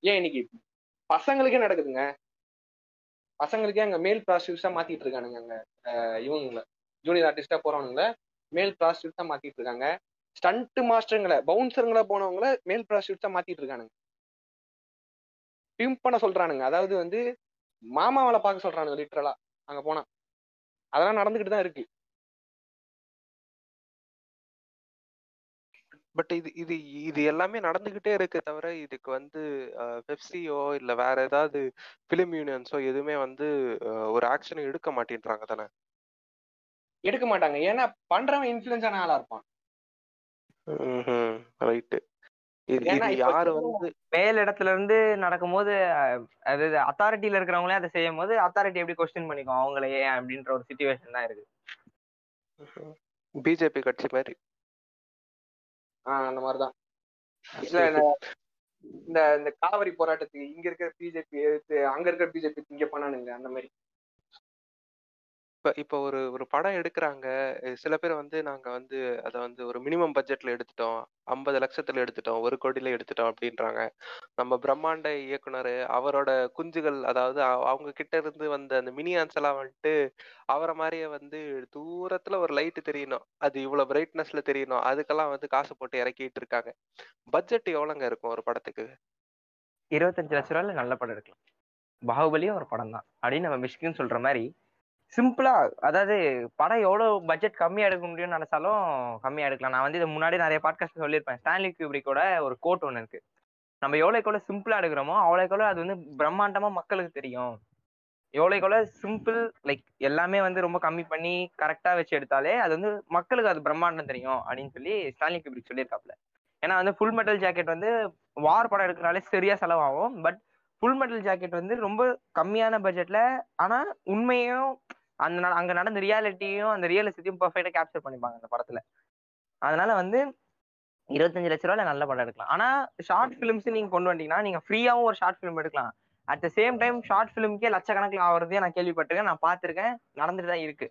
B: ஏன் இன்னைக்கு பசங்களுக்கே நடக்குதுங்க? பசங்களுக்கே அங்க மேல் ப்ராஸ்டியூட்ஸா மாத்திட்டு இருக்கானுங்க அங்க இவங்களை ஜூனியர் ஆர்டிஸ்டா போறவனுங்கள மேல் ப்ராஸ்டியூட்ஸா மாத்திட்டு இருக்காங்க. ஸ்டண்ட் மாஸ்டருங்களை பவுன்சருங்களா போனவங்கள மேல் ப்ராஸ்டியூட்ஸா மாத்திட்டு இருக்கானுங்க. பிம்ப் பண்ண சொல்றானுங்க. அதாவது வந்து மாமாவளை பார்க்க சொல்றானுங்க லிட்டரலா அங்க போனா. அதெல்லாம் நடந்துகிட்டு தான் இருக்கு.
A: பட் இது இது இது எல்லாமே நடந்துகிட்டே இருக்கு தவிர இதுக்கு வந்து பெப்சியோ இல்ல வேற ஏதாவது பிலிம் யூனியன்ஸோ எதுவுமே வந்து ஒரு ஆக்ஷன் எடுக்க மாட்டேன்றாங்க தானே?
B: எடுக்க மாட்டாங்க. ஏன்னா பண்றவன் இன்ஃபுளுன்ஸான ஆளா இருப்பான்.
A: ரைட்டு இது இது யாரு வந்து
C: மேல் இடத்துல இருந்து நடக்கும்போது அது அத்தாரிட்டியில இருக்கிறவங்களே அதை செய்யும் போது அத்தாரிட்டி எப்படி கொஸ்டின் பண்ணிக்கும்? அவங்களையே அப்படின்ற ஒரு சுச்சுவேஷன் தான் இருக்கு.
A: பிஜேபி கட்சி மாதிரி.
B: ஆஹ் அந்த மாதிரிதான். இல்ல இந்த இந்த காவிரி போராட்டத்துக்கு இங்க இருக்கிற பிஜேபி எடுத்து அங்க இருக்கிற பிஜேபி இங்க பண்ணானுங்க அந்த மாதிரி.
A: இப்ப இப்ப ஒரு ஒரு படம் எடுக்கிறாங்க. சில பேர் வந்து நாங்க வந்து அதை வந்து ஒரு மினிமம் பட்ஜெட்ல எடுத்துட்டோம். ஐம்பது லட்சத்துல எடுத்துட்டோம். ஒரு கோடியில எடுத்துட்டோம் அப்படின்றாங்க. நம்ம பிரம்மாண்ட இயக்குனர் அவரோட குஞ்சுகள் அதாவது அவங்க கிட்ட இருந்து வந்த அந்த மினி எல்லாம் வந்துட்டு அவரை மாதிரியே வந்து தூரத்துல ஒரு லைட் தெரியணும். அது இவ்வளோ பிரைட்னஸ்ல தெரியணும். அதுக்கெல்லாம் வந்து காசு போட்டு இறக்கிட்டு இருக்காங்க. பட்ஜெட் எவ்வளோங்க இருக்கும் ஒரு படத்துக்கு?
C: இருபத்தஞ்சு லட்ச ரூபாய்ல நல்ல படம் எடுக்கலாம். பாகுபலியும் ஒரு படம் தான் அப்படின்னு நம்ம மிஷ்கின்னு சொல்ற மாதிரி சிம்பிளா அதாவது படம் எவ்வளவு பட்ஜெட் கம்மியா எடுக்க முடியும்னு நினைச்சாலும் கம்மியா எடுக்கலாம். நான் வந்து இது முன்னாடி நிறைய பாட்காஸ்ட் சொல்லியிருப்பேன். ஸ்டான்லி கூட ஒரு கோட் ஒன்று இருக்கு. நம்ம எவ்வளோக்கு எவ்வளோ சிம்பிளா எடுக்கிறோமோ அவ்வளோக்கு எவ்வளோ அது வந்து பிரம்மாண்டமா மக்களுக்கு தெரியும். எவ்வளோக்கு எவ்வளோ சிம்பிள் லைக் எல்லாமே வந்து ரொம்ப கம்மி பண்ணி கரெக்டா வச்சு எடுத்தாலே அது வந்து மக்களுக்கு அது பிரம்மாண்டம் தெரியும் அப்படின்னு சொல்லி ஸ்டான்லி கியூப்ரிக் சொல்லியிருக்காப்ல ஏன்னா வந்து ஃபுல் மெட்டல் ஜாக்கெட் வந்து வார் படம் எடுக்கிறனாலே சரியா செலவாகும். பட் ஃபுல் மெட்டல் ஜாக்கெட் வந்து ரொம்ப கம்மியான பட்ஜெட்ல ஆனா உண்மையும் அந்த அங்க நடந்த ரியாலிட்டியும் அந்த ரியலிஸ்டியும் பர்ஃபெக்டா கேப்சர் பண்ணிப்பாங்க அந்த படத்துல. அதனால வந்து இருபத்தஞ்சு லட்ச ரூபாயில நல்ல படம் எடுக்கலாம். ஆனா ஷார்ட் பிலிம்ஸ் நீங்க கொண்டு வந்தீங்கன்னா நீங்க ஃப்ரீயாவும் ஒரு ஷார்ட் பிலிம் எடுக்கலாம். At the same time short பிலிம்க்கே லட்சக்கணக்கில் ஆகிறதே நான் கேள்விப்பட்டிருக்கேன். நான் பார்த்துருக்கேன். நடந்துட்டு தான் இருக்கு.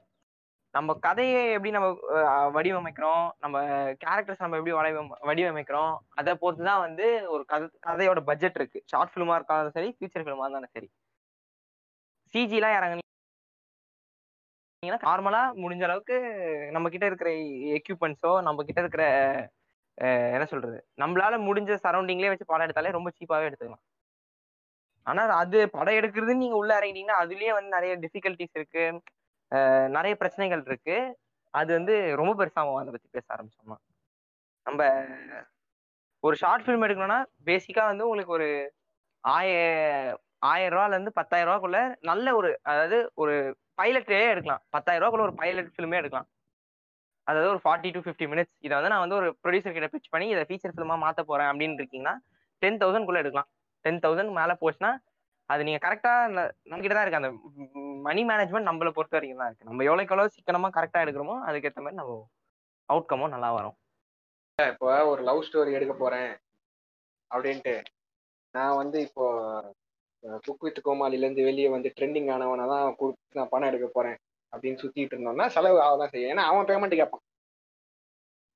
C: நம்ம கதையை எப்படி நம்ம வடிவமைக்கிறோம்? நம்ம கேரக்டர்ஸ் நம்ம எப்படி வடிவமைக்கிறோம்? அதை பொறுத்து தான் வந்து ஒரு கதை கதையோட பட்ஜெட் இருக்கு. ஷார்ட் ஃபிலிமா இருந்தாலும் சரி ஃபியூச்சர் ஃபிலிமா இருந்தாலும் சரி. சிஜிலாம் இறங்குனீங்கன்னா நார்மலா முடிஞ்ச அளவுக்கு நம்ம கிட்ட இருக்கிற எக்யூப்மெண்ட்ஸோ நம்ம கிட்ட இருக்கிற என்ன சொல்றது? நம்மளால முடிஞ்ச சரௌண்டிங்லேயே வச்சு படம் எடுத்தாலே ரொம்ப சீப்பாவே எடுத்துக்கலாம். ஆனா அது படம் எடுக்கிறதுன்னு நீங்க உள்ள இறங்கிட்டீங்கன்னா அதுலயே வந்து நிறைய டிஃபிகல்டிஸ் இருக்கு. நிறைய பிரச்சனைகள் இருக்கு. அது வந்து ரொம்ப பெருசாகும் அதை பத்தி பேச ஆரம்பிச்சோம்னா நம்ம ஒரு ஷார்ட் ஃபிலிம் எடுக்கணும்னா பேசிக்கா வந்து உங்களுக்கு ஒரு ஆய ஆயிரம் ரூபால இருந்து பத்தாயிரம் ரூபாக்குள்ள நல்ல ஒரு அதாவது ஒரு பைலட்டே எடுக்கலாம். பத்தாயிரம் ரூபாக்குள்ள ஒரு பைலட் ஃபிலிமே எடுக்கலாம். அதாவது ஒரு ஃபார்ட்டி டு ஃபிஃப்டி மினிட்ஸ் இதை வந்து நான் வந்து ஒரு ப்ரொடியூசர் கிட்ட பிச் பண்ணி இதை ஃபீச்சர் ஃபிலிமா மாத்த போறேன் அப்படின்னு இருக்கீங்கன்னா டென் தௌசண்ட் குள்ள எடுக்கலாம். டென் தௌசண்ட் மேல போச்சுன்னா அது நீங்க கரெக்டா நம்ம தான் இருக்கு. அந்த மணி மேனேஜ்மெண்ட் நம்மள பொறுத்த வரைக்கும் தான் இருக்கு. நம்ம எவ்வளோக்கு எவ்வளோ சிக்கனமா கரெக்டா எடுக்கிறோமோ அதுக்கேற்ற மாதிரி நம்ம அவுட்கமும் நல்லா வரும்.
B: இப்போ ஒரு லவ் ஸ்டோரி எடுக்க போறேன். அப்படின்ட்டு நான் வந்து இப்போ குக் வித் கோமாளிலேருந்து வெளியே வந்து ட்ரெண்டிங் ஆனவனை தான் கொடுத்து நான் பணம் எடுக்க போகிறேன் அப்படின்னு சுற்றிட்டு இருந்தோம்னா செலவு ஆக தான் செய்யும். ஏன்னா அவன் பேமெண்ட் கேட்பான்.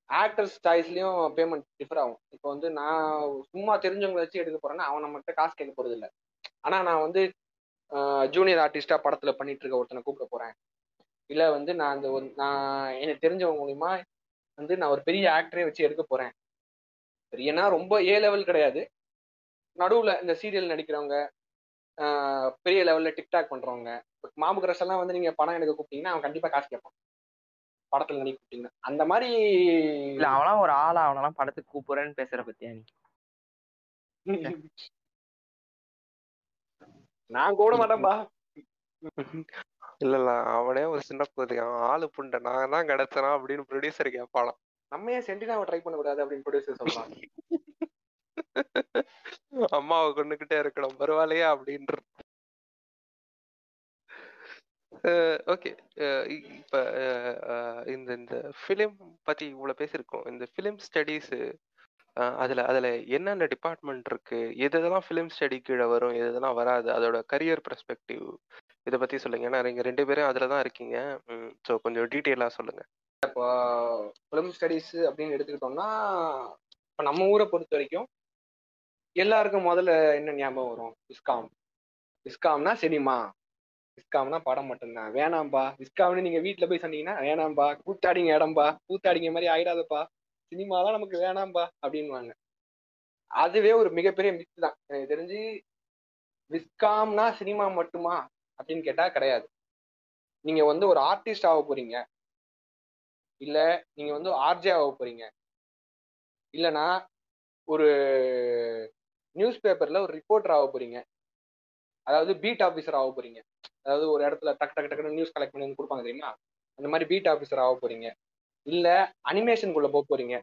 B: ஆக்டர்ஸ் சாய்ஸ்லயும் பேமெண்ட் டிஃபர் ஆகும். இப்போ வந்து நான் சும்மா தெரிஞ்சவங்களை வச்சு எடுக்க போறேன்னா அவன் நம்மகிட்ட காசு கேட்க போறது இல்லை. ஆனா நான் வந்து ஜூனியர் ஆர்டிஸ்டா படத்துல பண்ணிட்டு இருக்க ஒருத்தனை கூப்பிட போறேன். இல்ல வந்து நான் அந்த நான் எனக்கு தெரிஞ்சவங்க மூலியமா வந்து நான் ஒரு பெரிய ஆக்டரே வச்சு எடுக்க போறேன். பெரியனா ரொம்ப ஏ லெவல் கிடையாது. நடுவுல இந்த சீரியல் நடிக்கிறவங்க பெரிய லெவல்ல டிக்டாக் பண்றவங்க. இப்ப மாபு கிரஷ் எல்லாம் வந்து நீங்க படம் எடுக்க கூப்பிட்டீங்கன்னா அவன் கண்டிப்பா காசு கேட்பான். படத்துல நடிக்க கூப்பிட்டீங்கன்னா. அந்த மாதிரி
C: இல்ல அவனாம் ஒரு ஆளா அவனெல்லாம் படத்துக்கு கூப்பிடுறேன்னு பேசுற பத்தியா நீ? <laughs>
B: நான் கூட மாட்டேன்பா.
A: இல்ல இல்ல அவனே ஒரு சின்ன அவன் ஆளு புண்டை. நான் தான் கிடைச்சனா அப்படின்னு ப்ரொடியூசர் கேட்பானாம்
B: நம்ம ஏன் சென்டினாவை ட்ரை பண்ணக்கூடாது அப்படின்னு ப்ரொடியூசர் சொல்றான் <laughs>
A: அம்மாவை கொண்டுகிட்டே இருக்கணும். பரவாயில்லையா? அப்படின்ற. ஓகே. இப்ப இந்த இந்த ஃபிலிம் பத்தி இவ்வளவு பேசியிருக்கோம். இந்த ஃபிலிம் ஸ்டடீஸ் அதுல அதுல என்னென்ன டிபார்ட்மெண்ட் இருக்கு? எது எதெல்லாம் ஃபிலிம் ஸ்டடி கீழே வரும்? எது எதெல்லாம் வராது? அதோட கரியர் பெர்ஸ்பெக்டிவ் இதை பத்தி சொல்லுங்க. ஏன்னா நீங்க ரெண்டு பேரும் அதுல தான் இருக்கீங்க. ஸோ கொஞ்சம் டீட்டெயிலா சொல்லுங்க.
B: இப்போ ஃபிலிம் ஸ்டடீஸ் அப்படின்னு எடுத்துக்கிட்டோம்னா இப்போ நம்ம ஊரை பொறுத்த வரைக்கும் எல்லாருக்கும் முதல்ல என்ன ஞாபகம் வரும்? விஸ்காம். விஸ்காம்னா சினிமா. விஸ்காம்னா படம் மட்டும்தான். வேணாம்பா. விஸ்காம்னு நீங்க வீட்டுல போய் சொன்னீங்கன்னா வேணாம்பா. கூத்தாடிங்க இடம்பா. கூத்தாடிங்க மாதிரி ஆயிடாதப்பா. சினிமாலாம் நமக்கு வேணாம்பா. அப்படின்வாங்க அதுவே ஒரு மிகப்பெரிய மித்து தான். எனக்கு தெரிஞ்சு விஸ்காம்னா சினிமா மட்டுமா? அப்படின்னு கேட்டா கிடையாது. நீங்க வந்து ஒரு ஆர்டிஸ்ட் ஆக போறீங்க. இல்ல நீங்க வந்து ஆர்ஜே ஆக போறீங்க. இல்லைன்னா ஒரு நியூஸ் பேப்பர்ல ஒரு ரிப்போர்ட்டர் ஆக போறீங்க. அதாவது பீட் ஆஃபீஸர் ஆக போறீங்க. அதாவது ஒரு இடத்துல டக் டக்கு டக்குன்னு நியூஸ் கலெக்ட் பண்ணி வந்து கொடுப்பாங்க தெரியுமா? அந்த மாதிரி பீட் ஆஃபீஸர் ஆக போறீங்க. இல்ல அனிமேஷனுக்குள்ள போக போறீங்க.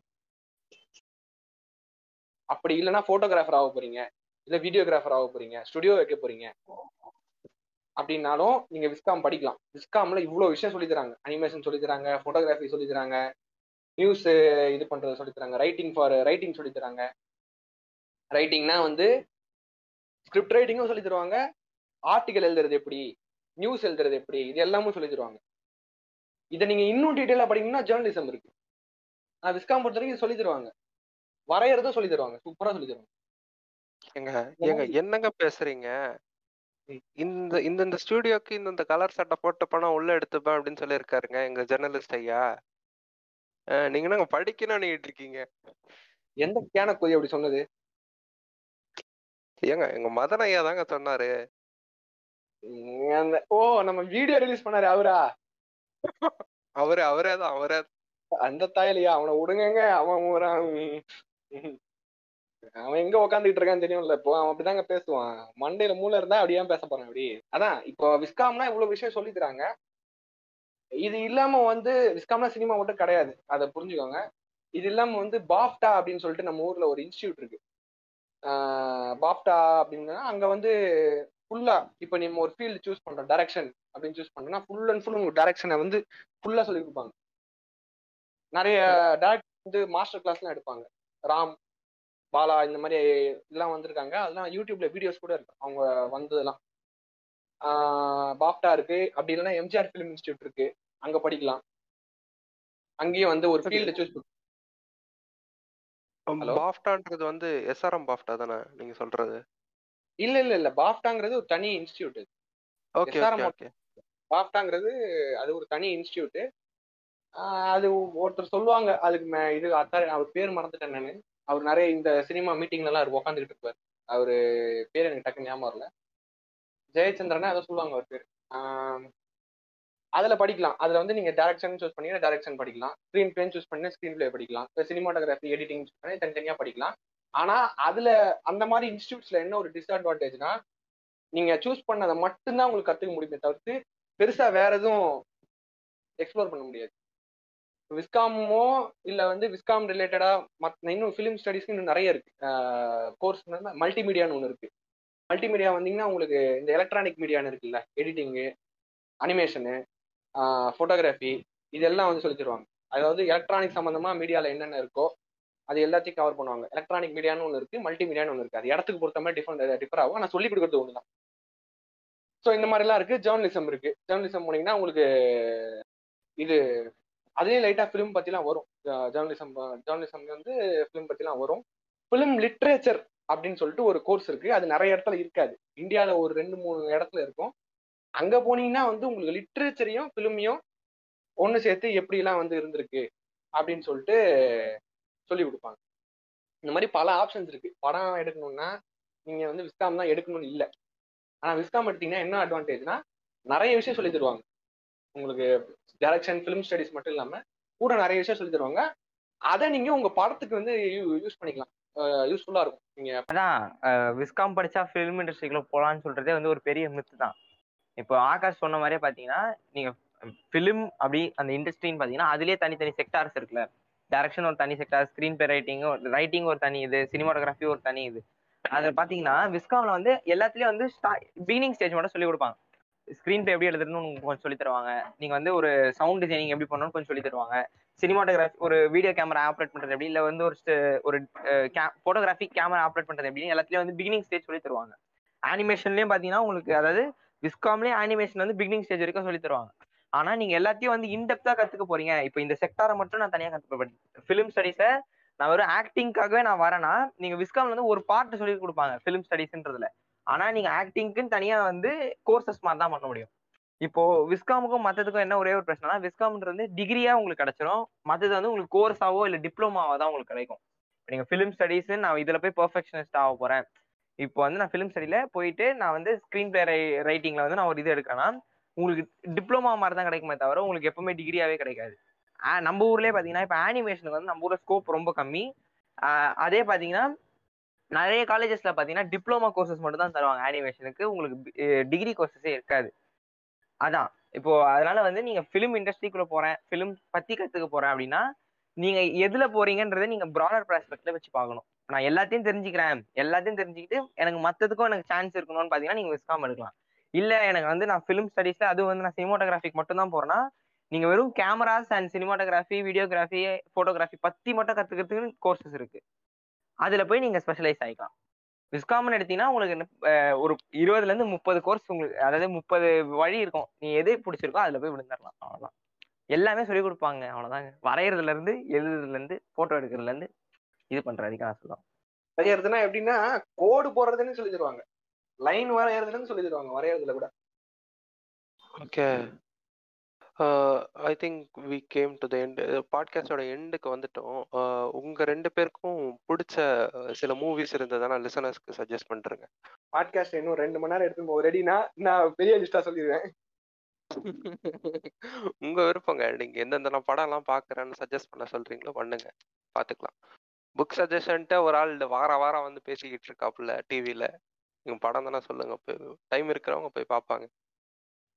B: அப்படி இல்லைன்னா போட்டோகிராஃபர் ஆக போறீங்க. இல்ல வீடியோகிராஃபர் ஆக போறீங்க. ஸ்டுடியோ வைக்க போறீங்க. அப்படின்னாலும் நீங்க விஸ்காம் படிக்கலாம். விஸ்காம்ல இவ்வளவு விஷயம் சொல்லி தராங்க. அனிமேஷன் சொல்லி தராங்க போட்டோகிராஃபி சொல்லி தராங்க நியூஸ் இது பண்றது சொல்லி தராங்க ரைட்டிங் ஃபார் ரைட்டிங் சொல்லி தராங்க. ரைட்டிங்னா வந்து ஸ்கிரிப்ட் ரைட்டிங்கும் சொல்லி தருவாங்க. ஆர்டிகல் எழுதுறது எப்படி? நியூஸ் எழுதுறது எப்படி? இது எல்லாமும் சொல்லி தருவாங்க. இதை நீங்க இன்னும் டீட்டெயிலா படிக்கணும்னா ஜேர்னலிசம் இருக்கு. நான் விஸ்காம் பொறுத்த வரைக்கும் சொல்லி தருவாங்க. வரையறதும் சொல்லி தருவாங்க. சூப்பரா சொல்லி தருவாங்க.
A: ஏங்க ஏங்க என்னங்க பேசுறீங்க? இந்த இந்த இந்த ஸ்டுடியோக்கு இந்த இந்த கலர் சட்டை போட்ட பணம் உள்ள எடுத்துப்பேன் அப்படின்னு சொல்லியிருக்காருங்க எங்க ஜெர்னலிஸ்ட் ஐயா. நீங்க என்னங்க படிக்கணும் நீட்டு இருக்கீங்க?
B: எந்த கேன கொதி அப்படி சொன்னது?
A: ஏங்க எங்க மதன் ஐயா தாங்க சொன்னாரு.
B: ஓ நம்ம வீடியோ ரிலீஸ் பண்ணாரு அவரா?
A: அவரே அவரே தான் அவரே
B: அந்த தாயலையா? அவனை விடுங்கங்க அவன். அவன் எங்க உக்காந்துட்டு இருக்கான்னு தெரியும்ல இப்போ அவன் அப்படிதாங்க பேசுவான். மண்டையில மூளை இருந்தா அப்படியே பேச போறான் அப்படி. அதான் இப்போ விஸ்காம்னா இவ்வளவு விஷயம் சொல்லி தராங்க இது இல்லாம வந்து விஸ்காம்னா சினிமா மட்டும் கிடையாது. அதை புரிஞ்சுக்கோங்க. இது இல்லாம வந்து பாப்டா அப்படின்னு சொல்லிட்டு நம்ம ஊர்ல ஒரு இன்ஸ்டியூட் இருக்கு. பாப்டா அப்படின்னா அங்க வந்து ஃபுல்லா இப்போ நம்ம ஒரு ஃபீல்டு சூஸ் பண்றோம் டைரக்ஷன் அப்படின்னு சூஸ் பண்றோம்னா ஃபுல் அண்ட் ஃபுல் உங்களுக்கு டைரக்ஷனை வந்து ஃபுல்லா சொல்லி கொடுப்பாங்க. நிறைய டேரக்டர் வந்து மாஸ்டர் கிளாஸ்லாம் எடுப்பாங்க. ராம் பாலா இந்த மாதிரி எல்லாம் வந்திருக்காங்க. அதெல்லாம் யூடியூப்ல வீடியோஸ் கூட இருக்கு. அவங்க வந்ததெல்லாம். ஆஹ் பாப்டா இருக்கு. அப்படி இல்லைன்னா எம்ஜிஆர் ஃபிலிம் இன்ஸ்டியூட் இருக்கு. அங்க படிக்கலாம். அங்கேயும் வந்து ஒரு ஃபீல்டு சூஸ்?
A: பாஃப்டான்றது வந்து எஸ்ஆர்எம் பாஃப்டா தானே நீங்க சொல்றது?
B: இல்ல இல்ல இல்ல. பாப்டாங்கிறது ஒரு தனி இன்ஸ்டியூட்
A: ஓகே ஓகே
B: பாப்டாங்கிறது அது ஒரு தனி இன்ஸ்டியூட் அது ஒருத்தர் சொல்லுவாங்க அதுக்கு இது அத்தாரி அவர் பேர் மறந்துட்டேன் நானு. அவர் நிறைய இந்த சினிமா மீட்டிங்ல எல்லாம் அவர் உட்காந்துக்கிட்டு இருப்பார். அவரு பேர் எனக்கு டக்கு ஞாபகம் வரல. ஜெயச்சந்திரனா அதை சொல்லுவாங்க அவர் பேர். ஆஹ் அதுல படிக்கலாம். அதுல வந்து நீங்க டேரக்ஷன் சூஸ் பண்ணீங்கன்னா டேரக்ஷன் படிக்கலாம். ஸ்க்ரீன் பிளே சூஸ் பண்ணி ஸ்க்ரீன் பிளே படிக்கலாம். இப்போ சினிமாட்டோகிராஃபி எடிட்டிங் சூஸ் பண்ணி தனித்தனியா படிக்கலாம். ஆனா அதுல அந்த மாதிரி இன்ஸ்டியூட்ஸ்ல என்ன ஒரு டிஸ்அட்வான்டேஜ்னா நீங்க சூஸ் பண்ணதை மட்டும்தான் உங்களுக்கு கத்துக்க முடியுமே தவிர்த்து பெருசா வேற எதுவும் எக்ஸ்ப்ளோர் பண்ண முடியாது. விஸ்காமோ இல்ல வந்து விஸ்காம் ரிலேட்டடா மத் இன்னும் ஃபிலிம் ஸ்டடிஸ்க்கு இன்னும் நிறைய இருக்கு. கோர்ஸ் மல்டிமீடியான்னு ஒன்று இருக்கு. மல்டிமீடியா வந்தீங்கன்னா உங்களுக்கு இந்த எலக்ட்ரானிக் மீடியான்னு இருக்குல்ல எடிட்டிங்கு அனிமேஷனு ஃபோட்டோகிராஃபி இதெல்லாம் வந்து சொல்லி தருவாங்க அதாவது எலக்ட்ரானிக் சம்மந்தமாக மீடியாவில் என்னென்ன இருக்கோ அது எல்லாத்தையும் கவர் பண்ணுவாங்க. எலக்ட்ரானிக் மீடியான்னு ஒன்று இருக்குது மல்டி மீடியான்னு ஒன்று இருக்குது அது இடத்துக்கு பொறுத்த மாதிரி டிஃபரெண்ட் டிஃபர் ஆகும். ஆனால் சொல்லி கொடுக்குறது ஒன்று தான் ஸோ இந்த மாதிரிலாம் இருக்குது ஜேர்னலிசம் இருக்குது ஜேர்னலிசம் போனீங்கன்னா உங்களுக்கு இது அதுலேயும் லைட்டாக ஃபிலிம் பற்றிலாம் வரும். ஜேர்னலிசம் ஜேர்னலிசம் வந்து ஃபிலிம் பற்றிலாம் வரும். ஃபிலிம் லிட்ரேச்சர் அப்படின்னு சொல்லிட்டு ஒரு கோர்ஸ் இருக்குது அது நிறைய இடத்துல இருக்காது. இந்தியாவில் ஒரு ரெண்டு மூணு இடத்துல இருக்கும். அங்க போனீங்கன்னா வந்து உங்களுக்கு லிட்ரேச்சரையும் ஃபிலிமையும் ஒன்று சேர்த்து எப்படிலாம் வந்து இருந்திருக்கு அப்படின்னு சொல்லிட்டு சொல்லி கொடுப்பாங்க. இந்த மாதிரி பல ஆப்ஷன்ஸ் இருக்கு. படம் எடுக்கணும்னா நீங்க வந்து விஸ்காம் தான் எடுக்கணும்னு இல்லை. ஆனா விஸ்காம் எடுத்தீங்கன்னா என்ன அட்வான்டேஜ்னா நிறைய விஷயம் சொல்லி தருவாங்க. உங்களுக்கு டைரக்ஷன் ஃபிலிம் ஸ்டடிஸ் மட்டும் இல்லாம கூட நிறைய விஷயம் சொல்லி தருவாங்க. அதை நீங்க உங்க படத்துக்கு வந்து யூஸ் பண்ணிக்கலாம். யூஸ்ஃபுல்லா இருக்கும். நீங்க
C: அதான் விஸ்காம் படிச்சா ஃபிலிம் இண்டஸ்ட்ரிக்குள்ள போலான்னு சொல்றதே வந்து ஒரு பெரிய மித்து தான். இப்போ ஆகாஷ் சொன்ன மாதிரியே பார்த்தீங்கன்னா நீங்க ஃபிலிம் அப்படி அந்த இண்டஸ்ட்ரின்னு பார்த்தீங்கன்னா அதுலேயே தனித்தனி செக்டார்ஸ் இருக்குல்ல. டைரக்ஷன் ஒரு தனி sector screenplay writing writing ஒரு தனி இது சினிமாட்டோகிராஃபி ஒரு தனி இது. அதில் பார்த்தீங்கன்னா விஸ்காமில் வந்து எல்லாத்துலேயும் வந்து பிகினிங் ஸ்டேஜ் மட்டும் சொல்லி கொடுப்பாங்க. ஸ்க்ரீன் பே எப்படி எழுதுறதுன்னு உங்களுக்கு கொஞ்சம் சொல்லி தருவாங்க. நீங்க வந்து ஒரு சவுண்ட் டிசைனிங் எப்படி பண்ணணும்னு கொஞ்சம் சொல்லி தருவாங்க. சினிமாட்டோகிராஃபி ஒரு வீடியோ கேமரா ஆப்ரேட் பண்றது எப்படி இல்ல வந்து ஒரு st- ஒரு போட்டோகிராஃபி கேமரா ஆப்ரேட் பண்றது எப்படி எல்லாத்துலயும் வந்து பிகினிங் ஸ்டேஜ் சொல்லி தருவாங்க. அனிமேஷன்லயும் பாத்தீங்கன்னா உங்களுக்கு அதாவது விஸ்காம்லயே அனிமேஷன் வந்து பிகினிங் ஸ்டேஜ் வரைக்கும் சொல்லி தருவாங்க. ஆனா நீங்க எல்லாத்தையும் வந்து இன்டெப்தா கத்துக்க போறீங்க. இப்போ இந்த செக்டாரை மட்டும் நான் தனியா கத்துப்பேன். ஃபிலிம் ஸ்டடிஸ நான் வெறும் ஆக்டிங்காகவே நான் வரேன்னா நீங்க விஸ்காம்ல வந்து ஒரு பார்ட் சொல்லி கொடுப்பாங்க ஃபிலிம் ஸ்டடிஸ்ன்றதுல ஆனா நீங்க ஆக்டிங்க்குன்னு தனியா வந்து கோர்சஸ் மாதிரி தான் பண்ண முடியும். இப்போ விஸ்காமுக்கும் மத்ததுக்கும் என்ன ஒரே ஒரு பிரச்சனைனா விஸ்காம்ன்றது வந்து டிகிரியா உங்களுக்கு கிடைச்சிரும். மத்தது வந்து உங்களுக்கு கோர்ஸாவோ இல்ல டிப்ளமாவோ தான் உங்களுக்கு கிடைக்கும். நீங்க ஃபிலிம் ஸ்டடிஸ் நான் இதுல போய் பெர்ஃபெக்ஷனிஸ்ட் ஆக போறேன். இப்போ வந்து நான் ஃபிலிம் ஸ்டடியில் போயிட்டு நான் வந்து ஸ்க்ரீன் பிளே ரைட்டிங்கில் வந்து நான் ஒரு இது எடுக்கிறேன்னா உங்களுக்கு டிப்ளமா மாதிரி தான் கிடைக்குமே தவிர உங்களுக்கு எப்பவுமே டிகிரியாவே கிடைக்காது. நம்ம ஊர்லேயே பார்த்தீங்கன்னா இப்போ ஆனிமேஷனுக்கு வந்து நம்ம ஊரில் ஸ்கோப் ரொம்ப கம்மி. அதே பார்த்தீங்கன்னா நிறைய காலேஜஸ்ல பார்த்தீங்கன்னா டிப்ளமா கோர்சஸ் மட்டும் தான் தருவாங்க அனிமேஷனுக்கு உங்களுக்கு டிகிரி கோர்சஸே இருக்காது. அதான். இப்போ அதனால வந்து நீங்க ஃபிலிம் இண்டஸ்ட்ரிக்குள்ள போறேன் ஃபிலிம் பத்தி கத்துக்க போறேன் அப்படின்னா நீங்க எதுல போறீங்கன்றதை நீங்க ப்ராடர் ப்ராஸ்பெக்ட்ல வச்சு பார்க்கணும். நான் எல்லாத்தையும் தெரிஞ்சுக்கிறேன். எல்லாத்தையும் தெரிஞ்சுக்கிட்டு எனக்கு மத்ததுக்கும் எனக்கு சான்ஸ் இருக்கணும்னு பாத்தீங்கன்னா நீங்க விஸ்காம் எடுக்கலாம். இல்ல எனக்கு வந்து நான் ஃபிலிம் ஸ்டடிஸ்ல அது வந்து நான் சினிமோட்டோகிராஃபிக் மட்டும் தான் போறேன்னா நீங்க வெறும் cameras and cinematography videography photography பத்தி மட்டும் கத்துக்கிறதுக்குன்னு கோர்சஸ் இருக்கு. அதுல போய் நீங்க ஸ்பெஷலைஸ் ஆயிக்கலாம். விஸ்காமன் எடுத்தீங்கன்னா உங்களுக்கு என்ன, ஒரு இருபதுல இருந்து முப்பது கோர்ஸ் உங்களுக்கு அதாவது முப்பது வழி இருக்கும். நீ எது பிடிச்சிருக்கோ அதுல போய் விழுந்துடலாம் அவ்வளவுதான். எல்லாமே சொல்லி கொடுப்பாங்க. அவ்வளவுதாங்க. வரைகிறதுல இருந்து எழுதுறதுல இருந்து போட்டோ எடுக்கிறதுல இருந்து இது பண்ற சொல்லுவேன்
B: வரையறதுன்னா எப்படின்னா கோடு போடுறதுன்னு சொல்லி தருவாங்க லைன் வரையறதுன்னு சொல்லி தருவாங்க வரையறதுல கூட.
A: Okay I think we came to the end பாட்காஸ்டோட எண்டுக்கு வந்துட்டோம். Uh, உங்க ரெண்டு பேருக்கும் பிடிச்ச uh, சில மூவிஸ் இருந்ததுன்னா லிசனர்ஸ்க்கு சஜஸ்ட் பண்றேங்க.
B: பாட்காஸ்ட் இன்னும் ரெண்டு மணி நேரம் எடுத்து ரெடினா நான் பெரிய லிஸ்டா சொல்லிடுவேன்.
A: உங்க விருப்பங்க. நீங்க எந்தெந்த படம் எல்லாம் பாக்குறேன்னு சஜஸ்ட் பண்ண சொல்றீங்களோ பண்ணுங்க. பாத்துக்கலாம். புக் சஜஷன்ட்டு ஒரு ஆள் வார வாரம் வந்து பேசிக்கிட்டு இருக்காப்புல டிவில நீங்க படம் தானே சொல்லுங்க. டைம் இருக்கிறவங்க போய் பார்ப்பாங்க.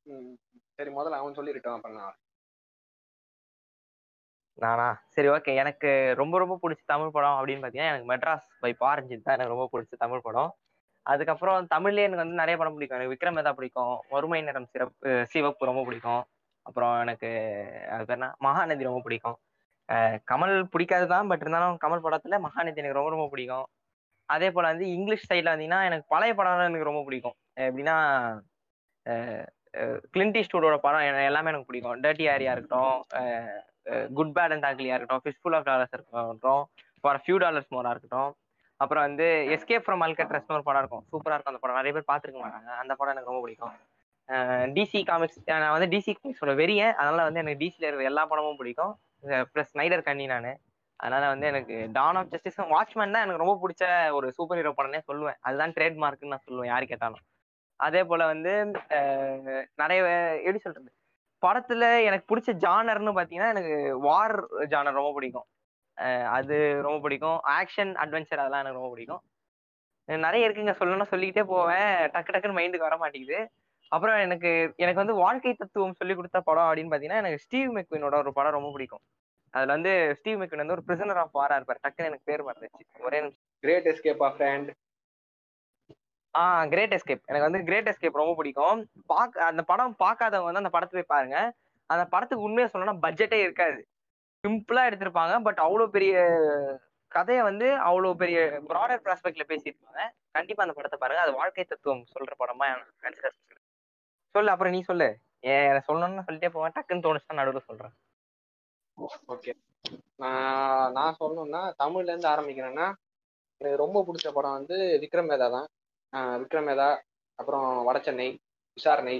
B: ம். சரி முதல்ல அவன் சொல்லிருட்டான் அப்புறம் நான்
C: நானா? சரி ஓகே எனக்கு ரொம்ப ரொம்ப பிடிச்ச தமிழ் படம் அப்படின்னு பார்த்தீங்கன்னா எனக்கு மெட்ராஸ் பை பாரஞ்சித் தான் எனக்கு ரொம்ப பிடிச்ச தமிழ் படம். அதுக்கப்புறம் தமிழ்லேயே எனக்கு வந்து நிறைய படம் பிடிக்கும். எனக்கு விக்ரம் வேதா பிடிக்கும். வறுமை நிறம் சிறப்பு சிவப்பு ரொம்ப பிடிக்கும். அப்புறம் எனக்கு அது பேர் என்ன? மகாநதி ரொம்ப பிடிக்கும். கமல் பிடிக்காது தான் பட் இருந்தாலும் கமல் படத்துல மகாநதி எனக்கு ரொம்ப ரொம்ப பிடிக்கும். அதே போல வந்து இங்கிலீஷ் சைட்ல வந்தீங்கன்னா எனக்கு பழைய படம் எனக்கு ரொம்ப பிடிக்கும். எப்படின்னா கிளின்டி ஸ்டூடோட படம் எல்லாமே எனக்கு பிடிக்கும். டர்ட்டி ஆரியா இருக்கட்டும் குட் பேட் அண்ட் ஆக்லியா இருக்கட்டும் ஃபிஷ்ஃபுல் ஆஃப் டாலர்ஸ் இருக்கட்டும் ஃபார் ஃபியூ டாலர்ஸ் மோரா இருக்கட்டும். அப்புறம் வந்து எஸ்கேப் ஃப்ரம் அல்கட்ரஸ்னு ஒரு படம் இருக்கும். சூப்பரா இருக்கும் அந்த படம். நிறைய பேர் பார்த்துருக்க மாட்டாங்க. அந்த படம் எனக்கு ரொம்ப பிடிக்கும். டிசி காமிக்ஸ் நான் வந்து டிசி காமிக்ஸோட வெறியேன். அதனால வந்து எனக்கு டிசியில் இருக்கிற எல்லா படமும் பிடிக்கும். ப்ளஸ் ஸ்னைடர் கண்ணி நான். அதனால வந்து எனக்கு டான் ஆஃப் ஜஸ்டிஸ் வாட்ச்மேன் தான் எனக்கு ரொம்ப பிடிச்ச ஒரு சூப்பர் ஹீரோ படம்னே சொல்லுவேன். அதுதான் ட்ரேட் மார்க்னு நான் சொல்லுவேன் யார் கேட்டாலும். அதே போல வந்து நிறைய எப்படி சொல்றது? படத்துல எனக்கு பிடிச்ச ஜானர்னு பாத்தீங்கன்னா எனக்கு வார் ஜானர் ரொம்ப பிடிக்கும். அது ரொம்ப பிடிக்கும். ஆக்ஷன் அட்வென்ச்சர் அதெல்லாம் எனக்கு ரொம்ப பிடிக்கும். நிறைய இருக்குங்க சொல்லணும்னா சொல்லிக்கிட்டே போவேன். டக்கு டக்குன்னு மைண்டுக்கு வர மாட்டேங்குது அப்புறம் எனக்கு எனக்கு வந்து வாழ்க்கை தத்துவம் சொல்லி கொடுத்த படம் அப்படின்னு பாத்தீங்கன்னா எனக்கு ஸ்டீவ் மெக்வினோட ஒரு படம் ரொம்ப பிடிக்கும். அதுல வந்து ஸ்டீவ் மெக்வின் வந்து ஒரு பிரிசனர் ஆஃப் வாரா இருப்பார். டக்குன்னு எனக்கு பேர் மறந்துச்சு ஒரே
B: Great Escape of friend
C: ah Great Escape எனக்கு வந்து கிரேட் எஸ்கேப் ரொம்ப பிடிக்கும். பாக்க அந்த படம் பார்க்காதவங்க வந்து அந்த படத்தை போய் பாருங்க. அந்த படத்துக்கு உண்மையா சொல்லணும்னா பட்ஜெட்டே இருக்காது. சிம்பிளா எடுத்திருப்பாங்க பட் அவ்வளோ பெரிய கதையை வந்து அவ்வளோ பெரிய ப்ராடர் ப்ராஸ்பெக்ட்ல பேசியிருப்பாங்க. கண்டிப்பா அந்த படத்தை பாருங்க. அது வாழ்க்கை தத்துவம் சொல்ற படமா கன்சிடர் சொல்லு அப்புறம் நீ சொல்லு. ஏன் சொல்லணும்னு சொல்லிட்டே போவேன். டக்குன்னு தோணுச்சுன்னா நடுவில் சொல்றேன்.
B: ஓகே. நான் நான் சொல்லணும்னா தமிழ்ல இருந்து ஆரம்பிக்கிறேன்னா எனக்கு ரொம்ப பிடிச்ச படம் வந்து விக்ரமேதா தான். விக்ரமேதா அப்புறம் வடச்சென்னை விசாரணை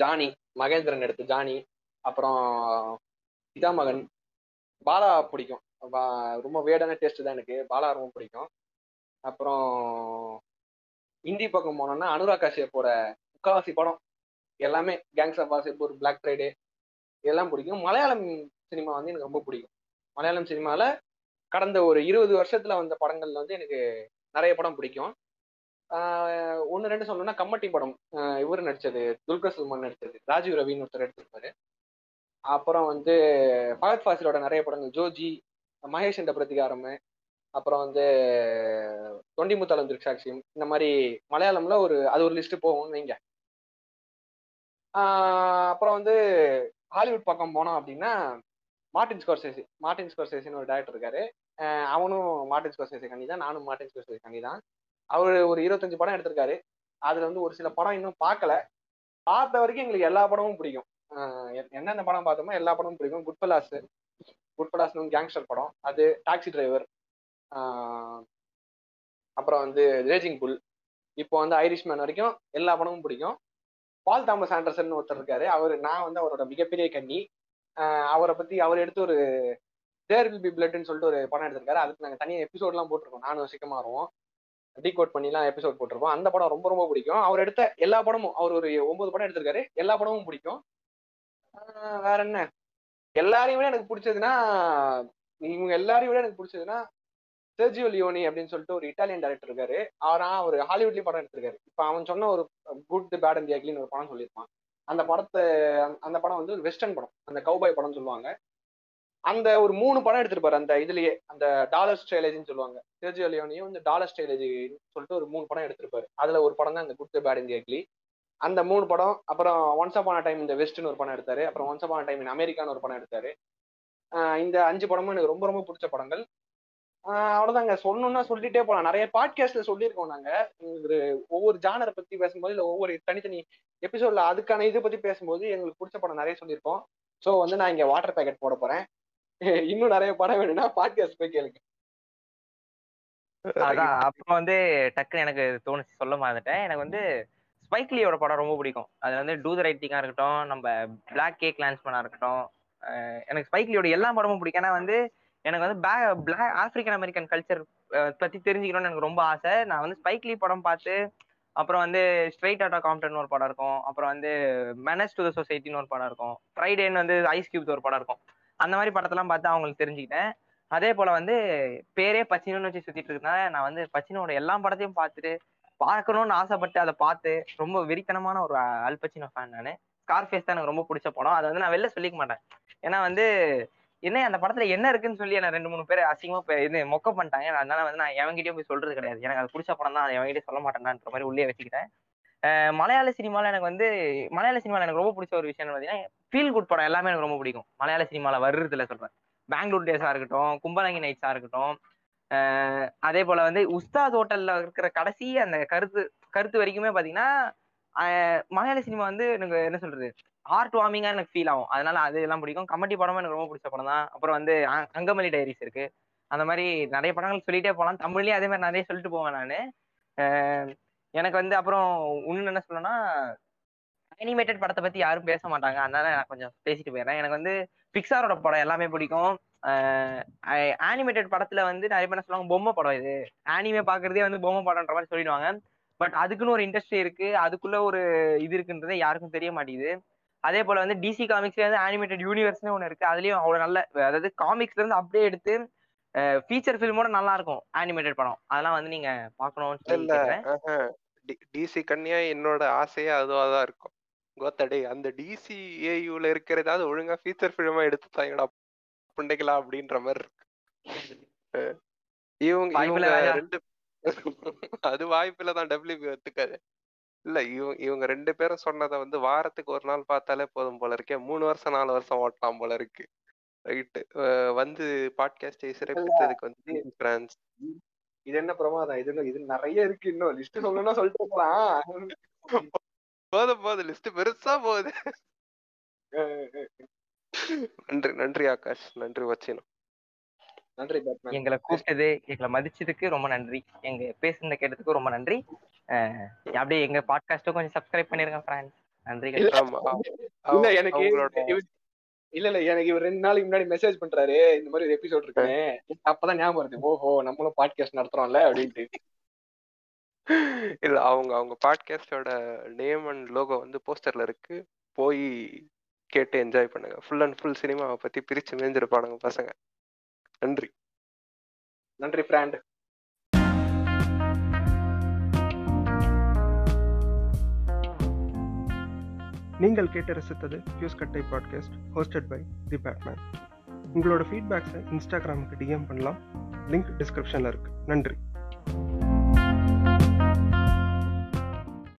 B: ஜானி மகேந்திரன் எடுத்து ஜானி அப்புறம் பிதாமகன் பாலா பிடிக்கும். ரொம்ப வேடான டேஸ்ட் தான் எனக்கு. பாலா ரொம்ப பிடிக்கும். அப்புறம் இந்தி பக்கம் போனோம்னா அனுராக் காஷ்யப்போட முக்காவாசி படம். எல்லாமே Gangs of Wasseypur Black Friday இதெல்லாம் பிடிக்கும். மலையாளம் சினிமா வந்து எனக்கு ரொம்ப பிடிக்கும். மலையாளம் சினிமாவில் கடந்த ஒரு இருபது வருஷத்தில் வந்த படங்கள்ல வந்து எனக்கு நிறைய படம் பிடிக்கும். ஒன்று ரெண்டு சொல்லணும்னா கம்மட்டி படம். இவர் நடித்தது துல்கர் சல்மான் நடித்தது ராஜீவ் ரவின்னு ஒருத்தர் எடுத்திருப்பாரு. அப்புறம் வந்து பகத் ஃபாசிலோட நிறைய படங்கள் ஜோஜி மகேஷ் என்ற பிரதிகாரம் அப்புறம் வந்து தொண்டிமுத்தாளம் திருசாட்சியம் இந்த மாதிரி மலையாளம்ல ஒரு அது ஒரு லிஸ்ட் போகும் வைங்க. அப்புறம் வந்து ஹாலிவுட் பக்கம் போனோம் அப்படின்னா மார்டின் ஸ்கோர்சேசி மார்டின் ஸ்கோர்சேசின்னு ஒரு டேரக்டர் இருக்காரு. அவனும் மார்டின் ஸ்கோர்சேசி கண்ணி தான் நானும் மார்டின் ஸ்கோர்சேசி கண்ணி தான். அவர் ஒரு இருபத்தஞ்சு படம் எடுத்திருக்காரு. அதுல வந்து ஒரு சில படம் இன்னும் பார்க்கல. பார்த்த வரைக்கும் எங்களுக்கு எல்லா படமும் பிடிக்கும். என்னென்ன படம் பார்த்தோமோ எல்லா படமும் பிடிக்கும். குட் பலாஸ் குட் பலாஸ்னு கேங்ஸ்டர் படம். அது டாக்ஸி டிரைவர் அப்புறம் வந்து ரேஜிங் புல் இப்போ வந்து ஐரிஷ் மேன் வரைக்கும் எல்லா படமும் பிடிக்கும். பால் தாமஸ் ஆண்டர்சன் ஒருத்தர் இருக்காரு. அவர் நான் வந்து அவரோட மிகப்பெரிய கண்ணி அவரை பத்தி அவர் எடுத்து ஒரு தேர் வில் பி பிளட்னு சொல்லிட்டு ஒரு படம் எடுத்திருக்காரு. அதுக்கு நாங்கள் தனியாக எபிசோட்லாம் போட்டிருக்கோம். நானும் சிக்கமாறுவோம் டீகோட் பண்ணிலாம் எபிசோட் போட்டிருப்போம் அந்த படம் ரொம்ப ரொம்ப பிடிக்கும். அவர் எடுத்த எல்லா படமும் அவர் ஒரு ஒன்பது படம் எடுத்திருக்காரு. எல்லா படமும் பிடிக்கும். வேற என்ன? எல்லாரையும் விட எனக்கு பிடிச்சதுன்னா இவங்க எல்லாரையும் விட எனக்கு பிடிச்சதுன்னா செர்ஜியோ லியோனி அப்படின்னு சொல்லிட்டு ஒரு இட்டாலியன் டேரக்டர் இருக்காரு. அவரா ஒரு ஹாலிவுட்லயும் படம் எடுத்திருக்காரு. இப்போ அவன் சொன்ன ஒரு குட் பேட் அண்ட் அக்லின்னு ஒரு படம் சொல்லியிருப்பான். அந்த படத்தை அந்த- அந்த படம் வந்து ஒரு வெஸ்டர்ன் படம். அந்த கௌபாய் படம் சொல்லுவாங்க. அந்த ஒரு மூணு படம் எடுத்திருப்பாரு. அந்த இதுலயே அந்த டாலர் ஸ்டைலேஜ்னு சொல்லுவாங்க. செர்ஜியோ லியோனியும் இந்த டாலர் ஸ்டைலேஜ் சொல்லிட்டு ஒரு மூணு படம் எடுத்திருப்பாரு. அதுல ஒரு படம் தான் இந்த குட் பேட் அண்ட் அக்லி அந்த மூணு படம் அப்புறம் ஒன்ஸ் அப்பான டைம் இந்த வெஸ்ட்னு ஒரு படம் எடுத்தாரு. அப்புறம் ஒன்ஸ் அப்பான டைம் இன் அமெரிக்கான்னு ஒரு படம் எடுத்தாரு. இந்த அஞ்சு படமும் எனக்கு ரொம்ப ரொம்ப பிடிச்ச படங்கள். அவ்வளவுதாங்க. சொல்லணும்னா சொல்லிட்டே போலாம். நிறைய பாட்காஸ்ட்ல சொல்லியிருக்கோம் நாங்க. ஒரு ஒவ்வொரு ஜானரை பத்தி பேசும்போது இல்ல ஒவ்வொரு தனித்தனி எபிசோட்ல அதுக்கான இதை பத்தி பேசும்போது எங்களுக்கு பிடிச்ச படம் நிறைய சொல்லியிருக்கோம். ஸோ வந்து நான் இங்க வாட்டர் பேக்கெட் போட போறேன். இன்னும் நிறைய படம் வேணும்னா பாட்காஸ்ட் போய் கேளுங்க.
C: அதான் அப்புறம் வந்து டக்குன்னு எனக்கு தோணுச்சு சொல்ல மறந்துட்டேன். எனக்கு வந்து ஸ்பைக்லியோட படம் ரொம்ப பிடிக்கும். அது வந்து டூ த ரைட்டிங்கா இருக்கட்டும் நம்ம பிளாக் கேக் லான்ஸ்மனா இருக்கட்டும். எனக்கு ஸ்பைக்லியோட எல்லா படமும் பிடிக்கும். ஏன்னா வந்து எனக்கு வந்து பே பிளாக் ஆப்பிரிக்கன் அமெரிக்கன் கல்ச்சர் பத்தி தெரிஞ்சுக்கணும்னு எனக்கு ரொம்ப ஆசை. நான் வந்து ஸ்பைக்லி படம் பார்த்து அப்புறம் வந்து ஸ்ட்ரைட் ஆட்டா காம்டன் ஒரு படம் இருக்கும். அப்புறம் வந்து மெனஸ் டு த சொசைட்டின்னு ஒரு படம் இருக்கும். ஃப்ரைடேன்னு வந்து ஐஸ் கியூப் ஒரு படம் இருக்கும். அந்த மாதிரி படத்தெல்லாம் பார்த்து அவங்களுக்கு தெரிஞ்சுக்கிட்டேன். அதே போல வந்து பேரே பச்சினோன்னு வச்சு சுத்திட்டு இருக்கனால நான் வந்து பச்சினோட எல்லா படத்தையும் பார்த்துட்டு பார்க்கணும்னு ஆசைப்பட்டு அதை பார்த்து ரொம்ப வெறித்தனமான ஒரு அல்பச்சினோ ஃபேன் நான். ஸ்கார்ஃபேஸ் தான் எனக்கு ரொம்ப பிடிச்ச படம். அதை வந்து நான் வெளில சொல்லிக்க மாட்டேன். ஏன்னா வந்து என்ன அந்த படத்துல என்ன இருக்குன்னு சொல்லி என்ன ரெண்டு மூணு பேர் அசிங்கமா பே- இது மொக்க பண்ணிட்டாங்க. அதனால வந்து நான் எவங்கிட்டயும் போய் சொல்றது கிடையாது. எனக்கு அது பிடிச்ச படம் தான். அதை எவன்கிட்டயும் சொல்ல மாட்டேன்டான்ற மாதிரி உள்ளே வச்சுக்கிட்டேன். மலையாள சினிமால எனக்கு வந்து மலையாள சினிமால எனக்கு ரொம்ப பிடிச்ச ஒரு விஷயம் பார்த்தீங்கன்னா ஃபீல் குட் படம் எல்லாமே எனக்கு ரொம்ப பிடிக்கும். மலையாள சினிமால வர்றதுல சொல்றேன். பெங்களூர் டேஸா இருக்கட்டும் கும்பலங்கி நைட்ஸா இருக்கட்டும் அதே போல வந்து உஸ்தாத் ஹோட்டல்ல இருக்கிற கடைசி அந்த கருத்து கருத்து வரைக்குமே பாத்தீங்கன்னா மலையாள சினிமா வந்து எனக்கு என்ன சொல்றது ஹார்ட் வார்மிங்கா எனக்கு ஃபீல் ஆகும். அதனால அது எல்லாம் பிடிக்கும். கமெடி படமும் எனக்கு ரொம்ப பிடிச்ச படம் தான். அப்புறம் வந்து அங்கமலி டைரிஸ் இருக்கு. அந்த மாதிரி நிறைய படங்கள் சொல்லிட்டே போகலாம். தமிழ்லயே அதே மாதிரி நிறைய சொல்லிட்டு போவேன் நான். எனக்கு வந்து அப்புறம் இன்னும் என்ன சொல்லணும்னா அனிமேட்டட் படத்தை பத்தி யாரும் பேச மாட்டாங்க. அதனால நான் கொஞ்சம் பேசிட்டு போயிடுறேன். எனக்கு வந்து பிக்சாரோட படம் எல்லாமே பிடிக்கும். அனிமேட்டட் படத்துல வந்து நிறைய பேர் என்ன சொல்லுவாங்க பொம்மை படம் இது. ஆனிமே பாக்குறதே வந்து பொம்மை படம்ன்ற மாதிரி சொல்லிடுவாங்க. பட் அதுக்குன்னு ஒரு இண்டஸ்ட்ரி இருக்கு. அதுக்குள்ள ஒரு இது இருக்குன்றதே யாருக்கும் தெரிய மாட்டேங்குது. அதே போல வந்து டிசி காமிக்ஸ்ல வந்து அனிமேட்டட் யூனிவர்ஸ்னு ஒன்று இருக்கு. அதுலயும் அவ்வளவு நல்ல அதாவது காமிக்ஸ்ல இருந்து அப்படியே எடுத்து ஃபீச்சர் ஃபில்மோட நல்லா இருக்கும் அனிமேட்டட் படம். அதெல்லாம் வந்து நீங்க பார்க்கணும்னு
A: இல்ல. டிசி கன்னியா என்னோட ஆசையே அதுவா தான் இருக்கும். கோத்தடே அந்த டிசி ஏயூல இருக்கிறதாவது ஒழுங்கா ஃபீச்சர் ஃபிலிமா எடுத்து தாங்கடா புண்டைகளா அப்படின்ற மாதிரி இருக்கு. இவங்க இவங்க. ரெண்டு அது வாய்ப்பில்ல தான் டபிள்யூபி ஒத்துக்காது. இல்ல இவங்க இவங்க ரெண்டு பேரும் சொன்னதை வந்து வாரத்துக்கு ஒரு நாள் பார்த்தாலே போதும் போல இருக்கே. மூணு வருஷம் நாலு வருஷம் ஓட்டலாம் போல இருக்கு. ரைட்டு. வந்து பாட்காஸ்டை சிறப்பித்ததுக்கு வந்து பிரான்ஸ்
B: இது என்ன பிரமாதம் இது இது நிறைய இருக்கு இன்னும். லிஸ்ட் சொல்லணும்னா சொல்லிட்டு போலாம்
A: போதும் போதும். லிஸ்ட் பெருசா போகுது. நன்றி நன்றி ஆகாஷ். நன்றி வச்சினோம்.
B: நன்றி பேட்மேன்.
C: எங்களை கூப்பிட்டது எங்களை மதிச்சதுக்கு ரொம்ப நன்றி. எங்க பேசுனத கேட்டதுக்கு ரொம்ப நன்றி. அப்படியே எங்க பாட்காஸ்டும் கொஞ்சம் சப்ஸ்கிரைப் பண்ணிருங்க ஃப்ரெண்ட்ஸ் நன்றி
B: இல்ல. எனக்கு இல்ல இல்ல எனக்கு இவர் ரெண்டு நாளைக்கு முன்னாடி மெசேஜ் பண்றாரு. இந்த மாதிரி ஒரு எபிசோட் இருக்குன்னு. அப்பதான் ஞாபகம் வருது. ஓஹோ நம்மளும் பாட்காஸ்ட் நடத்துறோம்ல அப்படின்ட்டு.
A: இல்ல அவங்க அவங்க பாட்காஸ்டோட நேம் அண்ட் லோகோ வந்து போஸ்டர்ல இருக்கு. போய் கேட்டு என்ஜாய் பண்ணுங்க. ஃபுல் அண்ட் ஃபுல் சினிமாவை பத்தி பிரிச்சு மேய்ஞ்சிருப்பானுங்க பசங்க. நன்றி.
B: நன்றி பிராண்ட்
A: நீங்கள் கேட்டு ரசித்தது Fuse Kattai podcast hosted by the Batman உங்களோட ஃபீட்பேக்ஸை இன்ஸ்டாகிராமுக்கு டிஎம் பண்ணலாம். லிங்க் டிஸ்கிரிப்ஷனில் இருக்குது நன்றி.